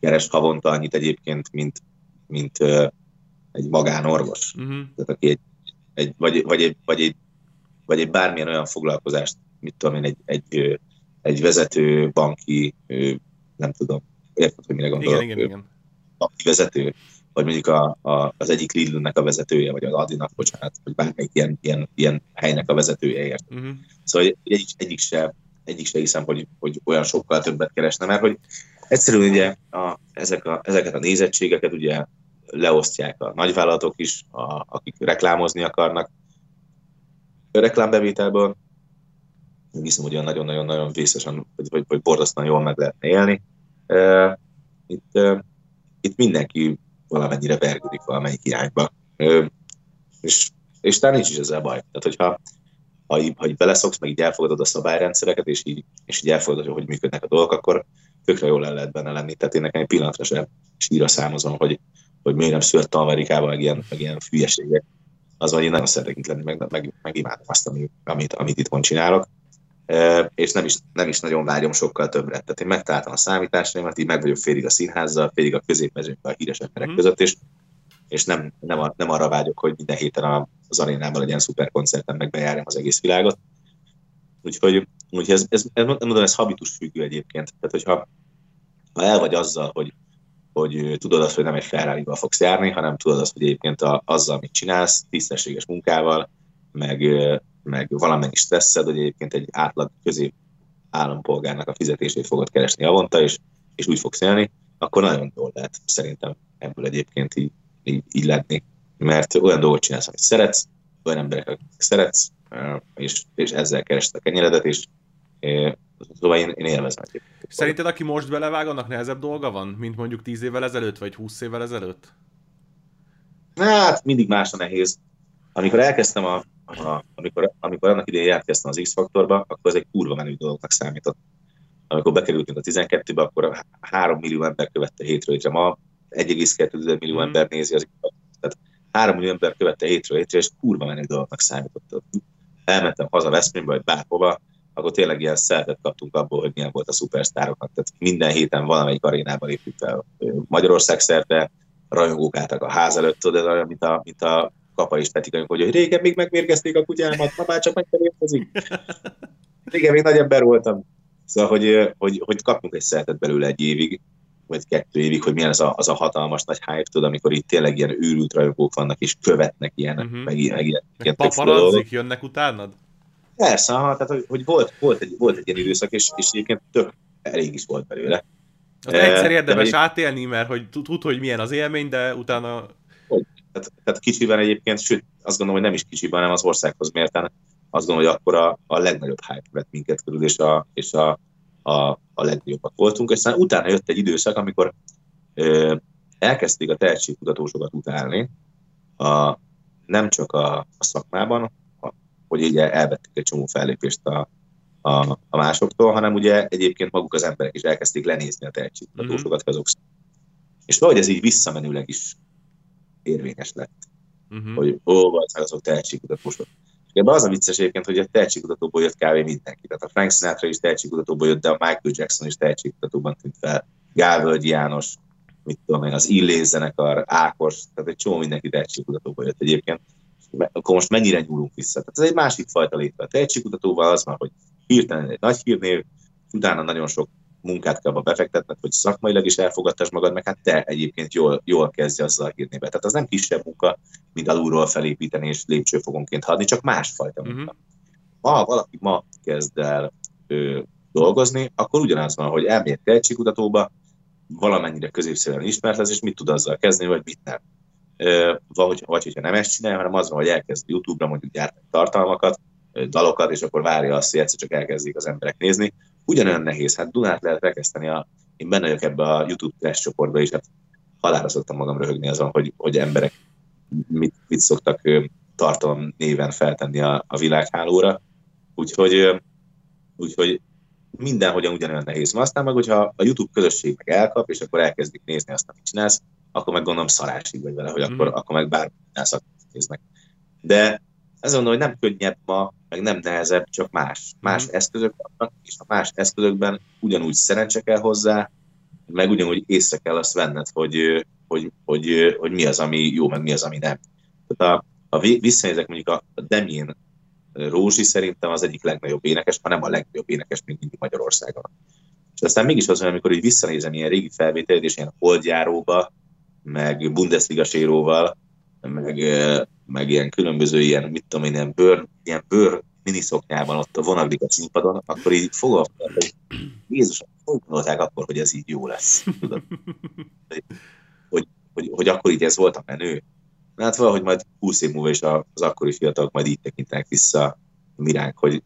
keres havonta annyit egyébként, mint, mint e, egy magánorvos. Uh-huh. Tehát aki egy, egy, vagy, vagy, egy, vagy, egy, vagy egy bármilyen olyan foglalkozást, mit tudom én, egy, egy, egy vezető banki, nem tudom, érted, hogy mire gondolok? Igen, igen, igen. Banki vezető, vagy mondjuk a, a, az egyik Lidl-nek a vezetője, vagy az Adinak, bocsánat, vagy bármelyik ilyen, ilyen, ilyen helynek a vezetője ért. Uh-huh. Szóval egyik, egyik, se, egyik se hiszem, hogy, hogy olyan sokkal többet keresne, mert hogy egyszerűen ugye a, ezek a, ezeket a nézettségeket ugye leosztják a nagyvállalatok is, a, akik reklámozni akarnak. Reklámbevételből hiszem, hogy nagyon-nagyon-nagyon vészesen, vagy, vagy, vagy borzasztóan jól meg lehetne élni. Itt, itt mindenki valamennyire vergődik valamelyik irányba. És, és talán nincs is ezzel baj. Tehát, hogyha ha, ha így beleszoksz, meg így elfogadod a szabályrendszereket, és így, és így elfogadod, hogy működnek a dolgok, akkor tökre jól el lehet benne lenni. Tehát én nekem egy pillanatra sem síra számozom, hogy, hogy miért nem születtem Amerikában, meg ilyen, meg ilyen hülyeségek. Az, hogy én nagyon szeretek itt lenni, meg, meg, meg imádom azt, amit, amit itt csinálok. E, és nem is, nem is nagyon vágyom sokkal többre. Tehát én megtaláltam a számításaimat, így meg vagyok félig a színházzal, félig a középmezőnkben a híres emberek mm. között, és, és nem, nem, a, nem arra vágyok, hogy minden héten az arénában legyen szuper koncerten, meg bejárjam az egész világot. Úgyhogy, úgyhogy ez, ez, ez, mondom, ez habitus függő egyébként. Tehát, hogyha ha el vagy azzal, hogy hogy tudod azt, hogy nem egy ferrari fogsz járni, hanem tudod azt, hogy egyébként a, azzal, amit csinálsz, tisztességes munkával, meg, meg valamennyi stresszed, hogy egyébként egy átlag közép állampolgárnak a fizetését fogod keresni avonta, és, és úgy fogsz élni, akkor nagyon jól lehet szerintem ebből egyébként így, így, így lenni. Mert olyan dolgot csinálsz, amit szeretsz, olyan emberek, akik szeretsz, és, és ezzel kereste a kenyeredet, és Szóval én, én élvezem. Szerinted, aki most belevág, annak nehezebb dolga van, mint mondjuk 10 évvel ezelőtt, vagy 20 évvel ezelőtt? Hát, mindig más a nehéz. Amikor elkezdtem a, a amikor, amikor annak idején jelentkeztem az X-faktorba, akkor ez egy kurva menő dolognak számított. Amikor bekerültünk a 12-be, akkor 3 millió ember követte hétről hétre. Ma 1,2 millió mm. ember nézi az Tehát 3 millió ember követte hétről hétre, és kurva menő dolognak számított. Elmentem haza Veszprémbe, vagy bárhova, akkor tényleg ilyen szeretet kaptunk abból, hogy milyen volt a szupersztároknak. Tehát minden héten valamelyik arénában léptük fel Magyarország szerte, rajongók álltak a ház előtt, tudod, olyan, mint a, mint a Kapa és Peti hogy, hogy régen még megmérgezték a kutyámat, ma már csak megfelérkezik. Régen még nagy ember voltam. Szóval, hogy, hogy, hogy kapunk egy szeretet belőle egy évig, vagy kettő évig, hogy milyen az a, az a hatalmas nagy hype, tudod, amikor itt tényleg ilyen őrült rajongók vannak, és követnek ilyen, uh-huh. meg, ilyen, meg ilyen, meg paparazzik, jönnek utánad? Persze, aha, tehát hogy, volt, volt, egy, volt egy ilyen időszak, és, és egyébként tök elég is volt belőle. Az e, egyszer érdemes de, átélni, mert hogy tud, hogy milyen az élmény, de utána... Tehát, tehát kicsiben egyébként, sőt, azt gondolom, hogy nem is kicsiben, hanem az országhoz mérten, azt gondolom, hogy akkor a, a legnagyobb hype vett minket körül, és a, és a, a, a legjobbak voltunk. És aztán utána jött egy időszak, amikor ö, elkezdték a tehetségkutatósokat utálni, a, nem csak a, a szakmában, hogy így elvették egy csomó fellépést a, a, a másoktól, hanem ugye egyébként maguk az emberek is elkezdték lenézni a tehetségkutatósokat mm-hmm. azok. És valahogy ez így visszamenőleg is érvényes lett, mm-hmm. hogy ó, vagy azok tehetségkutatósok. Ebben az a vicces egyébként, hogy a tehetségkutatóból jött kávé mindenki. Tehát a Frank Sinatra is tehetségkutatóból jött, de a Michael Jackson is tehetségkutatóban tűnt fel. Gálvölgy János, mit tudom én, az Illés zenekar, Ákos, tehát egy csomó mindenki tehetségkutatóból jött egyébként akkor most mennyire nyúlunk vissza. Tehát ez egy másik fajta létve. A tehetségkutatóval az már, hogy hirtelen egy nagy hírnév, utána nagyon sok munkát kell befektetned, hogy szakmailag is elfogadtass magad, meg hát te egyébként jól, jól kezdj azzal a hírnévet. Tehát az nem kisebb munka, mint alulról felépíteni és lépcsőfogonként hadni, csak másfajta munka. Uh-huh. Ha valaki ma kezd el ő, dolgozni, akkor ugyanaz van, hogy elmélyed tehetségkutatóba, valamennyire középszerűen ismert lesz, és mit tud azzal kezdeni, vagy mit nem vagy, vagy hogyha nem ezt csinálja, hanem az van, hogy elkezd YouTube-ra mondjuk gyártani tartalmakat, dalokat, és akkor várja azt, hogy egyszer csak elkezdik az emberek nézni. Ugyanolyan nehéz, hát Dunát lehet rekeszteni, a, én benne vagyok ebbe a YouTube crash csoportba is, hát halára szoktam magam röhögni azon, hogy, hogy emberek mit, mit szoktak tartalom néven feltenni a, a világhálóra. Úgyhogy, úgyhogy mindenhogyan ugyanolyan nehéz. Ma aztán meg, hogyha a YouTube közösség meg elkap, és akkor elkezdik nézni azt, amit csinálsz, akkor meg gondolom szarásig vagy vele, hogy akkor, mm. akkor meg bármi néznek. De ez mondom, hogy nem könnyebb ma, meg nem nehezebb, csak más. Más mm. eszközök vannak, és a más eszközökben ugyanúgy szerencse kell hozzá, meg ugyanúgy észre kell azt venned, hogy, hogy, hogy, hogy mi az, ami jó, meg mi az, ami nem. Tehát a, ha visszanézek mondjuk a Demien Rózsi szerintem az egyik legnagyobb énekes, ha nem a legnagyobb énekes még mindig Magyarországon. És aztán mégis az, amikor így visszanézem ilyen régi felvételét, és ilyen holdjáróba, meg Bundesliga séróval, meg, meg ilyen különböző ilyen, mit tudom én, ilyen bőr, ilyen bőr miniszoknyában ott vonaglik a színpadon, akkor így fogom, hogy Jézus, hogy gondolták akkor, hogy ez így jó lesz, tudod? Hogy, hogy, hogy, akkor így ez volt a menő. Hát valahogy majd 20 év múlva is az akkori fiatalok majd így tekintenek vissza miránk, hogy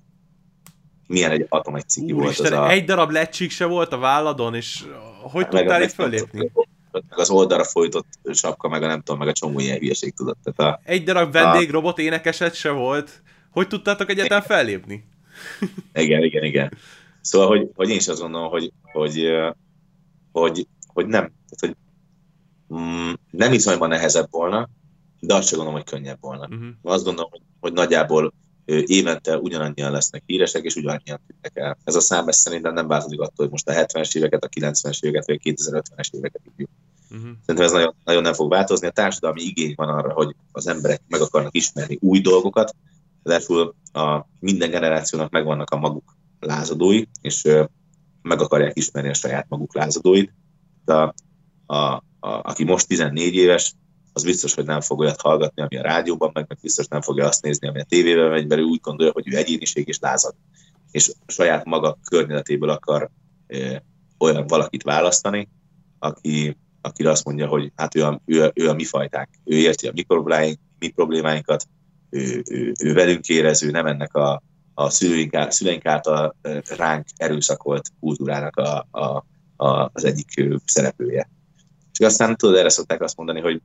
milyen egy atom egy ciki volt az a... egy darab lecsik se volt a válladon, és hogy tudtál itt fölépni? Meg az oldalra folytott sapka, meg a nem tudom, meg a csomó ilyen hülyeség tudott. Tehát a, Egy darab vendégrobot a... énekeset se volt. Hogy tudtátok egyáltalán fellépni? igen, igen, igen. Szóval, hogy, hogy én is azt gondolom, hogy, hogy, hogy, hogy nem, hogy mm, nem hiszem, hogy ma nehezebb volna, de azt sem gondolom, hogy könnyebb volna. Uh-huh. Azt gondolom, hogy, hogy nagyjából évente ugyanannyian lesznek híresek, és ugyanannyian tűnnek el. Ez a szám ez szerintem nem változik attól, hogy most a 70-es éveket, a 90-es éveket, vagy a 2050-es éveket hívjuk. Uh-huh. Szerintem ez nagyon, nagyon nem fog változni. A társadalmi igény van arra, hogy az emberek meg akarnak ismerni új dolgokat, Ezért a minden generációnak megvannak a maguk lázadói, és meg akarják ismerni a saját maguk lázadóit. De a, a, a, aki most 14 éves, az biztos, hogy nem fog olyat hallgatni, ami a rádióban meg, meg biztos nem fogja azt nézni, ami a tévében megy, mert ő úgy gondolja, hogy ő egyéniség és lázad. És saját maga környezetéből akar e, olyan valakit választani, aki, akire azt mondja, hogy hát ő a, ő, a, ő a mi fajták, ő érti a mi problémáink, mi problémáinkat, ő, ő, ő velünk érező, nem ennek a, a szüleink, szüleink által ránk erőszakolt kultúrának a, a, a, az egyik szereplője. És aztán tudod, erre szokták azt mondani, hogy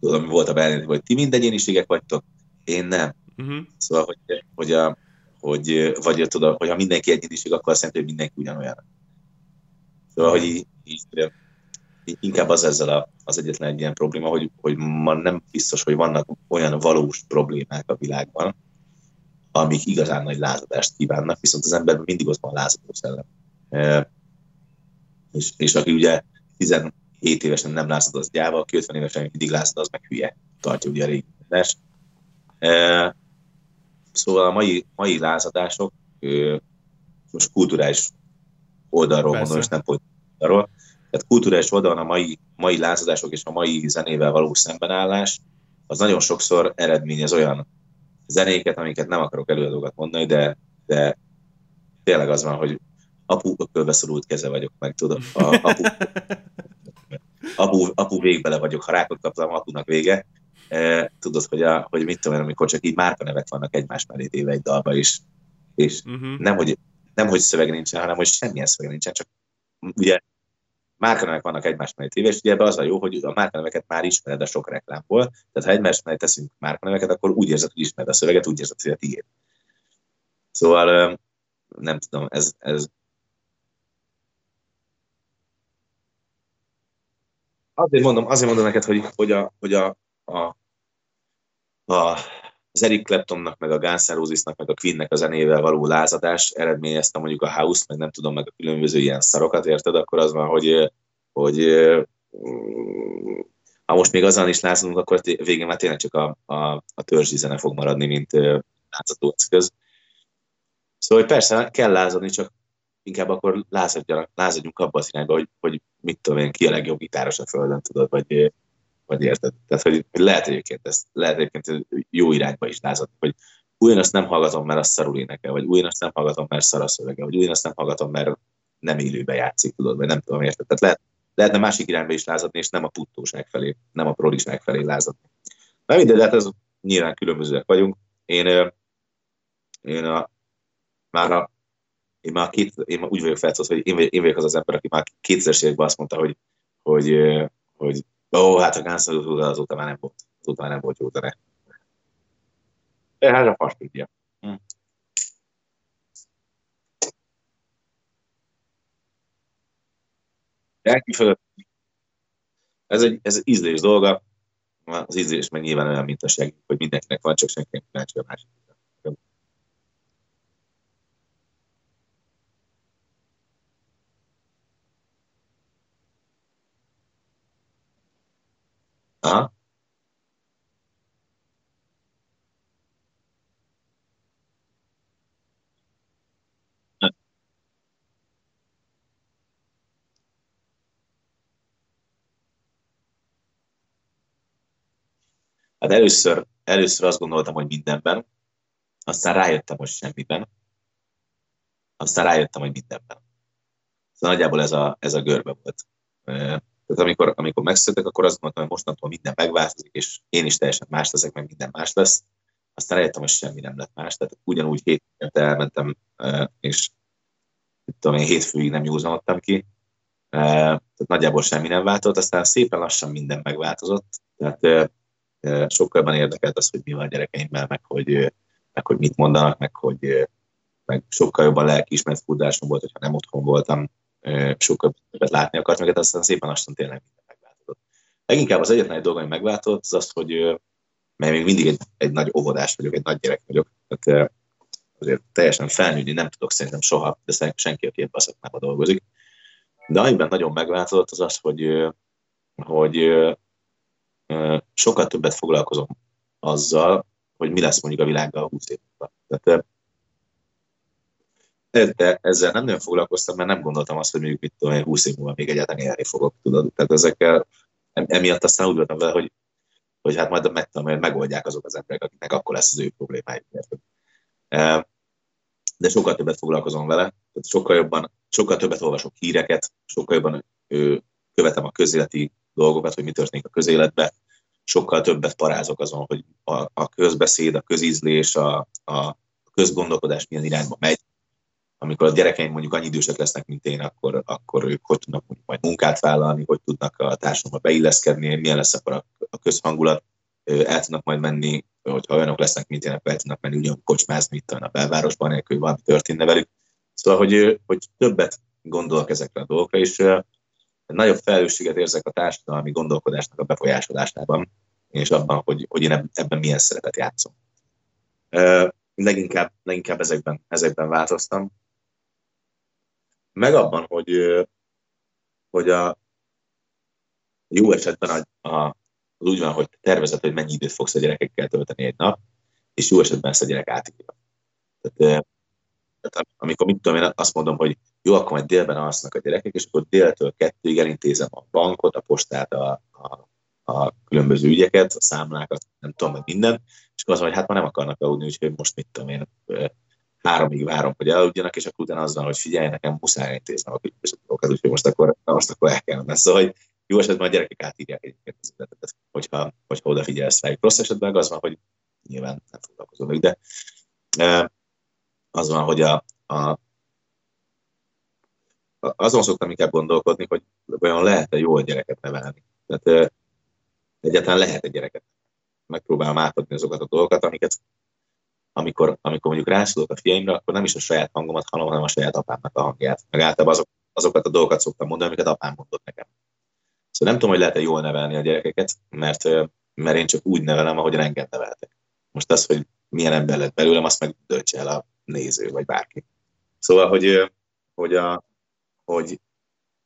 tudom, mi volt a belén, hogy ti mind egyéniségek vagytok, én nem. Uh-huh. Szóval, hogy, hogy, a, hogy vagy tudod, hogy ha mindenki egyéniség, akkor azt jelenti, hogy mindenki ugyanolyan. Szóval, hogy így, így, inkább az ezzel a, az egyetlen egy ilyen probléma, hogy, hogy ma nem biztos, hogy vannak olyan valós problémák a világban, amik igazán nagy lázadást kívánnak, viszont az emberben mindig ott van lázadó szellem. E, és, és aki ugye 17 évesen nem lázad, az gyáva, aki 50 évesen mindig lázad, az meg hülye. Tartja ugye a régi e, Szóval a mai, mai lázadások most kulturális oldalról Persze. mondom, és nem politikai oldalról, tehát kulturális oldalon a mai, mai lázadások és a mai zenével való szembenállás, az nagyon sokszor eredményez olyan zenéket, amiket nem akarok előadókat mondani, de, de tényleg az van, hogy apu ökölbeszorult keze vagyok, meg tudod, a, apu, apu, apu végbele vagyok, ha rákot kaptam, apunak vége. E, tudod, hogy, a, hogy mit tudom én, amikor csak így márkanevet vannak egymás mellé téve egy dalba is, és uh-huh. nem, hogy, nem, hogy szöveg nincsen, hanem hogy semmilyen szöveg nincsen, csak ugye márkanevek vannak egymás mellé téve, és ugye ebben az a jó, hogy a márkaneveket már ismered a sok reklámból, tehát ha egymás mellé teszünk márkaneveket, akkor úgy érzed, hogy ismered a szöveget, úgy érzed, hogy a tiéd. Szóval nem tudom, ez, ez azért mondom, azért mondom neked, hogy, hogy, a, hogy a, a, a, az Eric Claptonnak, meg a Guns N' meg a Queennek a zenével való lázadás eredményezte mondjuk a House, meg nem tudom, meg a különböző ilyen szarokat, érted? Akkor az van, hogy, hogy ha most még azzal is lázadunk, akkor végén már tényleg csak a, a, a törzsi zene fog maradni, mint lázadó eszköz. Szóval persze kell lázadni, csak inkább akkor lázadjanak, lázadjunk abba az irányba, hogy, hogy mit tudom én, ki a legjobb gitáros a földön, tudod, vagy, vagy érted? Tehát, hogy lehet egyébként ezt, lehet egyébként jó irányba is lázadni, hogy ugyanazt nem hallgatom, mert az szarul énekel, vagy ugyanazt nem hallgatom, mert szar a szövege, vagy ugyanazt nem hallgatom, mert nem élőbe játszik, tudod, vagy nem tudom, érted? Tehát lehet, lehetne másik irányba is lázadni, és nem a puttóság felé, nem a prodiság felé lázadni. Na mindegy, de hát ez nyilván különbözőek vagyunk. Én, én a, már a én már két, én már úgy vagyok felszólva, hogy én, én vagyok az az ember, aki már kétszeres években azt mondta, hogy, hogy, hogy ó, hát a Guns N' azóta már nem volt, azóta már nem volt jó zene. Hát a fast tudja. Hm. Ez egy, ez egy ízlés dolga, az ízlés meg nyilván olyan, mint a seg, hogy mindenkinek van, csak senkinek nincs a másik. Aha. Hát először, először azt gondoltam, hogy mindenben, aztán rájöttem, hogy semmiben, aztán rájöttem, hogy mindenben. Szóval nagyjából ez a, ez a görbe volt. Tehát amikor, amikor megszületek, akkor azt mondtam, hogy mostantól minden megváltozik, és én is teljesen más leszek, meg minden más lesz. Aztán rájöttem, hogy semmi nem lett más. Tehát ugyanúgy hét elmentem, és tudom én, hétfőig nem józanodtam ki. Tehát nagyjából semmi nem változott, aztán szépen lassan minden megváltozott. Tehát sokkal jobban érdekelt az, hogy mi van a gyerekeimmel, meg hogy, meg hogy mit mondanak, meg hogy meg sokkal jobban lelkiismert furdásom volt, hogyha nem otthon voltam, sokkal többet látni akart, meg aztán szépen lassan tényleg minden megváltozott. Leginkább az egyetlen egy dolog, ami megváltozott, az az, hogy mert még mindig egy, egy nagy óvodás vagyok, egy nagy gyerek vagyok, tehát azért teljesen felnőni nem tudok szerintem soha, de szerintem senki, aki ebben a szakmában dolgozik. De amiben nagyon megváltozott az az, hogy, hogy sokkal többet foglalkozom azzal, hogy mi lesz mondjuk a világgal 20 év múlva. Tehát de ezzel nem nagyon foglalkoztam, mert nem gondoltam azt, hogy mondjuk mit tudom én 20 év múlva még egyáltalán élni fogok, tudod. Tehát ezekkel, emiatt aztán úgy voltam vele, hogy, hogy hát majd meg tudom, hogy megoldják azok az emberek, akiknek akkor lesz az ő problémájuk. De sokkal többet foglalkozom vele, tehát sokkal jobban, sokkal többet olvasok híreket, sokkal jobban ő, követem a közéleti dolgokat, hogy mi történik a közéletben, sokkal többet parázok azon, hogy a, a közbeszéd, a közízlés, a, a közgondolkodás milyen irányba megy. Amikor a gyerekeim mondjuk annyi idősek lesznek, mint én, akkor, akkor ők hogy tudnak mondjuk majd munkát vállalni, hogy tudnak a társadalomba beilleszkedni, milyen lesz akkor a, a közhangulat, el tudnak majd menni, hogyha olyanok lesznek, mint én, akkor el tudnak menni ugyan kocsmázni itt a belvárosban, nélkül, hogy valami történne velük. Szóval, hogy, hogy többet gondolok ezekre a dolgokra, és nagyobb felelősséget érzek a társadalmi gondolkodásnak a befolyásolásában, és abban, hogy, hogy én ebben milyen szerepet játszom. Leginkább, leginkább ezekben, ezekben változtam. Meg abban, hogy, hogy a jó esetben a, a, az úgy van, hogy tervezed, hogy mennyi időt fogsz a gyerekekkel tölteni egy nap, és jó esetben ezt a gyerek átírja. Tehát, tehát amikor mit tudom én, azt mondom, hogy jó, akkor majd délben alsznak a gyerekek, és akkor déltől kettőig elintézem a bankot, a postát, a, a, a különböző ügyeket, a számlákat, nem tudom, meg minden, és akkor az hogy hát már nem akarnak aludni, úgyhogy most mit tudom én, háromig várom, hogy aludjanak, és akkor utána van, hogy figyelj, nekem muszáj intéznem a dolgokat, úgyhogy most akkor, most akkor el kell menni. Szóval, hogy jó esetben a gyerekek átírják egyébként az üzletet, hogyha, hogyha odafigyelsz rájuk. Rossz esetben az van, hogy nyilván nem foglalkozom de az van, hogy a, a azon szoktam inkább gondolkodni, hogy olyan lehet-e a gyereket nevelni. Tehát egyáltalán lehet egy gyereket. Megpróbálom átadni azokat a dolgokat, amiket amikor, amikor mondjuk rászólok a fiaimra, akkor nem is a saját hangomat hallom, hanem a saját apámnak a hangját. Meg általában azok, azokat a dolgokat szoktam mondani, amiket apám mondott nekem. Szóval nem tudom, hogy lehet-e jól nevelni a gyerekeket, mert, mert én csak úgy nevelem, ahogy engem neveltek. Most az, hogy milyen ember lett belőlem, azt meg döntse el a néző, vagy bárki. Szóval, hogy, hogy, a, hogy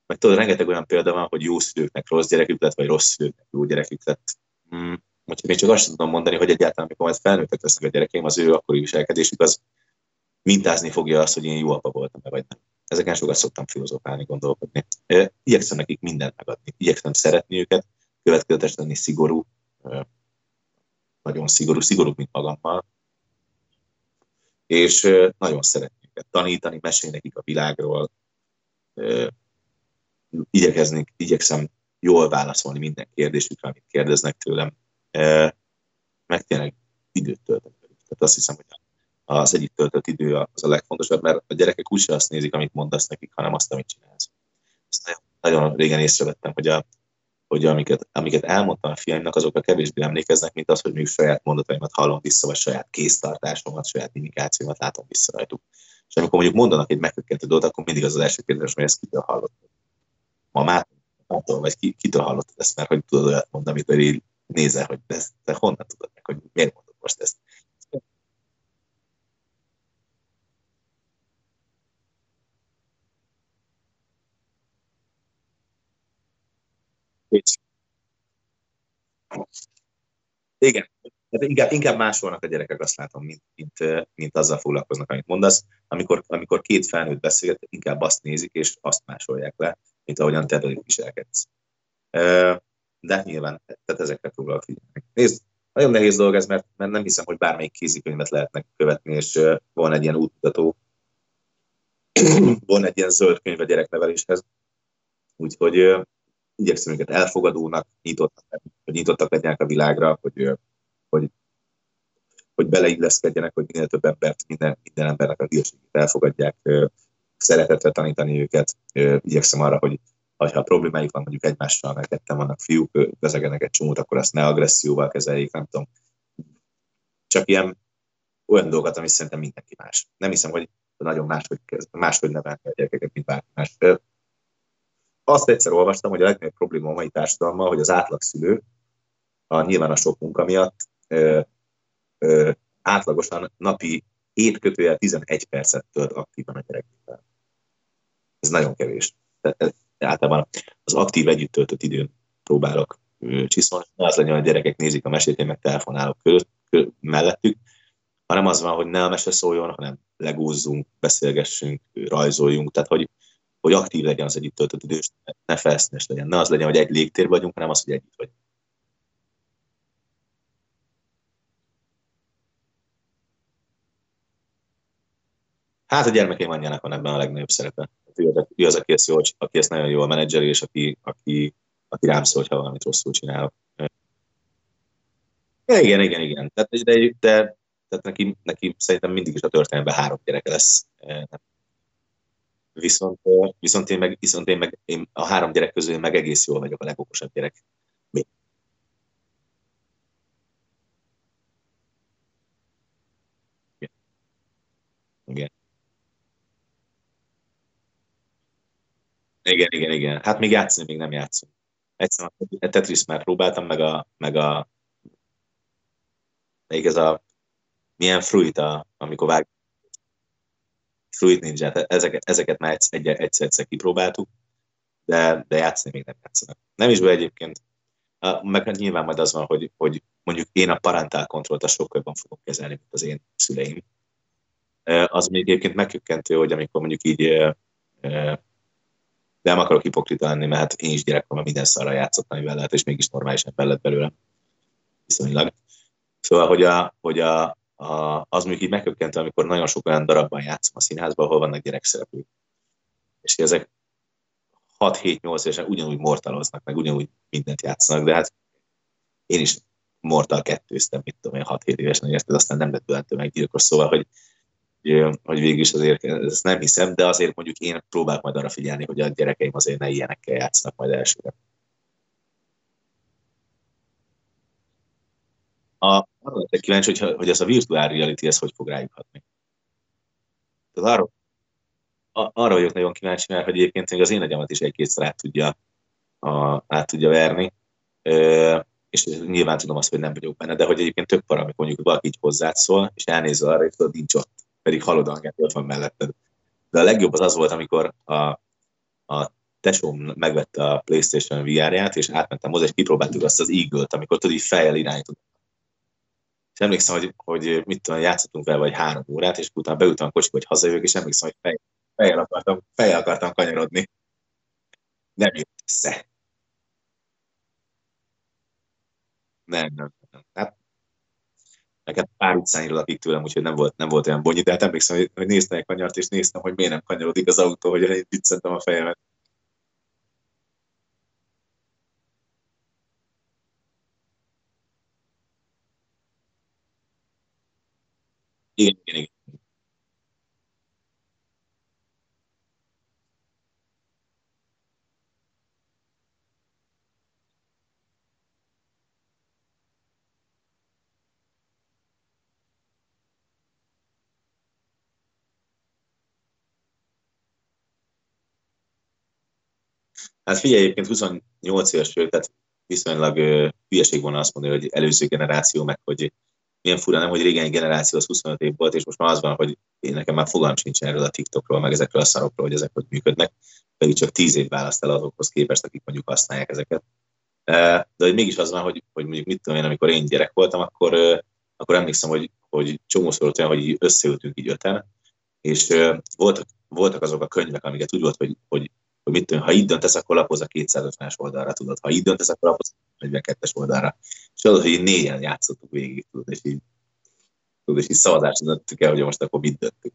meg tudod, rengeteg olyan példa van, hogy jó szülőknek rossz gyerekük lett, vagy rossz szülőknek jó gyerekük lett. Hmm. Úgyhogy én csak azt tudom mondani, hogy egyáltalán, amikor majd felnőttek lesznek a gyerekeim, az ő akkori viselkedésük az mintázni fogja azt, hogy én jó apa voltam, vagy nem. Ezeken sokat szoktam filozofálni, gondolkodni. Igyekszem nekik mindent megadni. Igyekszem szeretni őket, következetes lenni szigorú, nagyon szigorú, szigorú, mint magammal, és nagyon szeretni őket tanítani, mesélni nekik a világról, igyekezni, igyekszem jól válaszolni minden kérdésükre, amit kérdeznek tőlem, meg tényleg időt tölteni Tehát azt hiszem, hogy az egyik töltött idő az a legfontosabb, mert a gyerekek úgyse azt nézik, amit mondasz nekik, hanem azt, amit csinálsz. Ezt nagyon régen észrevettem, hogy, a, hogy amiket, amiket elmondtam a fiaimnak, azok a kevésbé emlékeznek, mint az, hogy még saját mondataimat hallom vissza, vagy saját kéztartásomat, saját indikációmat látom vissza rajtuk. És amikor mondjuk mondanak egy megkökkentő dolgot, akkor mindig az az első kérdés, hogy ezt kitől hallott. Mamától, vagy ki, kitől hallottad ezt, mert hogy tudod olyat mondani, amikor így nézel, hogy te, te honnan tudod meg, hogy miért mondod most ezt. Igen, tehát inkább, inkább másolnak a gyerekek, azt látom, mint, mint, mint azzal foglalkoznak, amit mondasz. Amikor, amikor két felnőtt beszélget, inkább azt nézik, és azt másolják le, mint ahogyan te velük viselkedsz. De nyilván, tehát ezekre próbálok figyelni. Nézd, nagyon nehéz dolog ez, mert, mert nem hiszem, hogy bármelyik kézikönyvet lehetnek követni, és van egy ilyen útmutató, van egy ilyen zöld könyv a gyerekneveléshez. Úgyhogy igyekszem őket elfogadónak, nyitottak, hogy nyitottak legyenek a világra, hogy, hogy, hogy beleilleszkedjenek, hogy minél több embert, minden, minden embernek a hírségét elfogadják, szeretetre tanítani őket. Igyekszem arra, hogy ha problémáik van mondjuk egymással, mert ketten vannak fiúk, vezegenek egy csomót, akkor ezt ne agresszióval kezeljék, nem tudom. Csak ilyen olyan dolgokat, ami szerintem mindenki más. Nem hiszem, hogy nagyon máshogy, máshogy nevelni a gyerekeket, mint bárki más azt egyszer olvastam, hogy a legnagyobb probléma a mai társadalommal, hogy az átlagszülő a, nyilván a sok munka miatt ö, ö, átlagosan napi 7 kötőjel 11 percet tölt aktívan a gyerekekkel. Ez nagyon kevés. Tehát általában az aktív együtt töltött időn próbálok csiszolni. Ne az legyen, hogy a gyerekek nézik a mesét, én meg telefonálok között, mellettük, hanem az van, hogy ne a mese szóljon, hanem legúzzunk, beszélgessünk, rajzoljunk, tehát hogy hogy aktív legyen az együtt töltött idő, ne felszínes legyen. Ne az legyen, hogy egy légtér vagyunk, hanem az, hogy együtt vagyunk. Hát a gyermekeim anyjának van ebben a legnagyobb szerepe. Ő az, aki ezt, jól, aki ezt nagyon jól menedzseri, és aki, aki, aki rám szól, ha valamit rosszul csinálok. Igen, igen, igen. Tehát, de, de tehát neki, neki szerintem mindig is a történelemben három gyereke lesz. Viszont, viszont, én meg, viszont én meg én a három gyerek közül meg egész jól vagyok a legokosabb gyerek. Mi? Igen. Igen, igen, igen. Hát még játszani még nem játszom. Egyszerűen a Tetris már próbáltam, meg a, meg a még ez a milyen fruit, a, amikor vág Fruit ninja ezeket, ezeket már egyszer-egyszer kipróbáltuk, de, de játszani még nem játszanak. Nem is be egyébként, meg hát nyilván majd az van, hogy, hogy mondjuk én a parentál kontrollt a sokkal jobban fogom kezelni, mint az én szüleim. Az még egyébként megkökkentő, hogy amikor mondjuk így de nem akarok hipokrita lenni, mert hát én is gyerekkoromban minden szarra játszottam, amivel lehet, és mégis normálisan fel lett belőle. Viszonylag. Szóval, hogy, a, hogy a, a, az mondjuk így megkökkentő, amikor nagyon sok olyan darabban játszom a színházban, ahol vannak gyerekszereplők. És ezek 6-7-8 évesen ugyanúgy mortaloznak, meg ugyanúgy mindent játszanak, de hát én is mortal kettőztem, mit tudom én, 6-7 évesen, érted, aztán nem lett tőlem meggyilkos, szóval, hogy, hogy végül is azért ezt nem hiszem, de azért mondjuk én próbálok majd arra figyelni, hogy a gyerekeim azért ne ilyenekkel játszanak majd elsőre. A, arra lettek kíváncsi, hogy, hogy ez a virtual reality ez hogy fog rájuk hatni. Tehát arra, arra vagyok nagyon kíváncsi, mert hogy egyébként még az én agyamat is egy-kétszer át tudja, a, át tudja verni, ö, és nyilván tudom azt, hogy nem vagyok benne, de hogy egyébként tök para, amikor mondjuk valaki így hozzád szól, és elnézve arra, hogy tudod, nincs ott, pedig hallod a hogy ott van melletted. De a legjobb az az volt, amikor a, a tesóm megvette a PlayStation VR-ját, és átmentem hozzá, és kipróbáltuk azt az Eagle-t, amikor tudod, így fejjel irányított és emlékszem, hogy, hogy mit tudom, játszottunk vele vagy három órát, és utána beültem a kocsiba, hogy hazajövök, és emlékszem, hogy fej, fejjel, akartam, fejjel akartam kanyarodni. Nem jött össze. Nem, nem, nem. Hát neked pár utcányra lakik tőlem, úgyhogy nem volt, nem volt olyan bonyolult, de hát emlékszem, hogy, hogy néztem egy kanyart, és néztem, hogy miért nem kanyarodik az autó, hogy én viccentem a fejemet. Igen, igen, igen. Hát figyelj, egyébként 28 éves vagyok, tehát viszonylag uh, hülyeség volna azt mondani, hogy előző generáció, meg hogy milyen fura, nem, hogy régen generáció az 25 év volt, és most már az van, hogy én nekem már fogalm sincs erről a TikTokról, meg ezekről a szarokról, hogy ezek hogy működnek, pedig csak 10 év választ el azokhoz képest, akik mondjuk használják ezeket. De hogy mégis az van, hogy, hogy mondjuk mit tudom én, amikor én gyerek voltam, akkor, akkor emlékszem, hogy, hogy csomószor olyan, hogy összeültünk így öten, és voltak, voltak azok a könyvek, amiket úgy volt, hogy, hogy hogy mit tudom, ha így döntesz, akkor lapozz a 250-es oldalra, tudod, ha így döntesz, akkor lapozz a 42-es oldalra. És az, hogy így négyen játszottuk végig, tudod, és így, tudod, és így szavazást döntöttük el, hogy most akkor mit döntünk.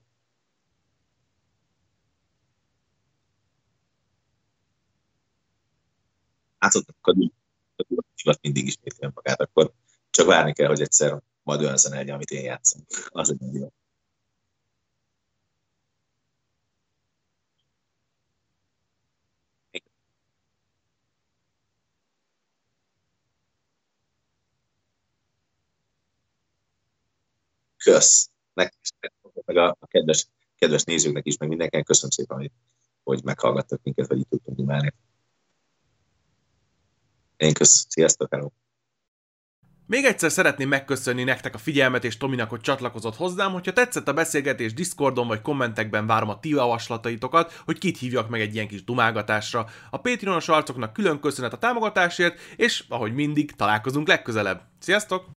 Játszottak a mindig ismételjen magát, akkor csak várni kell, hogy egyszer majd olyan zene legyen, amit én játszom. Az egy jó. Kösz. Nektek meg a, kedves, kedves nézőknek is, meg mindenkinek köszönöm szépen, hogy, hogy meghallgattak minket, vagy itt tudtunk dumálni. Én kösz. Sziasztok, hello. Még egyszer szeretném megköszönni nektek a figyelmet és Tominak, hogy csatlakozott hozzám. Hogyha tetszett a beszélgetés Discordon vagy kommentekben várom a ti javaslataitokat, hogy kit hívjak meg egy ilyen kis dumálgatásra. A Patreonos arcoknak külön köszönet a támogatásért, és ahogy mindig, találkozunk legközelebb. Sziasztok!